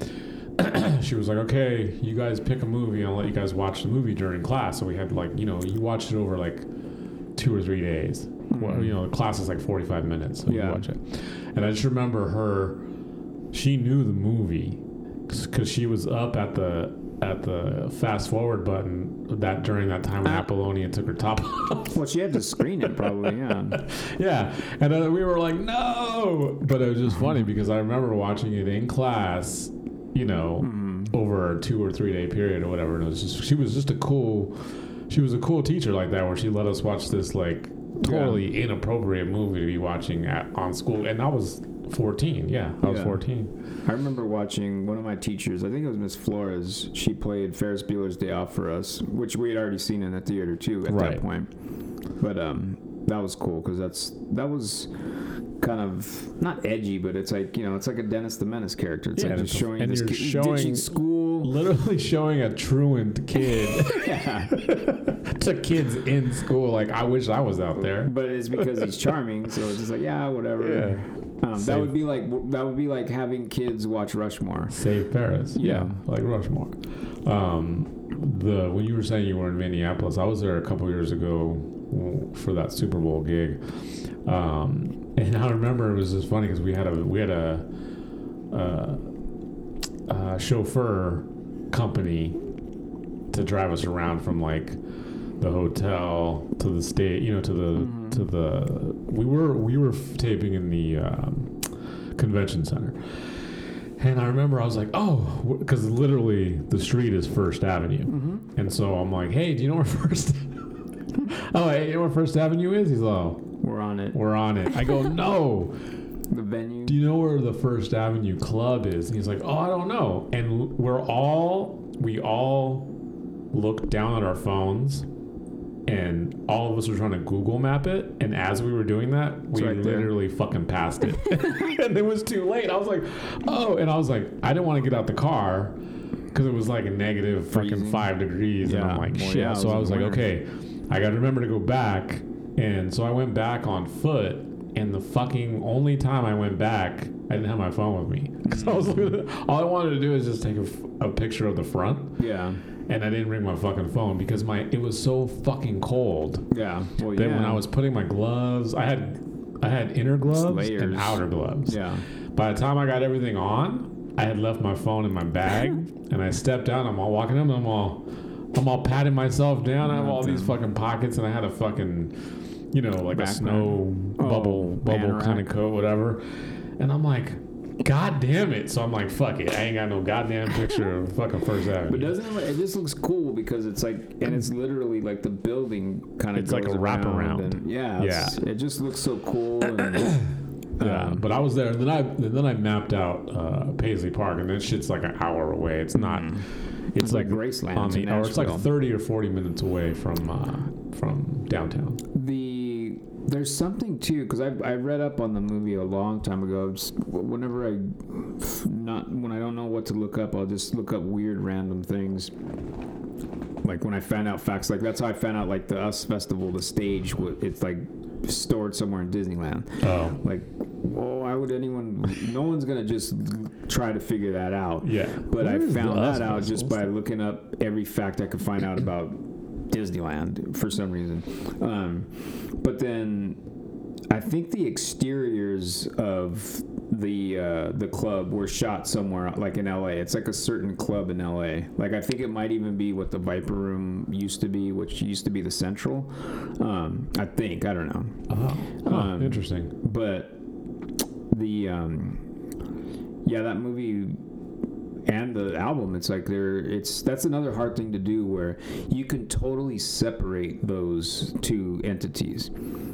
A: <clears throat> she was like, "Okay, you guys pick a movie. and I'll let you guys watch the movie during class." So we had like you know you watched it over like two or three days. Well, you know, the class is like forty five minutes, so
B: Yeah.
A: you watch it. And I just remember her. She knew the movie because she was up at the at the fast forward button that during that time when
B: Ah.
A: Apollonia took her top off.
B: Well, she had to screen it probably. Yeah. <laughs>
A: yeah, and uh, we were like, no, but it was just funny because I remember watching it in class, you know,
B: Hmm.
A: over a two or three day period or whatever. And it was just she was just a cool, she was a cool teacher like that where she let us watch this like totally inappropriate movie to be watching at on school, and I was 14. Yeah, I was
B: Yeah.
A: 14.
B: I remember watching one of my teachers. I think it was Miss Flores. She played Ferris Bueller's Day Off for us, which we had already seen in the theater too at
A: Right.
B: that point. But um, that was cool because that's that was kind of not edgy, but it's like you know, it's like a Dennis the Menace character. It's
A: Yeah,
B: like
A: and
B: just
A: it's-
B: showing
A: and
B: this
A: you're
B: kid
A: showing-
B: school. <laughs>
A: Literally showing a truant kid
B: yeah, <laughs> <laughs>
A: to kids in school. Like, I wish I was out there.
B: but it's because he's charming, so it's just like yeah, whatever. Um, that would be like that would be like having kids watch Rushmore.
A: Save Ferris.
B: Yeah.
A: like Rushmore. Um, the when you were saying you were in Minneapolis, I was there a couple years ago for that Super Bowl gig, um, <laughs> and I remember it was just funny because we had a we had a, uh uh chauffeur company to drive us around from like the hotel to the state, you know, to the
B: Mhm.
A: to the we were we were taping in the um, convention center. And I remember I was like, oh, because literally the street is First Avenue.
B: Mm-hmm.
A: And so I'm like, hey, do you know where <laughs> First <laughs> Oh, hey, you know where First Avenue is? He's like, oh,
B: We're on it.
A: we're on it. I go, <laughs> no.
B: The venue.
A: Do you know where the First Avenue Club is? And he's like, oh, I don't know. And we're all, we all looked down at our phones and all of us were trying to Google map it. And as we were doing that, we
B: right there.
A: literally fucking passed it. <laughs> and it was too late. I was like, oh. And I was like, I didn't want to get out the car because it was like a negative fucking five degrees. And I'm
B: Yeah.
A: like, shit.
B: yeah,
A: so I was like,
B: winter.
A: okay, I got to remember to go back. And so I went back on foot. And the fucking only time I went back, I didn't have my phone with me <laughs> because I was looking at, all I wanted to do is just take a, a picture of the front,
B: Yeah.
A: and I didn't bring my fucking phone because my it was so fucking cold.
B: Yeah. Well,
A: Then
B: yeah.
A: when I was putting my gloves, I had I had inner gloves and outer gloves.
B: Yeah.
A: By the time I got everything on, I had left my phone in my bag, <laughs> and I stepped out. I'm all walking up, and I'm all I'm all patting myself down. I have all these fucking pockets, and I had a fucking you know like a snow
B: Oh,
A: bubble bubble kind of coat, whatever. And I'm like. God damn it! So I'm like, fuck it. I ain't got no goddamn picture of <laughs> fucking First Avenue.
B: But doesn't it, look- it just looks cool because it's like, and it's literally like the building kind of
A: It's like a wraparound.
B: And yeah, it's- It just looks so cool. <coughs> And,
A: Yeah,
B: um,
A: but I was there, and then I and then I mapped out uh, Paisley Park, and that shit's like an hour away. It's not.
B: Mm-hmm. It's
A: like,
B: like Graceland
A: on the, or it's like thirty or forty minutes away from uh, from downtown.
B: the there's something too because I I read up on the movie a long time ago. Just whenever I not when I don't know what to look up, I'll just look up weird random things. Like when I found out facts, like that's how I found out like the US Festival, the stage, it's like stored somewhere in Disneyland.
A: Oh,
B: Like, well, why would anyone? No one's gonna just try to figure that out.
A: yeah.
B: But I found that out just
A: Festival?
B: by looking up every fact I could find out about Disneyland for some reason. Um, but then I think the exteriors of the uh, the club were shot somewhere like in LA. It's like a certain club in LA. Like I think it might even be what the Viper Room used to be, which used to be the Central. Um, I think I don't know
A: Oh, huh,
B: um,
A: interesting.
B: but the um yeah that movie and the album it's like there it's that's another hard thing to do where you can totally separate those two entities.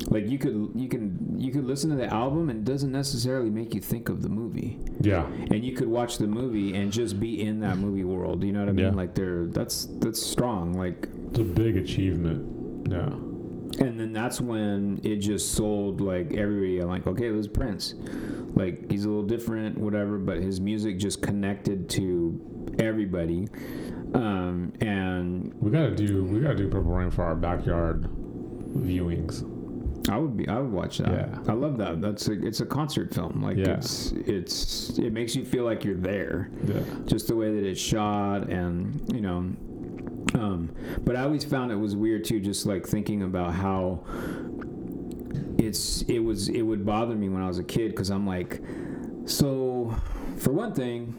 B: Like you could you can you could listen to the album and it doesn't necessarily make you think of the movie.
A: Yeah,
B: and you could watch the movie and just be in that movie world you know what i mean?
A: Yeah.
B: like they're that's that's strong like
A: it's a big achievement. Yeah,
B: And then that's when it just sold like everybody. I'm like, okay, it was Prince. Like he's a little different, whatever, but his music just connected to everybody. Um, and
A: we gotta do we gotta do Purple Rain for our backyard viewings.
B: I would be, I would watch that.
A: Yeah.
B: I love that. That's a, it's a concert film. Like
A: Yeah.
B: it's, it's, it makes you feel like you're there.
A: Yeah,
B: just the way that it's shot and you know um, but i always found it was weird too just like thinking about how it's it was it would bother me when i was a kid because i'm like so for one thing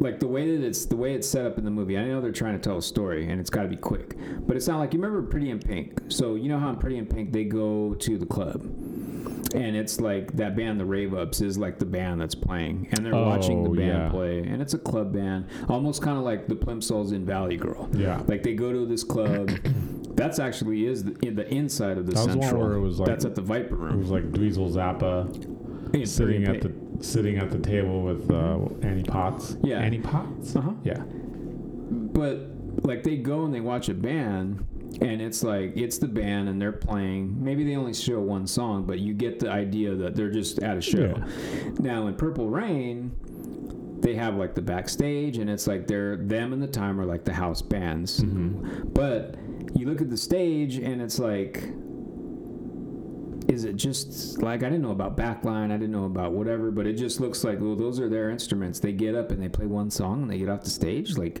B: like the way that it's the way it's set up in the movie i know they're trying to tell a story and it's got to be quick but it's not like you remember pretty in pink? So you know how in pretty in pink they go to the club and it's like that band the rave ups is like the band that's playing and they're watching the
A: Oh,
B: band
A: yeah.
B: play and it's a club band almost kind of like the plimsouls in valley girl
A: yeah.
B: like they go to this club <clears throat> that's actually is the, in the inside of the
A: That was
B: central
A: where it was like-
B: that's at the viper Room.
A: It was like Dweezil Zappa.
B: In
A: sitting at the sitting at the table with uh, Annie Potts.
B: Yeah.
A: Annie Potts.
B: Uh huh.
A: Yeah.
B: But like they go and they watch a band and it's like it's the band and they're playing maybe they only show one song but you get the idea that they're just at a show now in purple rain they have like the backstage and it's like they're them and the time are like the house bands
A: Mm-hmm.
B: but you look at the stage and it's like is it just like I didn't know about backline, I didn't know about whatever, but it just looks like well those are their instruments. They get up and they play one song and they get off the stage like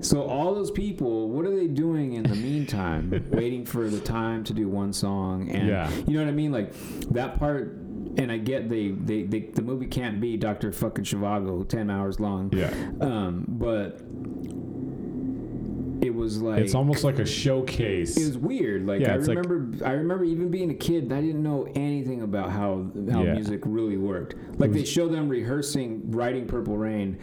B: so all those people, what are they doing in the <laughs> meantime? waiting for the time to do one song and
A: Yeah.
B: you know what I mean? Like that part and I get they, they, they the movie can't be Dr. fucking Zhivago ten hours long.
A: Yeah.
B: Um, but it was like
A: It's almost like a showcase.
B: it was weird. Like
A: Yeah,
B: I
A: it's like-
B: remember, I remember even being a kid, I didn't know anything about how how
A: Yeah.
B: music really worked. Like they show them rehearsing, writing Purple Rain,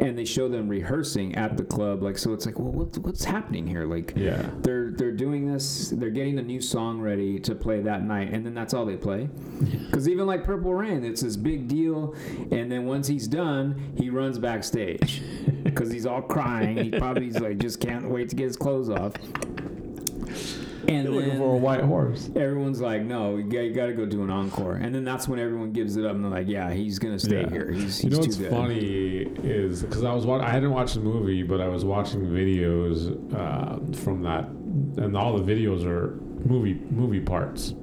B: and they show them rehearsing at the club. Like so, it's like, well, what, what's happening here? Like
A: yeah.
B: they're they're doing this, they're getting a new song ready to play that night, and then that's all they play. <laughs> Because even like Purple Rain, it's this big deal, and then once he's done, he runs backstage <laughs> because he's all crying. He probably like just can't wait to get his clothes off. And
A: You're looking for a white horse.
B: everyone's like, "No, you got to go do an encore." And then that's when everyone gives it up, and they're like, "Yeah, he's gonna stay
A: Yeah.
B: here. He's, he's
A: You know
B: too
A: what's
B: good."
A: funny is because I was wa- I hadn't watched the movie, but I was watching videos uh, from that, and all the videos are movie movie parts.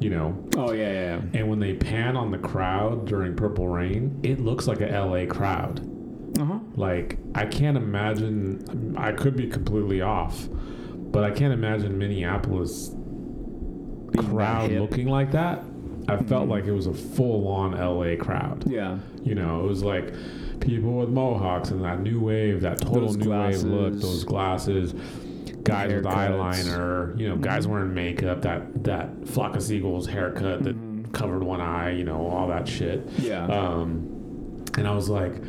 A: You know,
B: Oh yeah, yeah,
A: and when they pan on the crowd during Purple Rain, it looks like a LA crowd.
B: Uh huh.
A: Like I can't imagine. I could be completely off, but I can't imagine Minneapolis crowd looking like that. I felt
B: Mhm.
A: like it was a full-on LA crowd.
B: Yeah.
A: You know, it was like people with mohawks and that new wave, that total
B: Those
A: new wave look, those glasses, guys with eyeliner, you know, guys
B: Mhm.
A: wearing makeup, that that flock of seagulls haircut that
B: Mhm.
A: covered one eye, you know, all that shit.
B: Yeah.
A: Um, and I was like,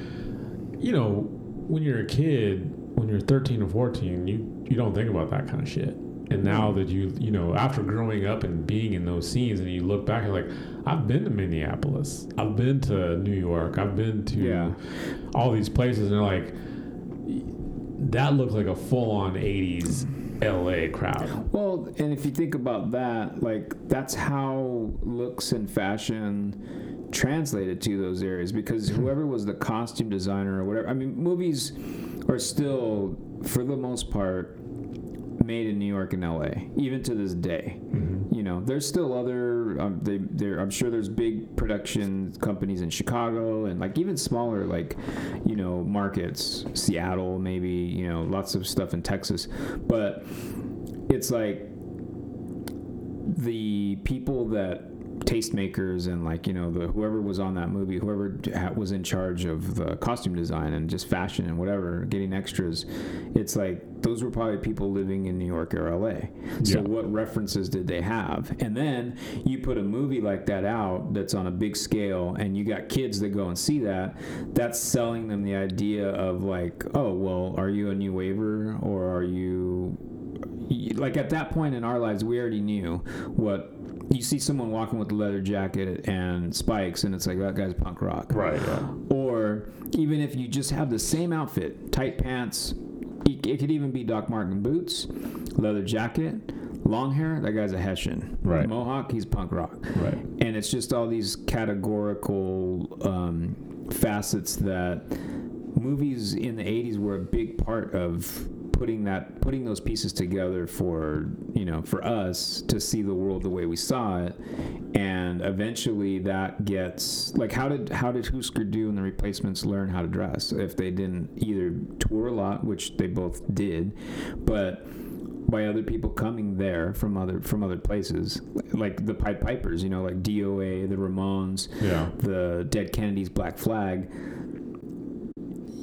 A: you know, when you're a kid, when you're 13 or 14, you you don't think about that kind of shit. And now that you you know, after growing up and being in those scenes, and you look back, you're like, I've been to Minneapolis, I've been to New York, I've been to
B: Yeah.
A: all these places, and they're like, that looked like a full-on 80s LA crowd.
B: Well, and if you think about that, like that's how looks and fashion translated to those areas because <laughs> whoever was the costume designer or whatever, I mean, movies are still, for the most part, made in New York and LA, even to this day.
A: Mm-hmm.
B: You know, there's still other. Um, they, there, I'm sure there's big production companies in Chicago and like even smaller, like you know, markets, Seattle, maybe. You know, lots of stuff in Texas, but it's like the people that tastemakers and like you know the whoever was on that movie whoever was in charge of the costume design and just fashion and whatever getting extras it's like those were probably people living in New York or LA so
A: Yeah.
B: what references did they have and then you put a movie like that out that's on a big scale and you got kids that go and see that that's selling them the idea of like oh well are you a new waiver or are you like at that point in our lives, we already knew what you see someone walking with a leather jacket and spikes, and it's like that guy's punk rock.
A: Right. Yeah.
B: Or even if you just have the same outfit, tight pants, it, it could even be Doc Martin boots, leather jacket, long hair. That guy's a Hessian.
A: Right.
B: Mohawk, he's punk rock
A: Right.
B: and it's just all these categorical um, facets that movies in the 80s were a big part of putting that putting those pieces together for you know for us to see the world the way we saw it and eventually that gets like how did how did Husker Du and the replacements learn how to dress if they didn't either tour a lot which they both did but by other people coming there from other from other places like the Pied Pipers you know like DOA the Ramones
A: Yeah.
B: the Dead Kennedys Black Flag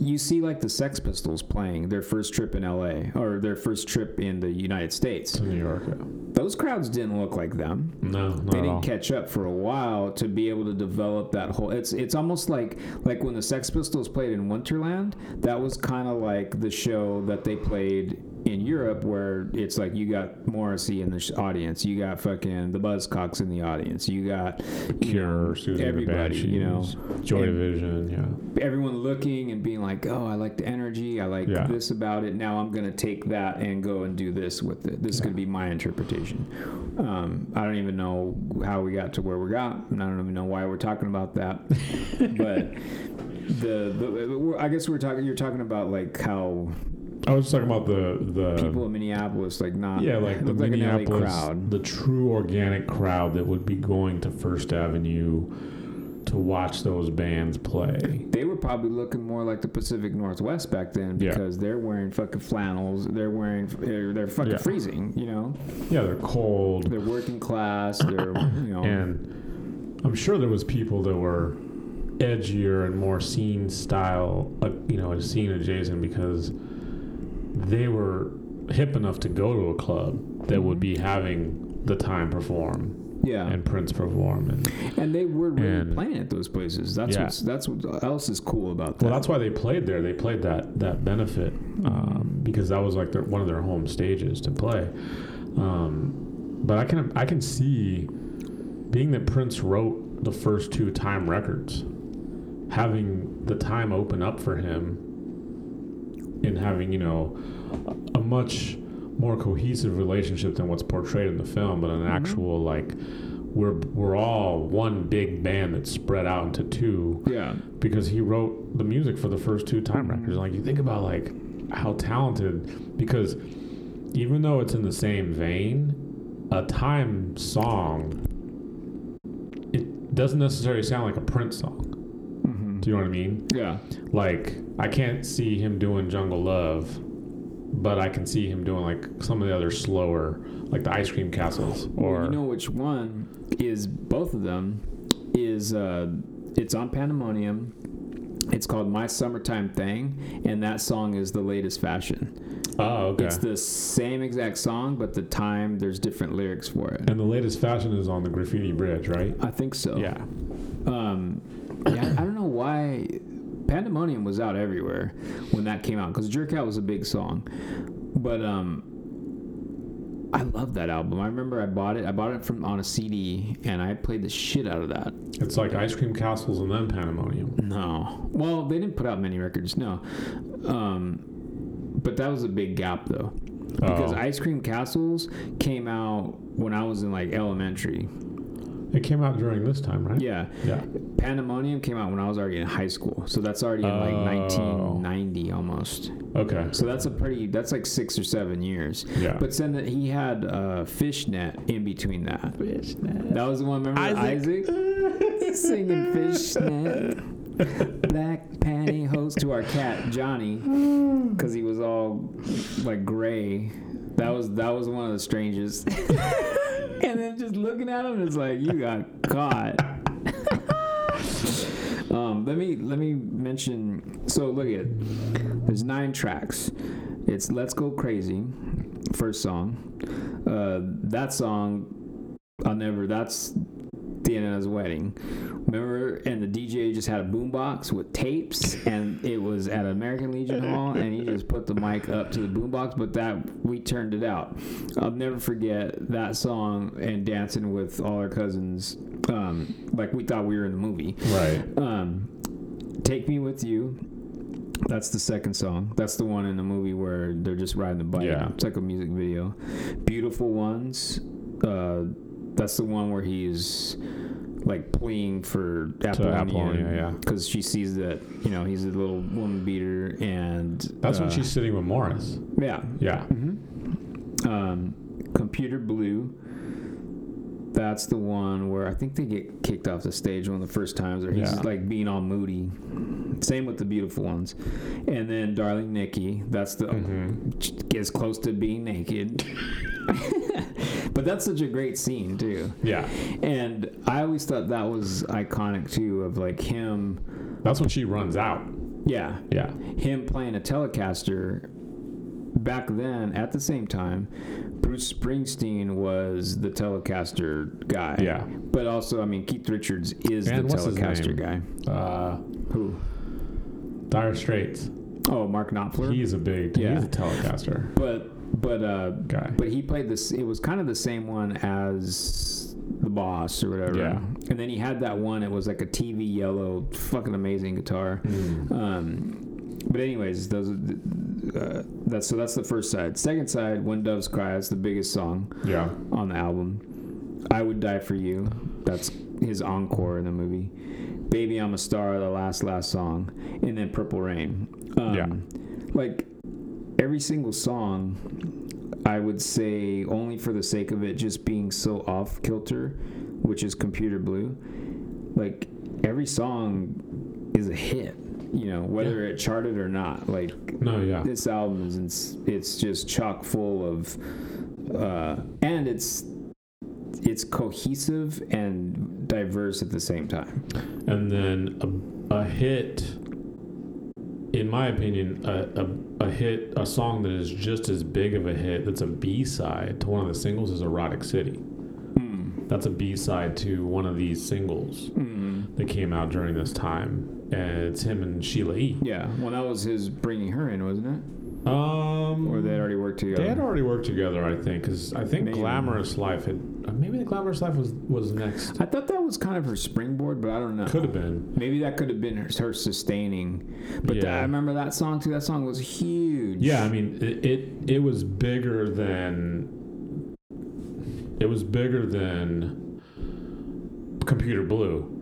B: you see like the Sex Pistols playing their first trip in LA or their first trip in the United States
A: New York. Yeah.
B: those crowds didn't look like them
A: No, not
B: they didn't catch up for a while to be able to develop that whole it's it's almost like like when the Sex Pistols played in Winterland that was kind of like the show that they played in Europe where it's like you got Morrissey in the sh- audience, you got fucking the Buzzcocks in the audience, you got you
A: Cure,
B: know,
A: Siouxsie and the
B: everybody, you know,
A: Joy Division, yeah.
B: everyone looking and being like, "Oh, I like the energy. I like
A: Yeah.
B: this about it. Now I'm gonna take that and go and do this with it. This is gonna be my interpretation." Um, I don't even know how we got to where we got, and I don't even know why we're talking about that. <laughs> but the, the I guess we're talking. You're talking about like how
A: I was talking about the the
B: people in Minneapolis like not
A: yeah, like <laughs> the
B: like
A: Minneapolis,
B: crowd.
A: the true organic crowd that would be going to First Avenue to watch those bands play.
B: They were probably looking more like the Pacific Northwest back then
A: Yeah.
B: because they're wearing fucking flannels. They're wearing. They're, they're fucking
A: Yeah.
B: freezing. You know.
A: Yeah, they're cold,
B: they're working class. They're you know
A: and I'm sure there was people that were edgier and more scene style, uh, you know, scene adjacent because they were hip enough to go to a club that would be having the time perform
B: yeah, and,
A: and Prince perform and
B: they were really
A: and-
B: playing at those places. That's
A: Yeah.
B: what's that's what else is cool about that.
A: Well, that's why they played there. They played that that benefit um, because that was like their, one of their home stages to play. Um, but I can I can see being that Prince wrote the first two Time records, having the Time open up for him, and having you know a, much more cohesive relationship than what's portrayed in the film, but an actual like. We're, we're all one big band that's spread out into two
B: yeah,
A: because he wrote the music for the first two time records. Like you think about like how talented because even though it's in the same vein, a time song it doesn't necessarily sound like a Prince song.
B: hmm
A: Do you know what I mean?
B: yeah,
A: Like I can't see him doing Jungle Love, but I can see him doing like some of the other slower, like the Ice Cream Castles or
B: well, you know which one is both of them is uh, it's on Pandemonium. It's called My Summertime Thing, and that song is the latest fashion.
A: oh okay.
B: It's the same exact song, but the time there's different lyrics for it.
A: and the latest fashion is on the Graffiti Bridge, right?
B: I think so.
A: Yeah.
B: Um, yeah, I don't know why Pandemonium was out everywhere when that came out because Jerk Out was a big song, but um, I love that album. I remember I bought it. I bought it from on a CD, and I played the shit out of that.
A: It's like Ice Cream Castles and then Pandemonium.
B: No, well, they didn't put out many records. No, um, but that was a big gap though. Because
A: Oh.
B: Ice Cream Castles came out when I was in like elementary.
A: It came out during this time, right?
B: Yeah,
A: Yeah.
B: Pandemonium came out when I was already in high school, so that's already in like
A: Oh.
B: 1990 almost.
A: Okay.
B: So that's a pretty that's like six or seven years.
A: Yeah.
B: But then that he had uh, Fishnet in between that.
A: Fishnet.
B: That was the one. Remember
A: Isaac.
B: Isaac, <laughs> singing Fishnet, black pantyhose to our cat Johnny, <laughs> because he was all like gray. That was that was one of the strangest. <laughs> and then just looking at him, it's like you got caught. <laughs> um, let me let me mention. So look at there's nine tracks. It's "Let's Go Crazy," first song. Uh, that song, I'll never. That's Diana's wedding. Remember, and the DJ just had a boombox with tapes, and it was at American Legion Hall, and he just put the mic up to the boombox, but that we turned it out. I'll never forget that song and dancing with all our cousins, um, like we thought we were in the movie.
A: Right.
B: Um, Take Me With You. That's the second song. That's the one in the movie where they're just riding the bike.
A: Yeah.
B: It's like a music video. Beautiful Ones. Uh, that's the one where he's like pleading for Apollonia.
A: Apollonia, yeah.
B: Because she sees that, you know, he's a little woman beater and.
A: That's when
B: uh,
A: she's sitting with Morris.
B: Yeah.
A: Yeah.
B: Mm-hmm. Um, Computer Blue. That's the one where I think they get kicked off the stage one of the first times, or he's
A: Yeah.
B: like being all moody. Same with the beautiful ones, and then Darling Nikki. That's the
A: Mhm.
B: gets close to being naked. <laughs> but that's such a great scene too,
A: Yeah.
B: and I always thought that was iconic too. Of like him,
A: That's when she runs out.
B: yeah,
A: Yeah.
B: him playing a Telecaster back then at the same time Bruce Springsteen was the Telecaster guy
A: Yeah.
B: but also I mean Keith Richards is
A: And
B: the Telecaster guy
A: Uh,
B: who
A: Dire Straits.
B: oh Mark Knopfler
A: He's a big.
B: Yeah.
A: He's a Telecaster.
B: but but uh,
A: guy.
B: but he played this. It was kind of the same one as the boss or whatever.
A: Yeah.
B: And then he had that one. It was like a TV yellow, fucking amazing guitar.
A: Mm.
B: Um, but anyways, those uh, that's so that's the first side. Second side, "When Doves Cry" is the biggest song
A: Yeah.
B: on the album. "I Would Die for You," that's his encore in the movie. "Baby I'm a Star," the last last song, and then "Purple Rain." Um,
A: Yeah.
B: like every single song, I would say only for the sake of it just being so off kilter, which is Computer Blue. Like every song is a hit, you know, whether it charted or not. Like
A: No, yeah.
B: this album is it's, it's just chock full of uh, and it's it's cohesive and diverse at the same time.
A: And then a, a hit, in my opinion, a, a, a hit, a song that is just as big of a hit that's a B side to one of the singles is Erotic City. That's a B side to one of these singles
B: Mm.
A: that came out during this time. And it's him and Sheila E.
B: Yeah, well, that was his bringing her in, wasn't it?
A: Um,
B: Or they had already worked together.
A: They had already worked together, I think, because I think
B: Maybe.
A: Glamorous Life had uh, maybe the Glamorous Life was was next.
B: I thought that was kind of her springboard, but I don't know.
A: Could have been.
B: Maybe that could have been her, her sustaining. But
A: Yeah.
B: th- I remember that song too. That song was huge.
A: Yeah, I mean, it, it it was bigger than it was bigger than Computer Blue.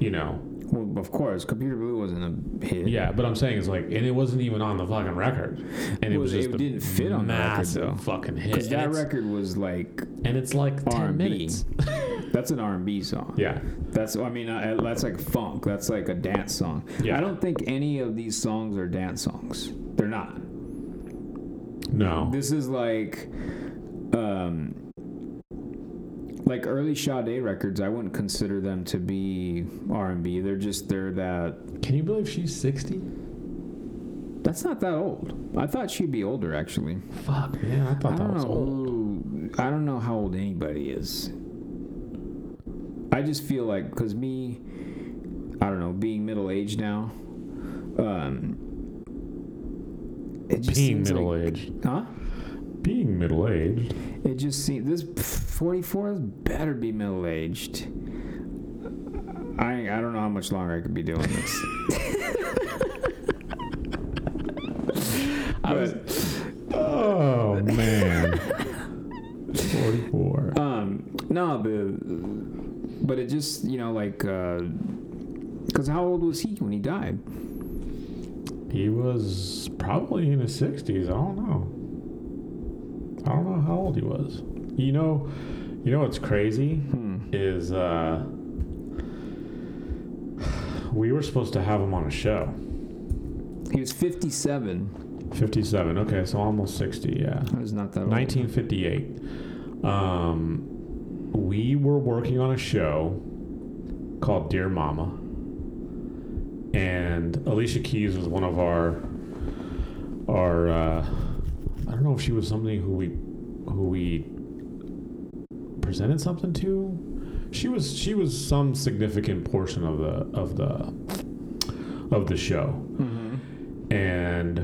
A: You know,
B: Well, of course, Computer Blue wasn't a hit.
A: yeah, but I'm saying it's like, and it wasn't even on the fucking record, and it was
B: it
A: just a
B: didn't fit on the record,
A: massive
B: though.
A: fucking hit.
B: Because that record was like
A: and it's like
B: R&B.
A: minutes. <laughs>
B: That's an R&B song.
A: Yeah,
B: That's I mean uh, that's like funk. That's like a dance song.
A: Yeah.
B: I don't think any of these songs are dance songs. They're not.
A: no,
B: This is like um like early Sade records. I wouldn't consider them to be R&B. They're just they're that
A: can you believe she's sixty?
B: That's not that old. I thought she'd be older actually.
A: Fuck, man, I thought
B: I
A: that
B: don't
A: was
B: know
A: old.
B: I don't know how old anybody is. I just feel like because me, I don't know, being middle aged now. Um, it just
A: Being
B: seems like-
A: middle aged,
B: huh?
A: Being middle aged.
B: It just seems this forty four better be middle aged. I I don't know how much longer I could be doing this. <laughs>
A: I was, oh man, forty-four.
B: Um, no, the but it just you know like uh, because how old was he when he died?
A: He was probably in his sixties. I don't know. I don't know how old he was. You know, you know what's crazy
B: Hmm.
A: is uh, we were supposed to have him on a show.
B: He was fifty seven.
A: Fifty-seven. Okay, so almost sixty. Yeah.
B: That was not that old.
A: 1958. Um, we were working on a show called Dear Mama, and Alicia Keys was one of our our. Uh, I don't know if she was somebody who we who we presented something to. She was she was some significant portion of the of the of the show
B: Mhm.
A: and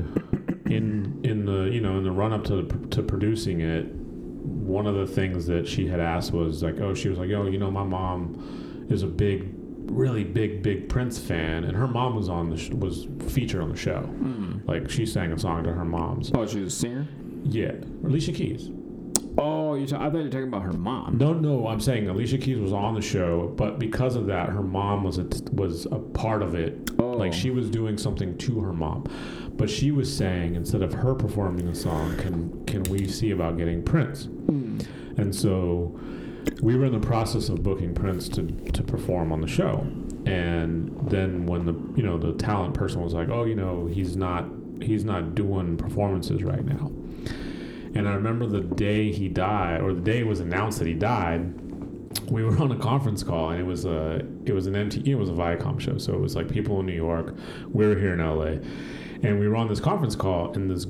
A: in in the you know in the run up to to producing it one of the things that she had asked was like oh she was like oh you know my mom is a big really big big prince fan and her mom was on the sh- was featured on the show
B: Mm.
A: like she sang a song to her mom's
B: Oh, she was a singer.
A: yeah alicia keys
B: Oh, you. I thought you were talking about her mom.
A: no no i'm saying alicia keys was on the show but because of that her mom was a was a part of it
B: Oh,
A: Like she was doing something to her mom, but she was saying instead of her performing the song, can can we see about getting Prince?
B: Mm.
A: And so we were in the process of booking Prince to to perform on the show. And then when the you know the talent person was like, oh, you know, he's not he's not doing performances right now. And I remember the day he died, or the day it was announced that he died. We were <laughs> on a conference call, and it was a it was an MT it was a Viacom show, so it was like people in New York. We were here in LA, and we were on this conference call, and this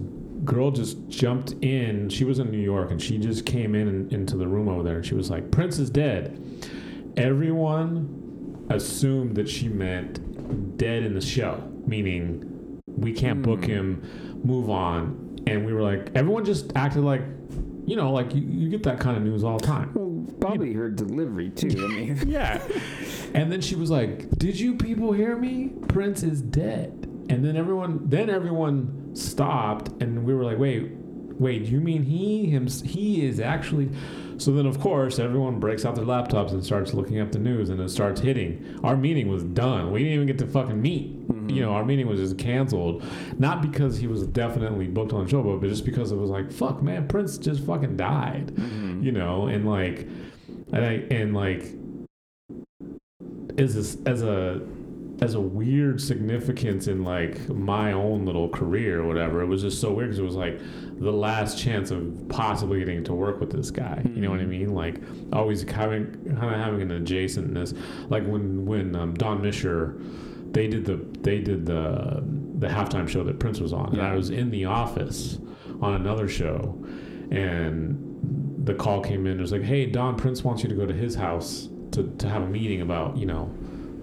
A: girl just jumped in. She was in New York, and she just came in and, into the room over there, and she was like, "Prince is dead." Everyone assumed that she meant dead in the show, meaning we can't book
B: Hmm.
A: him, move on. and we were like, everyone just acted like, you know, like you, you get that kind of news all the time.
B: Well, probably her delivery too. I mean, <laughs>
A: yeah. And then she was like, "Did you people hear me? Prince is dead." And then everyone, then everyone stopped, and we were like, "Wait, wait, you mean he him he is actually?" So then, of course, everyone breaks out their laptops and starts looking up the news, and it starts hitting. Our meeting was done. We didn't even get to fucking meet.
B: Mm-hmm.
A: You know, our meeting was just canceled, not because he was definitely booked on the show, but just because it was like, "Fuck, man, Prince just fucking died."
B: Mm-hmm.
A: You know, and like, and I and like as a, as a as a weird significance in like my own little career or whatever. It was just so weird because it was like the last chance of possibly getting to work with this guy. You know what I
B: Mm-hmm.
A: mean? Like always having kind of having an adjacentness. Like when when um, Don Mischer. They did the they did the the halftime show that Prince was on, and I was in the office on another show, and the call came in. It was like, "Hey, Don Prince wants you to go to his house to, to have a meeting about you know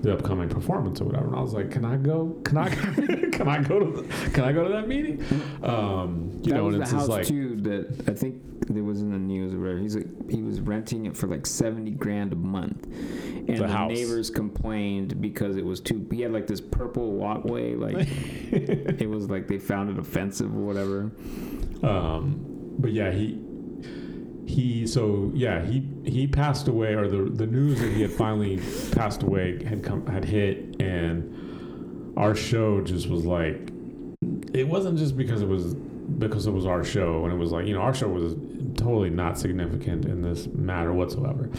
A: the upcoming performance or whatever." And I was like, "Can I go? Can I? <laughs> can I go to? The, can I go to that meeting?" Um, you
B: that
A: know,
B: was
A: and
B: the
A: it's
B: house
A: just like,
B: too that I think there was in the news or whatever. He's like he was renting it for like seventy grand a month, and
A: The
B: the,
A: house.
B: neighbors complained because it was too. He had like this purple walkway, like <laughs> it was like they found it offensive or whatever.
A: um, but yeah, he he so yeah he he passed away or the the news that he had finally passed away had come had hit and our show just was like it wasn't just because it was because it was our show and it was like you know our show was totally not significant in this matter whatsoever.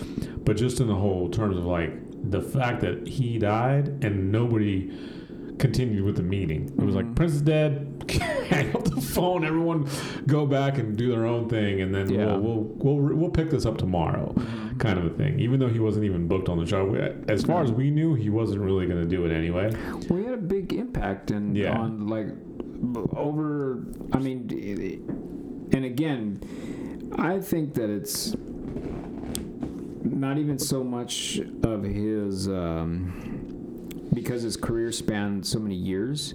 A: But just in the whole terms of like the fact that he died and nobody continued with the meeting it was like
B: Mhm.
A: prince is dead <laughs> hang up the phone everyone go back and do their own thing and then
B: Yeah.
A: we'll, we'll we'll we'll pick this up tomorrow kind of a thing even though he wasn't even booked on the show we- as far as we knew he wasn't really going to do it anyway
B: Well, he had a big impact and
A: Yeah.
B: on like b- over. I mean, it- and again, I think that it's not even so much of his um, because his career spanned so many years.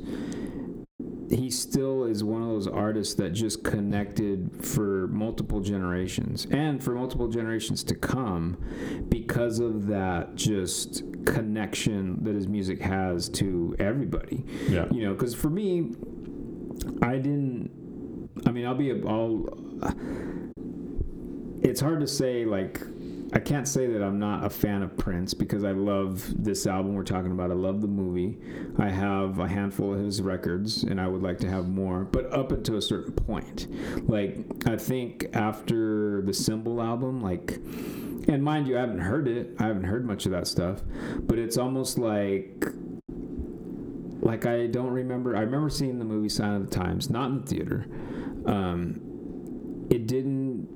B: He still is one of those artists that just connected for multiple generations and for multiple generations to come because of that just connection that his music has to everybody
A: yeah
B: you know because for me i didn't i mean i'll be a, i'll it's hard to say like i can't say that i'm not a fan of prince because i love this album we're talking about i love the movie i have a handful of his records and i would like to have more but up until a certain point like i think after the symbol album like and mind you i haven't heard it i haven't heard much of that stuff but it's almost like like I don't remember. I remember seeing the movie Sign o' the Times, not in the theater. Um, it didn't.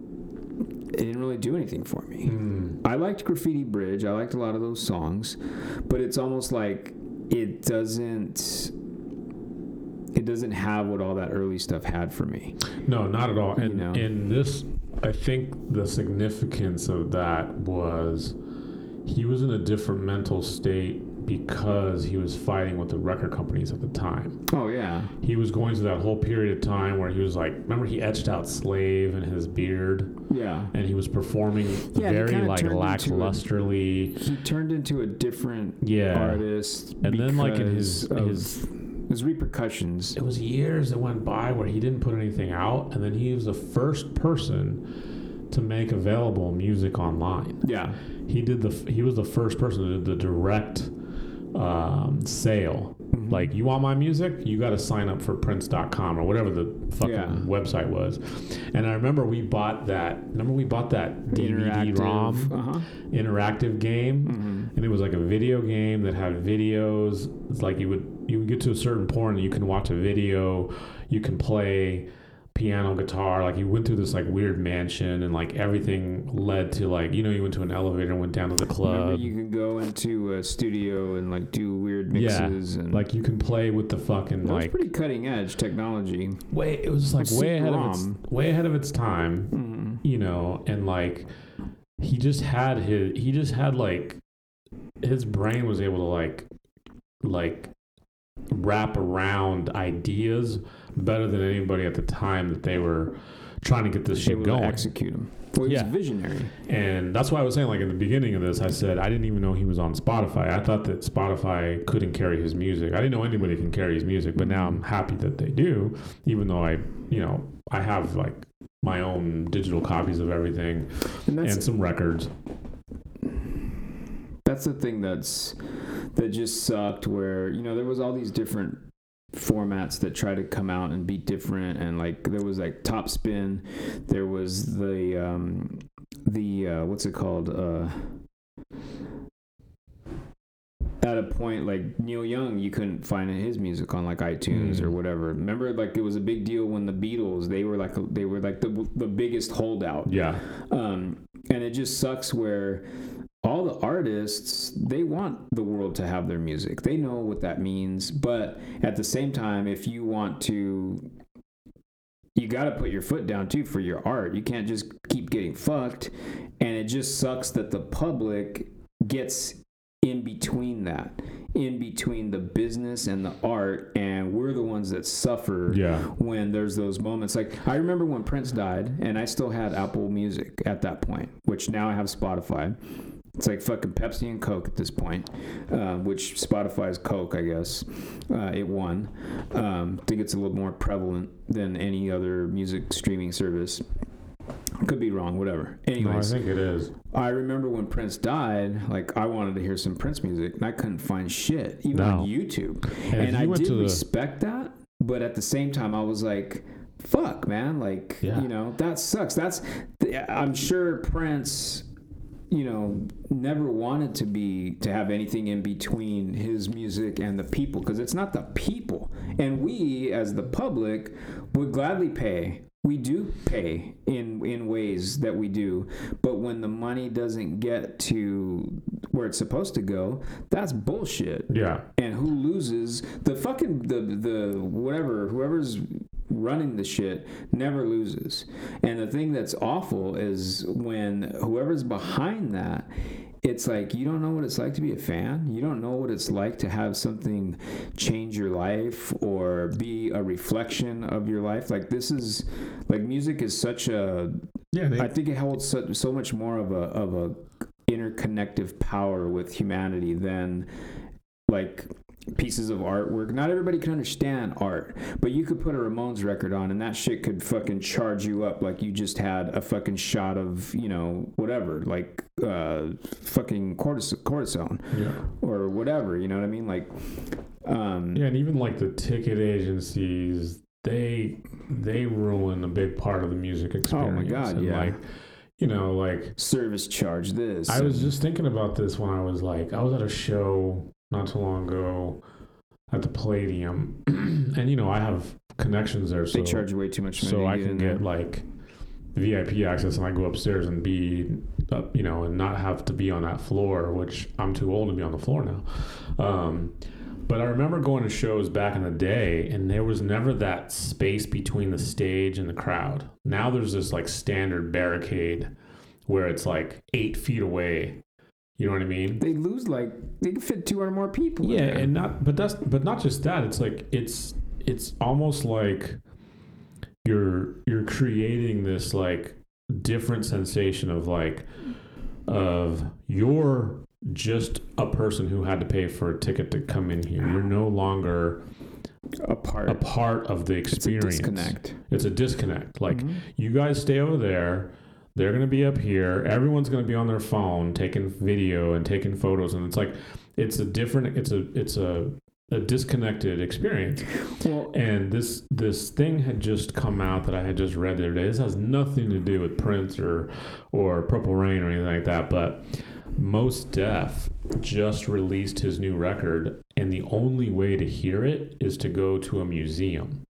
B: It didn't really do anything for me.
A: Mm.
B: I liked Graffiti Bridge. I liked a lot of those songs, but it's almost like it doesn't. It doesn't have what all that early stuff had for me.
A: No, not at all.
B: You
A: And
B: know.
A: in this, I think the significance of that was he was in a different mental state because he was fighting with the record companies at the time.
B: Oh yeah,
A: He was going through that whole period of time where he was like, remember he etched out slave in his beard
B: yeah.
A: and he was performing
B: Yeah,
A: very like
B: turned into a-
A: lacklusterly.
B: He turned into a different
A: Yeah.
B: artist.
A: And then, like, in his-
B: of
A: his-
B: his repercussions.
A: It was years that went by where he didn't put anything out, and then he was the first person to make available music online.
B: Yeah.
A: He did the he was the first person to do the direct um, sale.
B: Mhm.
A: Like, you want my music? You got to sign up for Prince.com or whatever the fucking
B: Yeah.
A: website was. And I remember we bought that. Remember we bought that DVD ROM
B: Uh-huh.
A: interactive game,
B: hmm
A: and it was like a video game that had videos. It's like you would you would get to a certain point and you can watch a video, you can play piano, guitar. Like you went through this like weird mansion, and like everything led to like you know you went to an elevator and went down to the
B: Remember,
A: club.
B: you could go into a studio and like do weird
A: Yeah,
B: mixes and
A: like you can play with the fucking
B: that was
A: like
B: pretty cutting edge technology.
A: way. It was like way ahead of its way ahead of its time.
B: hmm
A: you know, and like he just had his he just had like his brain was able to like like wrap around ideas better than anybody at the time that they were trying to get this shit going.
B: execute him. Well, he's
A: Yeah.
B: visionary.
A: And that's why I was saying, like in the beginning of this, I said I didn't even know he was on Spotify. I thought that Spotify couldn't carry his music. I didn't know anybody can carry his music, but now I'm happy that they do. Even though I, you know, I have like my own digital copies of everything
B: And
A: and some records.
B: that's the thing that's that just sucked where you know there was all these different formats that try to come out and be different and like there was like Topspin there was the um the uh what's it called uh at a point like Neil Young, you couldn't find his music on like iTunes
A: Mm.
B: or whatever. Remember, like it was a big deal when the Beatles they were like they were like the the biggest holdout.
A: Yeah,
B: um, and it just sucks where all the artists they want the world to have their music. They know what that means but at the same time if you want to you got to put your foot down too for your art. You can't just keep getting fucked. And it just sucks that the public gets in between that in between the business and the art and we're the ones that suffer
A: yeah,
B: when there's those moments. Like I remember when Prince died, and I still had Apple Music at that point, which now I have Spotify. It's like fucking Pepsi and Coke at this point, uh, which Spotify is Coke, I guess. Uh, it won. Um, I think it's a little more prevalent than any other music streaming service. Could be wrong, whatever.
A: no, I think it is.
B: I remember when Prince died, like I wanted to hear some Prince music, and I couldn't find shit, even
A: No.
B: on YouTube
A: And,
B: and I did
A: to the
B: respect that, but at the same time, I was like, "Fuck, man! Like,
A: Yeah.
B: you know, that sucks." That's, I'm sure Prince, you know, never wanted to be to have anything in between his music and the people, because it's not the people, and we as the public would gladly pay. We do pay in in ways that we do, but when the money doesn't get to where it's supposed to go, that's bullshit.
A: Yeah,
B: and who loses? The fucking the the whatever whoever's running the shit never loses. And the thing that's awful is when whoever's behind that it's like you don't know what it's like to be a fan you don't know what it's like to have something change your life or be a reflection of your life like this is like music is such a
A: yeah. They,
B: I think it holds so, so much more of a of a interconnective power with humanity than like pieces of artwork. Not everybody can understand art, but you could put a Ramones record on and that shit could fucking charge you up like you just had a fucking shot of, you know, whatever, like uh fucking cortis- cortisone
A: yeah.
B: or whatever, you know what I mean? Like um
A: Yeah, and even like the ticket agencies, they they ruin a big part of the music experience.
B: Oh my God,
A: And,
B: yeah.
A: Like, you know, like
B: service charge this.
A: I was just thinking about this when I was like, I was at a show not too long ago at the Palladium, <clears throat> and you know, I have connections there, so
B: they charge way too much money.
A: so I can get like VIP access, and I go upstairs and be, up, you know, and not have to be on that floor, which I'm too old to be on the floor now. Um, but I remember going to shows back in the day, and there was never that space between the stage and the crowd. Now there's this like standard barricade where it's like eight feet away. You know what I mean?
B: they lose like they can fit 200 more people. in
A: Yeah, and not but that's but not just that. It's like it's it's almost like you're you're creating this like different sensation of like of you're just a person who had to pay for a ticket to come in here. You're no longer
B: a part
A: a part of the
B: it's a
A: experience.
B: disconnect.
A: It's a disconnect. Like
B: Mhm.
A: you guys stay over there. They're going to be up here. Everyone's going to be on their phone taking video and taking photos and it's like it's a different it's a it's a a disconnected experience.
B: well,
A: And this this thing had just come out that I had just read the other day. This has nothing to do with Prince or or Purple Rain or anything like that, but Mos Def just released his new record, and the only way to hear it is to go to a museum.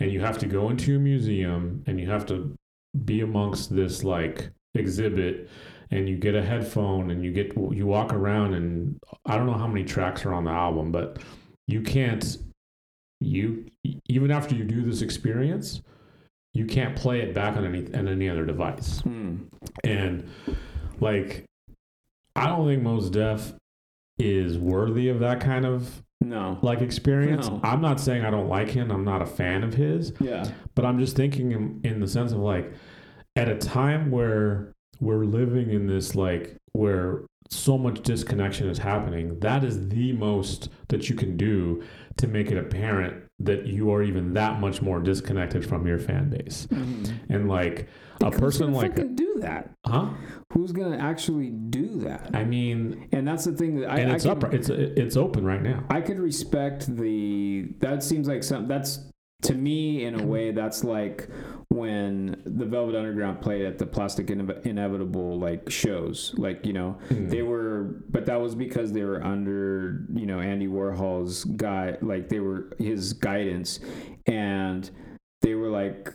A: And you have to go into a museum and you have to be amongst this like exhibit and you get a headphone and you get you walk around and I don't know how many tracks are on the album, but you can't you even after you do this experience, you can't play it back on any on any other device.
B: hmm.
A: And like I don't think Mos Def is worthy of that kind of
B: No.
A: like experience.
B: No.
A: I'm not saying I don't like him. I'm not a fan of his,
B: Yeah.
A: but I'm just thinking in, in the sense of like at a time where we're living in this like where so much disconnection is happening, that is the most that you can do to make it apparent that you are even that much more disconnected from your fan base. Mm-hmm. And like a person
B: Who's gonna
A: like
B: do that?
A: huh?
B: Who's gonna actually do that?
A: I mean,
B: And that's the thing that I,
A: and
B: I
A: it's up it's it's open right now.
B: I could respect the. That seems like some. That's to me in a way. That's like when the Velvet Underground played at the Plastic Ine- Inevitable like shows. Like you know
A: Hmm.
B: they were, but that was because they were under you know Andy Warhol's guy. Like they were his guidance, and they were like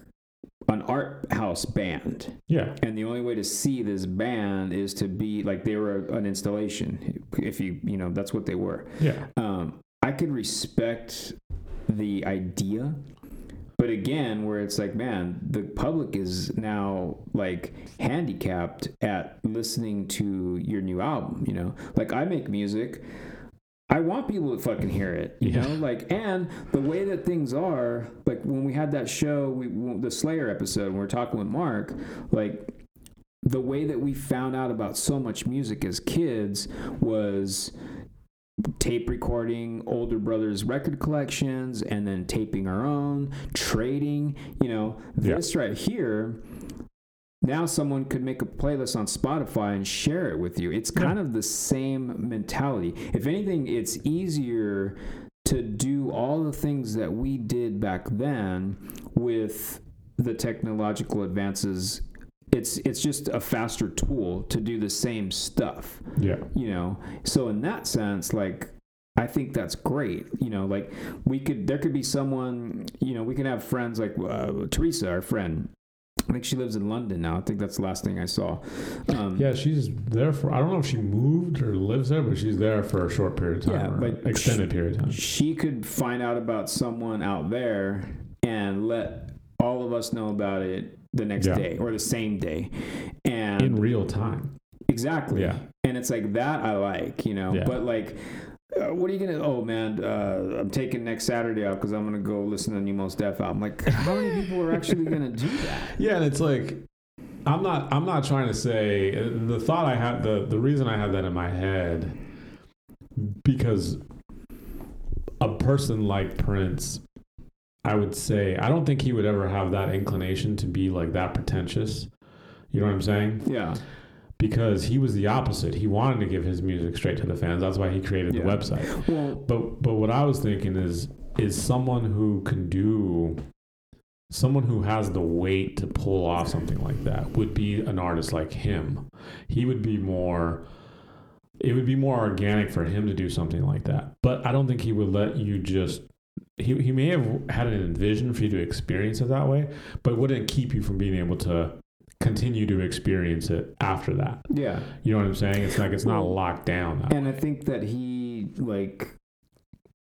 B: an art house band
A: Yeah.
B: and the only way to see this band is to be like they were an installation if you you know that's what they were
A: Yeah.
B: um i could respect the idea. But again where it's like man the public is now like handicapped at listening to your new album you know? Like i make music. I want people to fucking hear it, you
A: Yeah.
B: know, like, and the way that things are, like when we had that show, we the Slayer episode, when we're talking with Mark, like the way that we found out about so much music as kids was tape recording older brothers record collections and then taping our own trading you know
A: Yeah.
B: this right here now someone could make a playlist on spotify and share it with you it's
A: Yeah.
B: kind of the same mentality if anything it's easier to do all the things that we did back then with the technological advances it's it's just a faster tool to do the same stuff
A: Yeah.
B: you know so in that sense like i think that's great you know like we could there could be someone you know we can have friends like uh, teresa our friend i think she lives in london now i think that's the last thing i saw um,
A: Yeah, she's there for. I don't know if she moved or lives there, but she's there for a short period of time,
B: Yeah, but
A: extended period of time.
B: she could find out about someone out there and let all of us know about it the next
A: Yeah.
B: day or the same day and
A: in real time.
B: Exactly.
A: Yeah.
B: And it's like that I like, you know.
A: Yeah.
B: But like, uh, what are you gonna? Oh man, uh, I'm taking next Saturday off because I'm gonna go listen to new Mos Def album. Like, <laughs> how many people are actually gonna do that? <laughs>
A: Yeah, and it's like I'm not. I'm not trying to say the thought I had. The the reason I had that in my head because a person like Prince, I would say I don't think he would ever have that inclination to be like that pretentious. You know what I'm saying?
B: Yeah.
A: Because he was the opposite. He wanted to give his music straight to the fans. That's why he created
B: Yeah.
A: the website.
B: Well,
A: But but what I was thinking is is someone who can do someone who has the weight to pull off something like that would be an artist like him. He would be more it would be more organic for him to do something like that. But I don't think he would let you just he, he may have had an envision for you to experience it that way, but wouldn't keep you from being able to continue to experience it after that.
B: yeah.
A: You know what I'm saying? It's like it's not locked down.
B: And I think that he like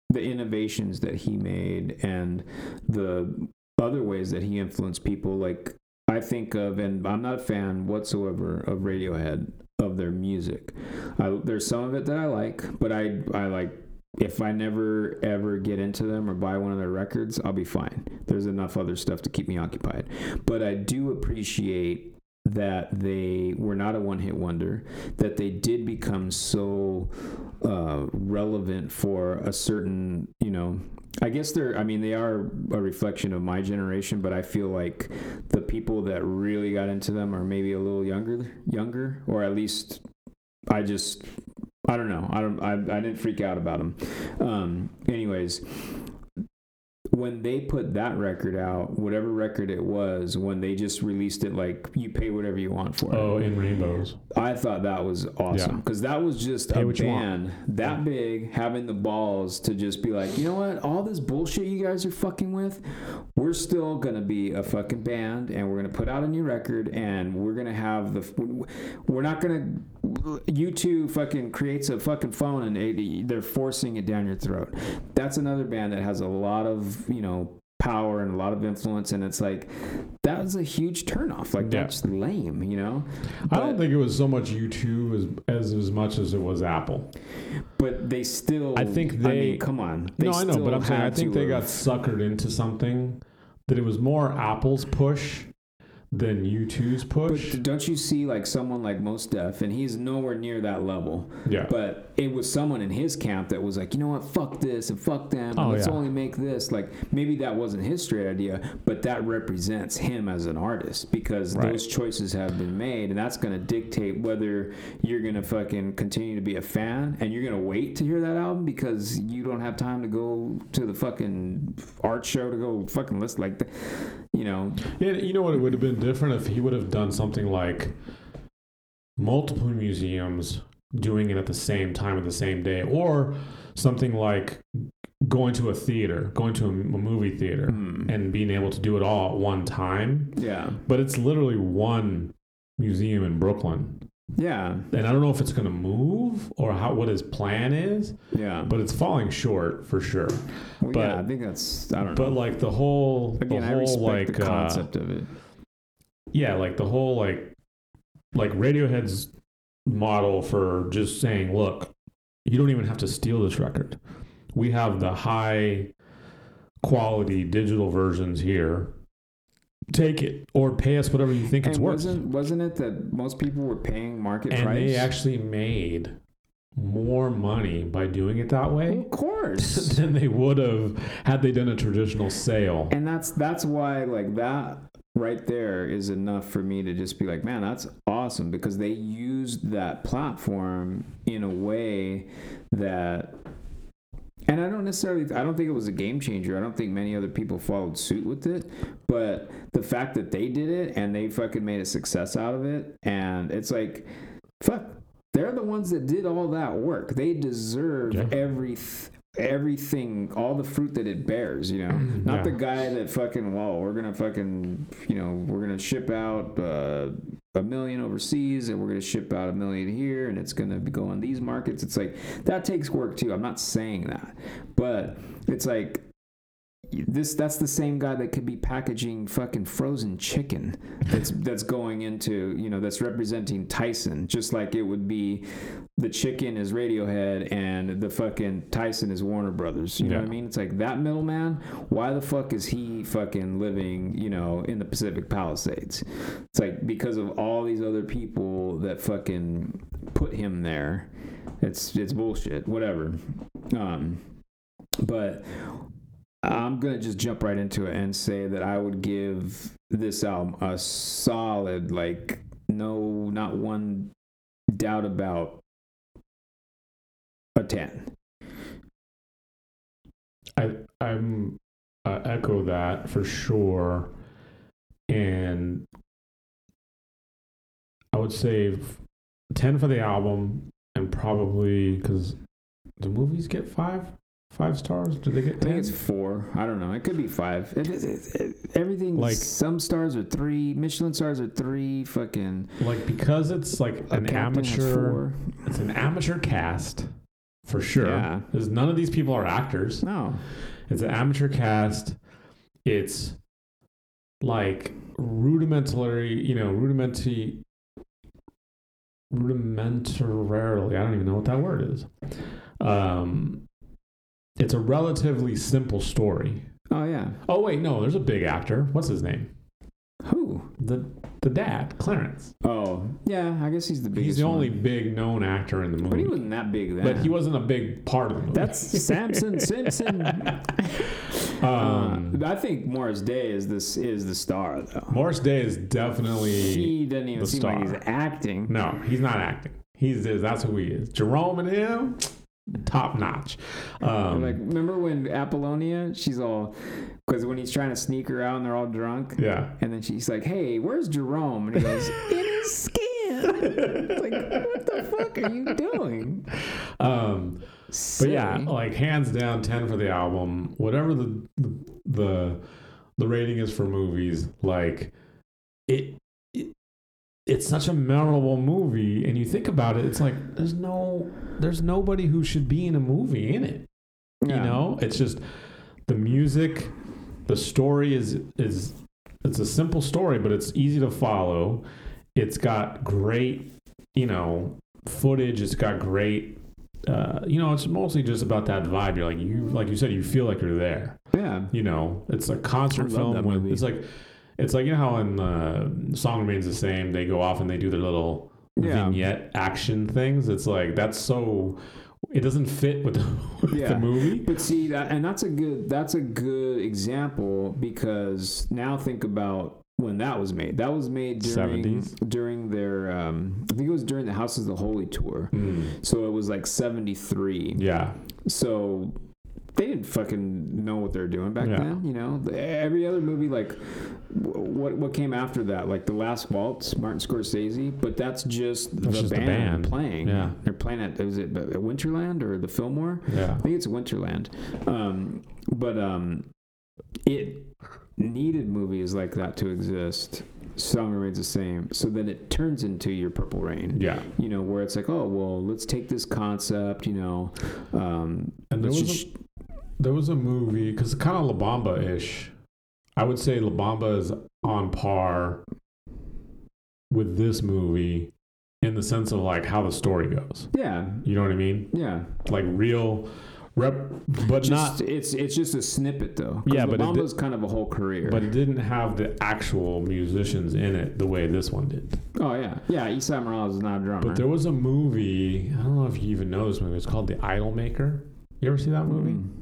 B: the innovations that he made and the other ways that he influenced people. Like I think of, and I'm not a fan whatsoever of Radiohead of their music. I, there's some of it that I like, but I I like. If I never ever get into them or buy one of their records, I'll be fine. There's enough other stuff to keep me occupied. But I do appreciate that they were not a one hit wonder, that they did become so uh, relevant for a certain, you know, I guess they're, I mean, they are a reflection of my generation, but I feel like the people that really got into them are maybe a little younger, younger, or at least I just, I don't know. I don't, I, I didn't freak out about them. Um, anyways, when they put that record out, whatever record it was, when they just released it, like you pay whatever you want for it.
A: oh, in rainbows.
B: I thought that was awesome
A: Yeah.
B: because that was just
A: Pay
B: a band that big having the balls to just be like, you know what, all this bullshit you guys are fucking with, we're still gonna be a fucking band and we're gonna put out a new record and we're gonna have the, we're not gonna, U2 fucking creates a fucking phone and it, they're forcing it down your throat. That's another band that has a lot of you know power and a lot of influence, and it's like that was a huge turnoff. Like
A: Yeah.
B: that's lame, you know.
A: I don't think it was so much U2 as as as much as it was Apple.
B: But they still.
A: I think
B: I
A: they-
B: mean, come on. They
A: no, I know, but I'm saying I think they uh, got
B: have-
A: suckered into something that it was more Apple's push than U2's push.
B: But don't you see like someone like Mos Def, and he's nowhere near that level.
A: yeah.
B: But it was someone in his camp that was like, you know what, fuck this and fuck them. and
A: Oh,
B: let's
A: yeah.
B: only make this. Like maybe that wasn't his straight idea, but that represents him as an artist because
A: Right.
B: those choices have been made, and that's going to dictate whether you're going to fucking continue to be a fan and you're going to wait to hear that album because you don't have time to go to the fucking art show to go fucking listen like, the, you know,
A: Yeah, you know what? It would have been different if he would have done something like multiple museums doing it at the same time at the same day, or something like going to a theater, going to a, movie theater,
B: hmm,
A: and being able to do it all at one time.
B: yeah,
A: But it's literally one museum in Brooklyn,
B: yeah,
A: and I don't know if it's going to move or how what his plan is,
B: yeah.
A: but it's falling short for sure.
B: Well,
A: but-
B: yeah, I think that's I don't
A: But
B: know.
A: But like the whole,
B: Again,
A: the
B: I
A: whole
B: respect
A: like
B: the
A: uh,
B: concept of it.
A: Yeah, like the whole like like Radiohead's model for just saying, look, you don't even have to steal this record. We have the high quality digital versions here. Take it or pay us whatever you think it's
B: And
A: worth.
B: wasn't wasn't it that most people were paying market
A: And
B: price?
A: they actually made more money by doing it that way
B: of course. <laughs>
A: than they would have had they done a traditional sale.
B: and that's that's why like that right there is enough for me to just be like, man, that's awesome because they used that platform in a way that and I don't necessarily I don't think it was a game changer. I don't think many other people followed suit with it, but the fact that they did it and they fucking made a success out of it and it's like fuck they're the ones that did all that work. They deserve
A: Yeah.
B: every everything, all the fruit that it bears, you know. Not
A: Yeah.
B: the guy that fucking, well, we're gonna fucking, you know, we're gonna ship out uh, a million overseas and we're gonna ship out a million here and it's gonna be go on these markets. It's like that takes work too. I'm not saying that, but it's like this that's the same guy that could be packaging fucking frozen chicken that's <laughs> that's going into you know that's representing Tyson just like it would be the chicken is Radiohead and the fucking Tyson is Warner Brothers you know what I mean? It's like that middleman why the fuck is he fucking living you know in the Pacific Palisades? It's like because of all these other people that fucking put him there it's it's bullshit whatever. Um but I'm gonna just jump right into it and say that I would give this album a solid, like, no, not one doubt about a ten.
A: I I'm echo that for sure, and I would say ten for the album, and probably because the movies get five five stars? Do they get
B: I think it's four. I don't know. It could be five. It, it, it, everything
A: Like-
B: some stars are three. Michelin stars are three. Fucking
A: Like because it's like an amateur, it's an amateur cast for sure.
B: Yeah.
A: Because none of these people are actors.
B: No.
A: It's an amateur cast. It's like rudimentary, you know, rudimentary, rudimentarily. I don't even know what that word is. Um, it's a relatively simple story.
B: Oh yeah.
A: Oh wait, no, there's a big actor. What's his name?
B: Who?
A: The the dad, Clarence.
B: Oh yeah. I guess he's the biggest.
A: He's the only
B: one.
A: big known actor in the movie.
B: But he wasn't that big then.
A: But he wasn't a big part of the movie.
B: That's <laughs> Samson Simpson. <laughs>
A: um,
B: uh, I think Morris Day is this is the star though.
A: Morris Day is definitely
B: He doesn't even
A: the
B: seem like he's acting.
A: No, he's not acting. He's this. that's who he is. Jerome and him, top notch. <laughs> Um,
B: like, remember when Apollonia? She's all because when he's trying to sneak her out and they're all drunk,
A: yeah.
B: and then she's like, "Hey, where's Jerome?" And he goes, <laughs> "In his skin." Like, what the fuck are you doing?
A: Um, but yeah, like hands down, ten for the album. Whatever the the the, the rating is for movies, like it. It's such a memorable movie, and you think about it, it's like there's no, there's nobody who should be in a movie in it.
B: Yeah.
A: You know, it's just the music the story is is it's a simple story, but it's easy to follow. It's got great, you know, footage. It's got great. Uh, you know, it's mostly just about that vibe. You're like you, like you said, you feel like you're there.
B: Yeah.
A: You know, it's a concert film. With, it's like, it's like you know how in uh, song remains the same. They go off and they do their little
B: Yeah.
A: vignette action things. It's like that's so. It doesn't fit with the, <laughs> with
B: Yeah.
A: the movie.
B: But see that, and that's a good that's a good example because now think about when that was made. That was made during
A: 70s?
B: during their um, I think it was during the House of the Holy tour.
A: Mm.
B: So it was like seventy three.
A: Yeah,
B: So they didn't fucking know what they were doing back
A: Yeah.
B: then. You know, every other movie like what what came after that, like the Last Waltz, Martin Scorsese. But that's just,
A: That's
B: the,
A: just the
B: band
A: band.
B: playing.
A: Yeah.
B: they're playing at is it at Winterland or the Fillmore?
A: yeah.
B: I think it's Winterland. Um, but um, it needed movies like that to exist. Song remains the same. So then it turns into your Purple Rain.
A: Yeah,
B: You know, where it's like, oh well, let's take this concept. You know, um,
A: and there was there was a movie because kind of La Bamba ish. I would say La Bamba is on par with this movie in the sense of like how the story goes.
B: yeah,
A: You know what I mean?
B: yeah.
A: Like real rep, but
B: Just,
A: not.
B: it's it's just a snippet though.
A: Yeah, but
B: La
A: did-
B: Bamba's kind of a whole career.
A: But it didn't have the actual musicians in it the way this one did.
B: oh yeah, yeah. Esai Morales is not a drummer.
A: But there was a movie. I don't know if you even know this movie. It's called The Idol Maker. You ever see that movie?
B: Mm.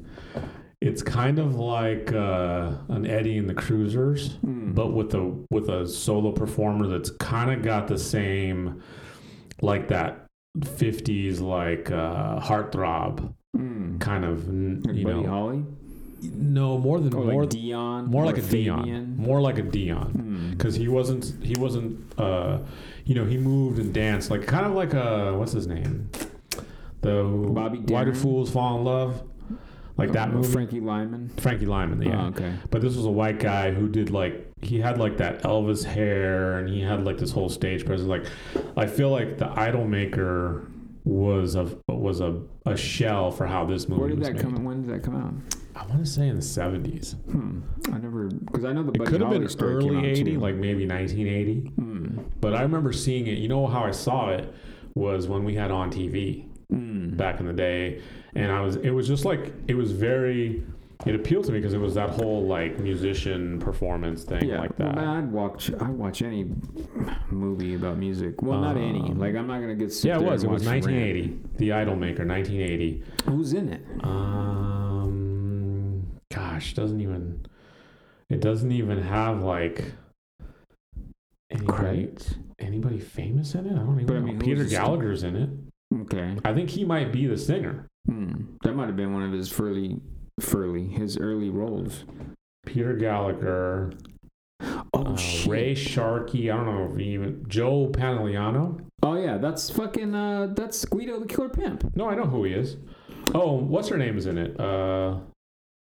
A: It's kind of like uh, an Eddie and the Cruisers,
B: Mm.
A: but with a with a solo performer that's kind of got the same, like that '50s like uh, heartthrob
B: Mm.
A: kind of. You
B: Buddy
A: know,
B: Holly
A: no more than
B: or
A: more
B: like Dion,
A: more like a Dion, more like a Dion.
B: Mm.
A: because he wasn't he wasn't uh you know he moved and danced like kind of like a what's his name the
B: Bobby
A: why do fools fall in love like that movie
B: Frankie Lymon.
A: Frankie Lymon yeah
B: Oh, okay.
A: but this was a white guy who did like he had like that Elvis hair and he had like this whole stage presence like I feel like the Idol Maker was a was a, a shell for how this movie
B: Where did
A: was
B: that
A: made.
B: come? When did that come out?
A: I want to say in the 70s
B: Hmm. I never because I know the
A: it
B: Buddy
A: could have been early 80 like maybe 1980
B: Hmm.
A: But I remember seeing it. You know how I saw it was when we had on TV
B: Hmm.
A: back in the day, and I was. It was just like it was very. It appealed to me because it was that whole like musician performance thing
B: Yeah,
A: like that.
B: man, I'd watch. I'd watch any movie about music. Well, not any.
A: Um,
B: Like I'm not gonna get. sit
A: yeah, it was. It was
B: watch Rant.
A: 1980. The Idol Maker, 1980.
B: Who's in it?
A: Um, gosh, doesn't even. It doesn't even have like. Anybody,
B: Great.
A: anybody famous in it? I don't even
B: But I
A: know.
B: mean,
A: Peter Gallagher's in it.
B: Okay.
A: I think he might be the singer.
B: Hmm. That might have been one of his early, early his early roles.
A: Peter Gallagher,
B: Oh
A: uh,
B: shit.
A: Ray Sharkey. I don't know if he even Joe Pantoliano.
B: Oh yeah, that's fucking. Uh, that's Guido the Killer Pimp.
A: No, I know who he is. Oh, what's her name is in it? Uh,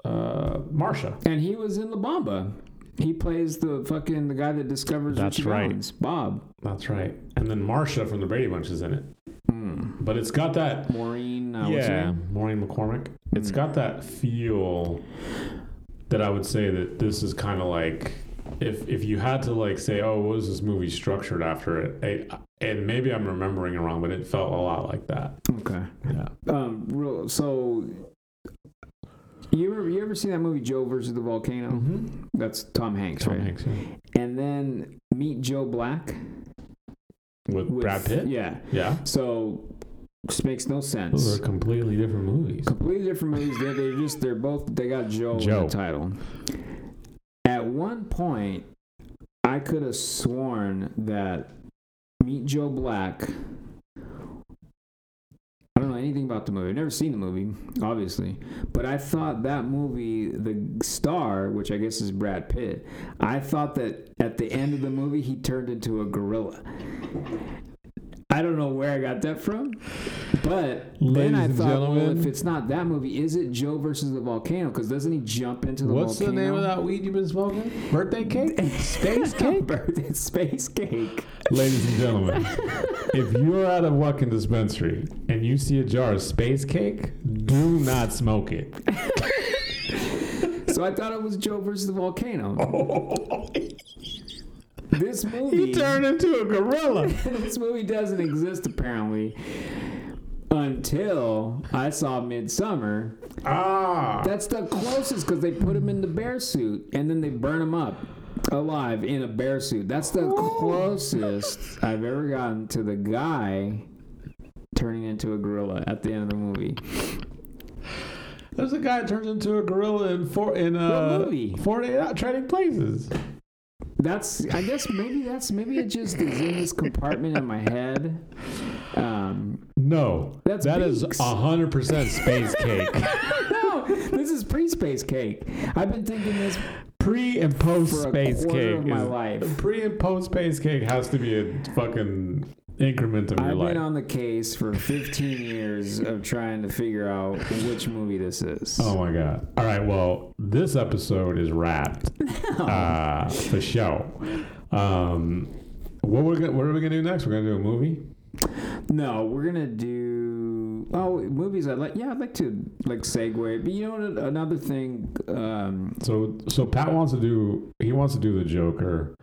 A: uh, Marsha.
B: And he was in La Bamba. He plays the fucking the guy that discovers
A: That's
B: Ritchie
A: right.
B: Valens, Bob.
A: That's right. And then Marsha from the Brady Bunch is in it.
B: Hmm.
A: But it's got that.
B: Maureen. Uh, what's
A: yeah,
B: name?
A: Maureen McCormick. It's
B: Mm.
A: got that feel that I would say that this is kind of like if if you had to like say, oh, what was this movie structured after it? I, and maybe I'm remembering it wrong, but it felt a lot like that.
B: Okay.
A: Yeah.
B: Um. Real, so. You ever you ever seen that movie Joe versus the volcano?
A: Mm-hmm.
B: That's Tom Hanks,
A: Tom
B: right?
A: Hanks yeah.
B: And then Meet Joe Black
A: with,
B: with
A: Brad Pitt.
B: Yeah.
A: Yeah,
B: So this makes no sense.
A: those are completely different movies.
B: Completely different movies. They're, they're just they're both they got Joe, in
A: Joe.
B: the title. At one point, I could have sworn that Meet Joe Black. Anything about the movie. I've never seen the movie, obviously, but I thought that movie, the star, which I guess is Brad Pitt, I thought that at the end of the movie he turned into a gorilla. I don't know where I got that from, but then I thought, well, if it's not that movie, is it Joe versus the volcano? Because doesn't he jump into the
A: What's
B: volcano?
A: the name of that weed you've been smoking? Birthday cake? <laughs> Space cake? <laughs>
B: Birthday space cake.
A: Ladies and gentlemen, if you're at a Watkins dispensary and you see a jar of space cake, do not smoke it. <laughs>
B: so I thought it was Joe versus the volcano. Oh, This <laughs> movie.
A: he turned into a gorilla. <laughs>
B: this movie doesn't exist apparently until I saw Midsommar.
A: ah.
B: That's the closest because they put him in the bear suit and then they burn him up alive in a bear suit. That's the closest I've ever gotten to the guy turning into a gorilla at the end of the movie.
A: There's a guy that turns into a gorilla in four in uh
B: movie?
A: 48 Trading Places.
B: That's I guess maybe that's maybe it just is in this compartment in my head. Um,
A: No,
B: That's
A: that is hundred percent space <laughs> cake.
B: no, this is pre-space cake. I've been thinking this
A: Pre and post space cake.
B: of my
A: is-
B: life.
A: Pre and post space cake has to be a fucking increment of your
B: I've
A: life.
B: been on the case for 15 <laughs> years of trying to figure out which movie this is.
A: Oh my god! All right, well, this episode is wrapped. <laughs> Uh, the show. Um, what we're gonna, what are we gonna do next? We're gonna do a movie.
B: No, we're gonna do oh movies. I'd like yeah, I'd like to like segue. But you know what? Another thing. Um,
A: So so Pat wants to do he wants to do the Joker.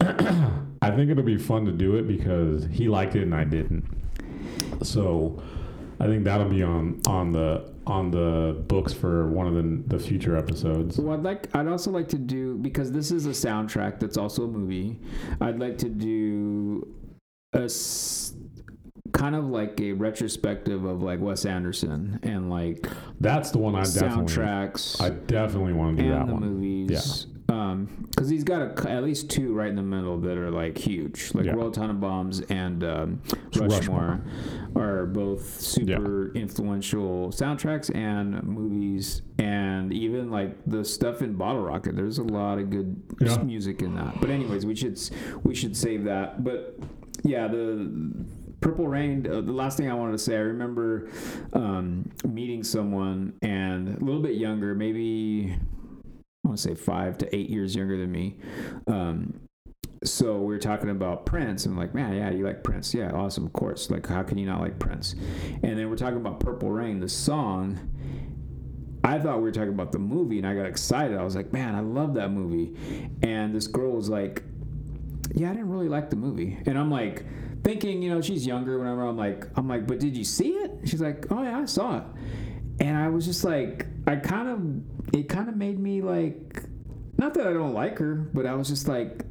A: I think it'll be fun to do it because he liked it and I didn't. So I think that'll be on on the on the books for one of the the future episodes.
B: well, I'd like. I'd also like to do because this is a soundtrack that's also a movie. I'd like to do a s- kind of like a retrospective of like Wes Anderson and like
A: That's the one I definitely
B: soundtracks.
A: I definitely want to do
B: and
A: that
B: the
A: one.
B: movies. Um, because he's got a, at least two right in the middle that are like huge, like
A: Yeah.
B: Royal Tenenbaums and um,
A: Rushmore.
B: Rushmore, are both super influential soundtracks and movies, and even like the stuff in Bottle Rocket. There's a lot of good
A: Yeah.
B: music in that. But anyways, we should we should save that. But yeah, the Purple Rain. Uh, the last thing I wanted to say, I remember um, meeting someone and a little bit younger, maybe I want to say five to eight years younger than me. Um, so we were talking about Prince, and I'm like, man, yeah, you like Prince? Yeah, awesome, of course. Like, how can you not like Prince? And then we're talking about Purple Rain, the song. I thought we were talking about the movie, and I got excited. I was like, man, I love that movie. And this girl was like, yeah, I didn't really like the movie. And I'm like, thinking, you know, she's younger. Whenever I'm like, I'm like, but did you see it? She's like, oh yeah, I saw it. And I was just like, I kind of, it kind of made me like, not that I don't like her, but I was just like,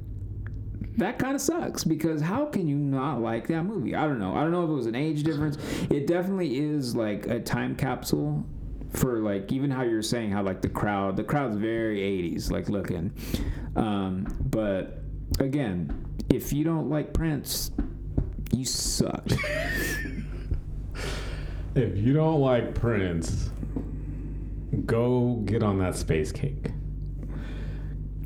B: that kind of sucks because how can you not like that movie? I don't know. I don't know if it was an age difference. It definitely is like a time capsule for like even how you're saying how like the crowd, the crowd's very 80s like looking. Um, but again, if you don't like Prince, you suck. <laughs>
A: If you don't like Prince, go get on that space cake.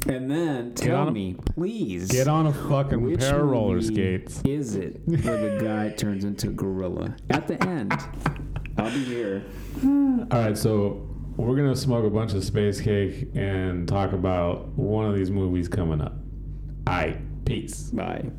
B: And then tell
A: a-
B: me, please,
A: Get on a fucking
B: which
A: pair of roller skates.
B: Is it where the guy <laughs> turns into a gorilla at the end? I'll be here.
A: All right, so we're gonna smoke a bunch of space cake and talk about one of these movies coming up. All right, peace.
B: Bye.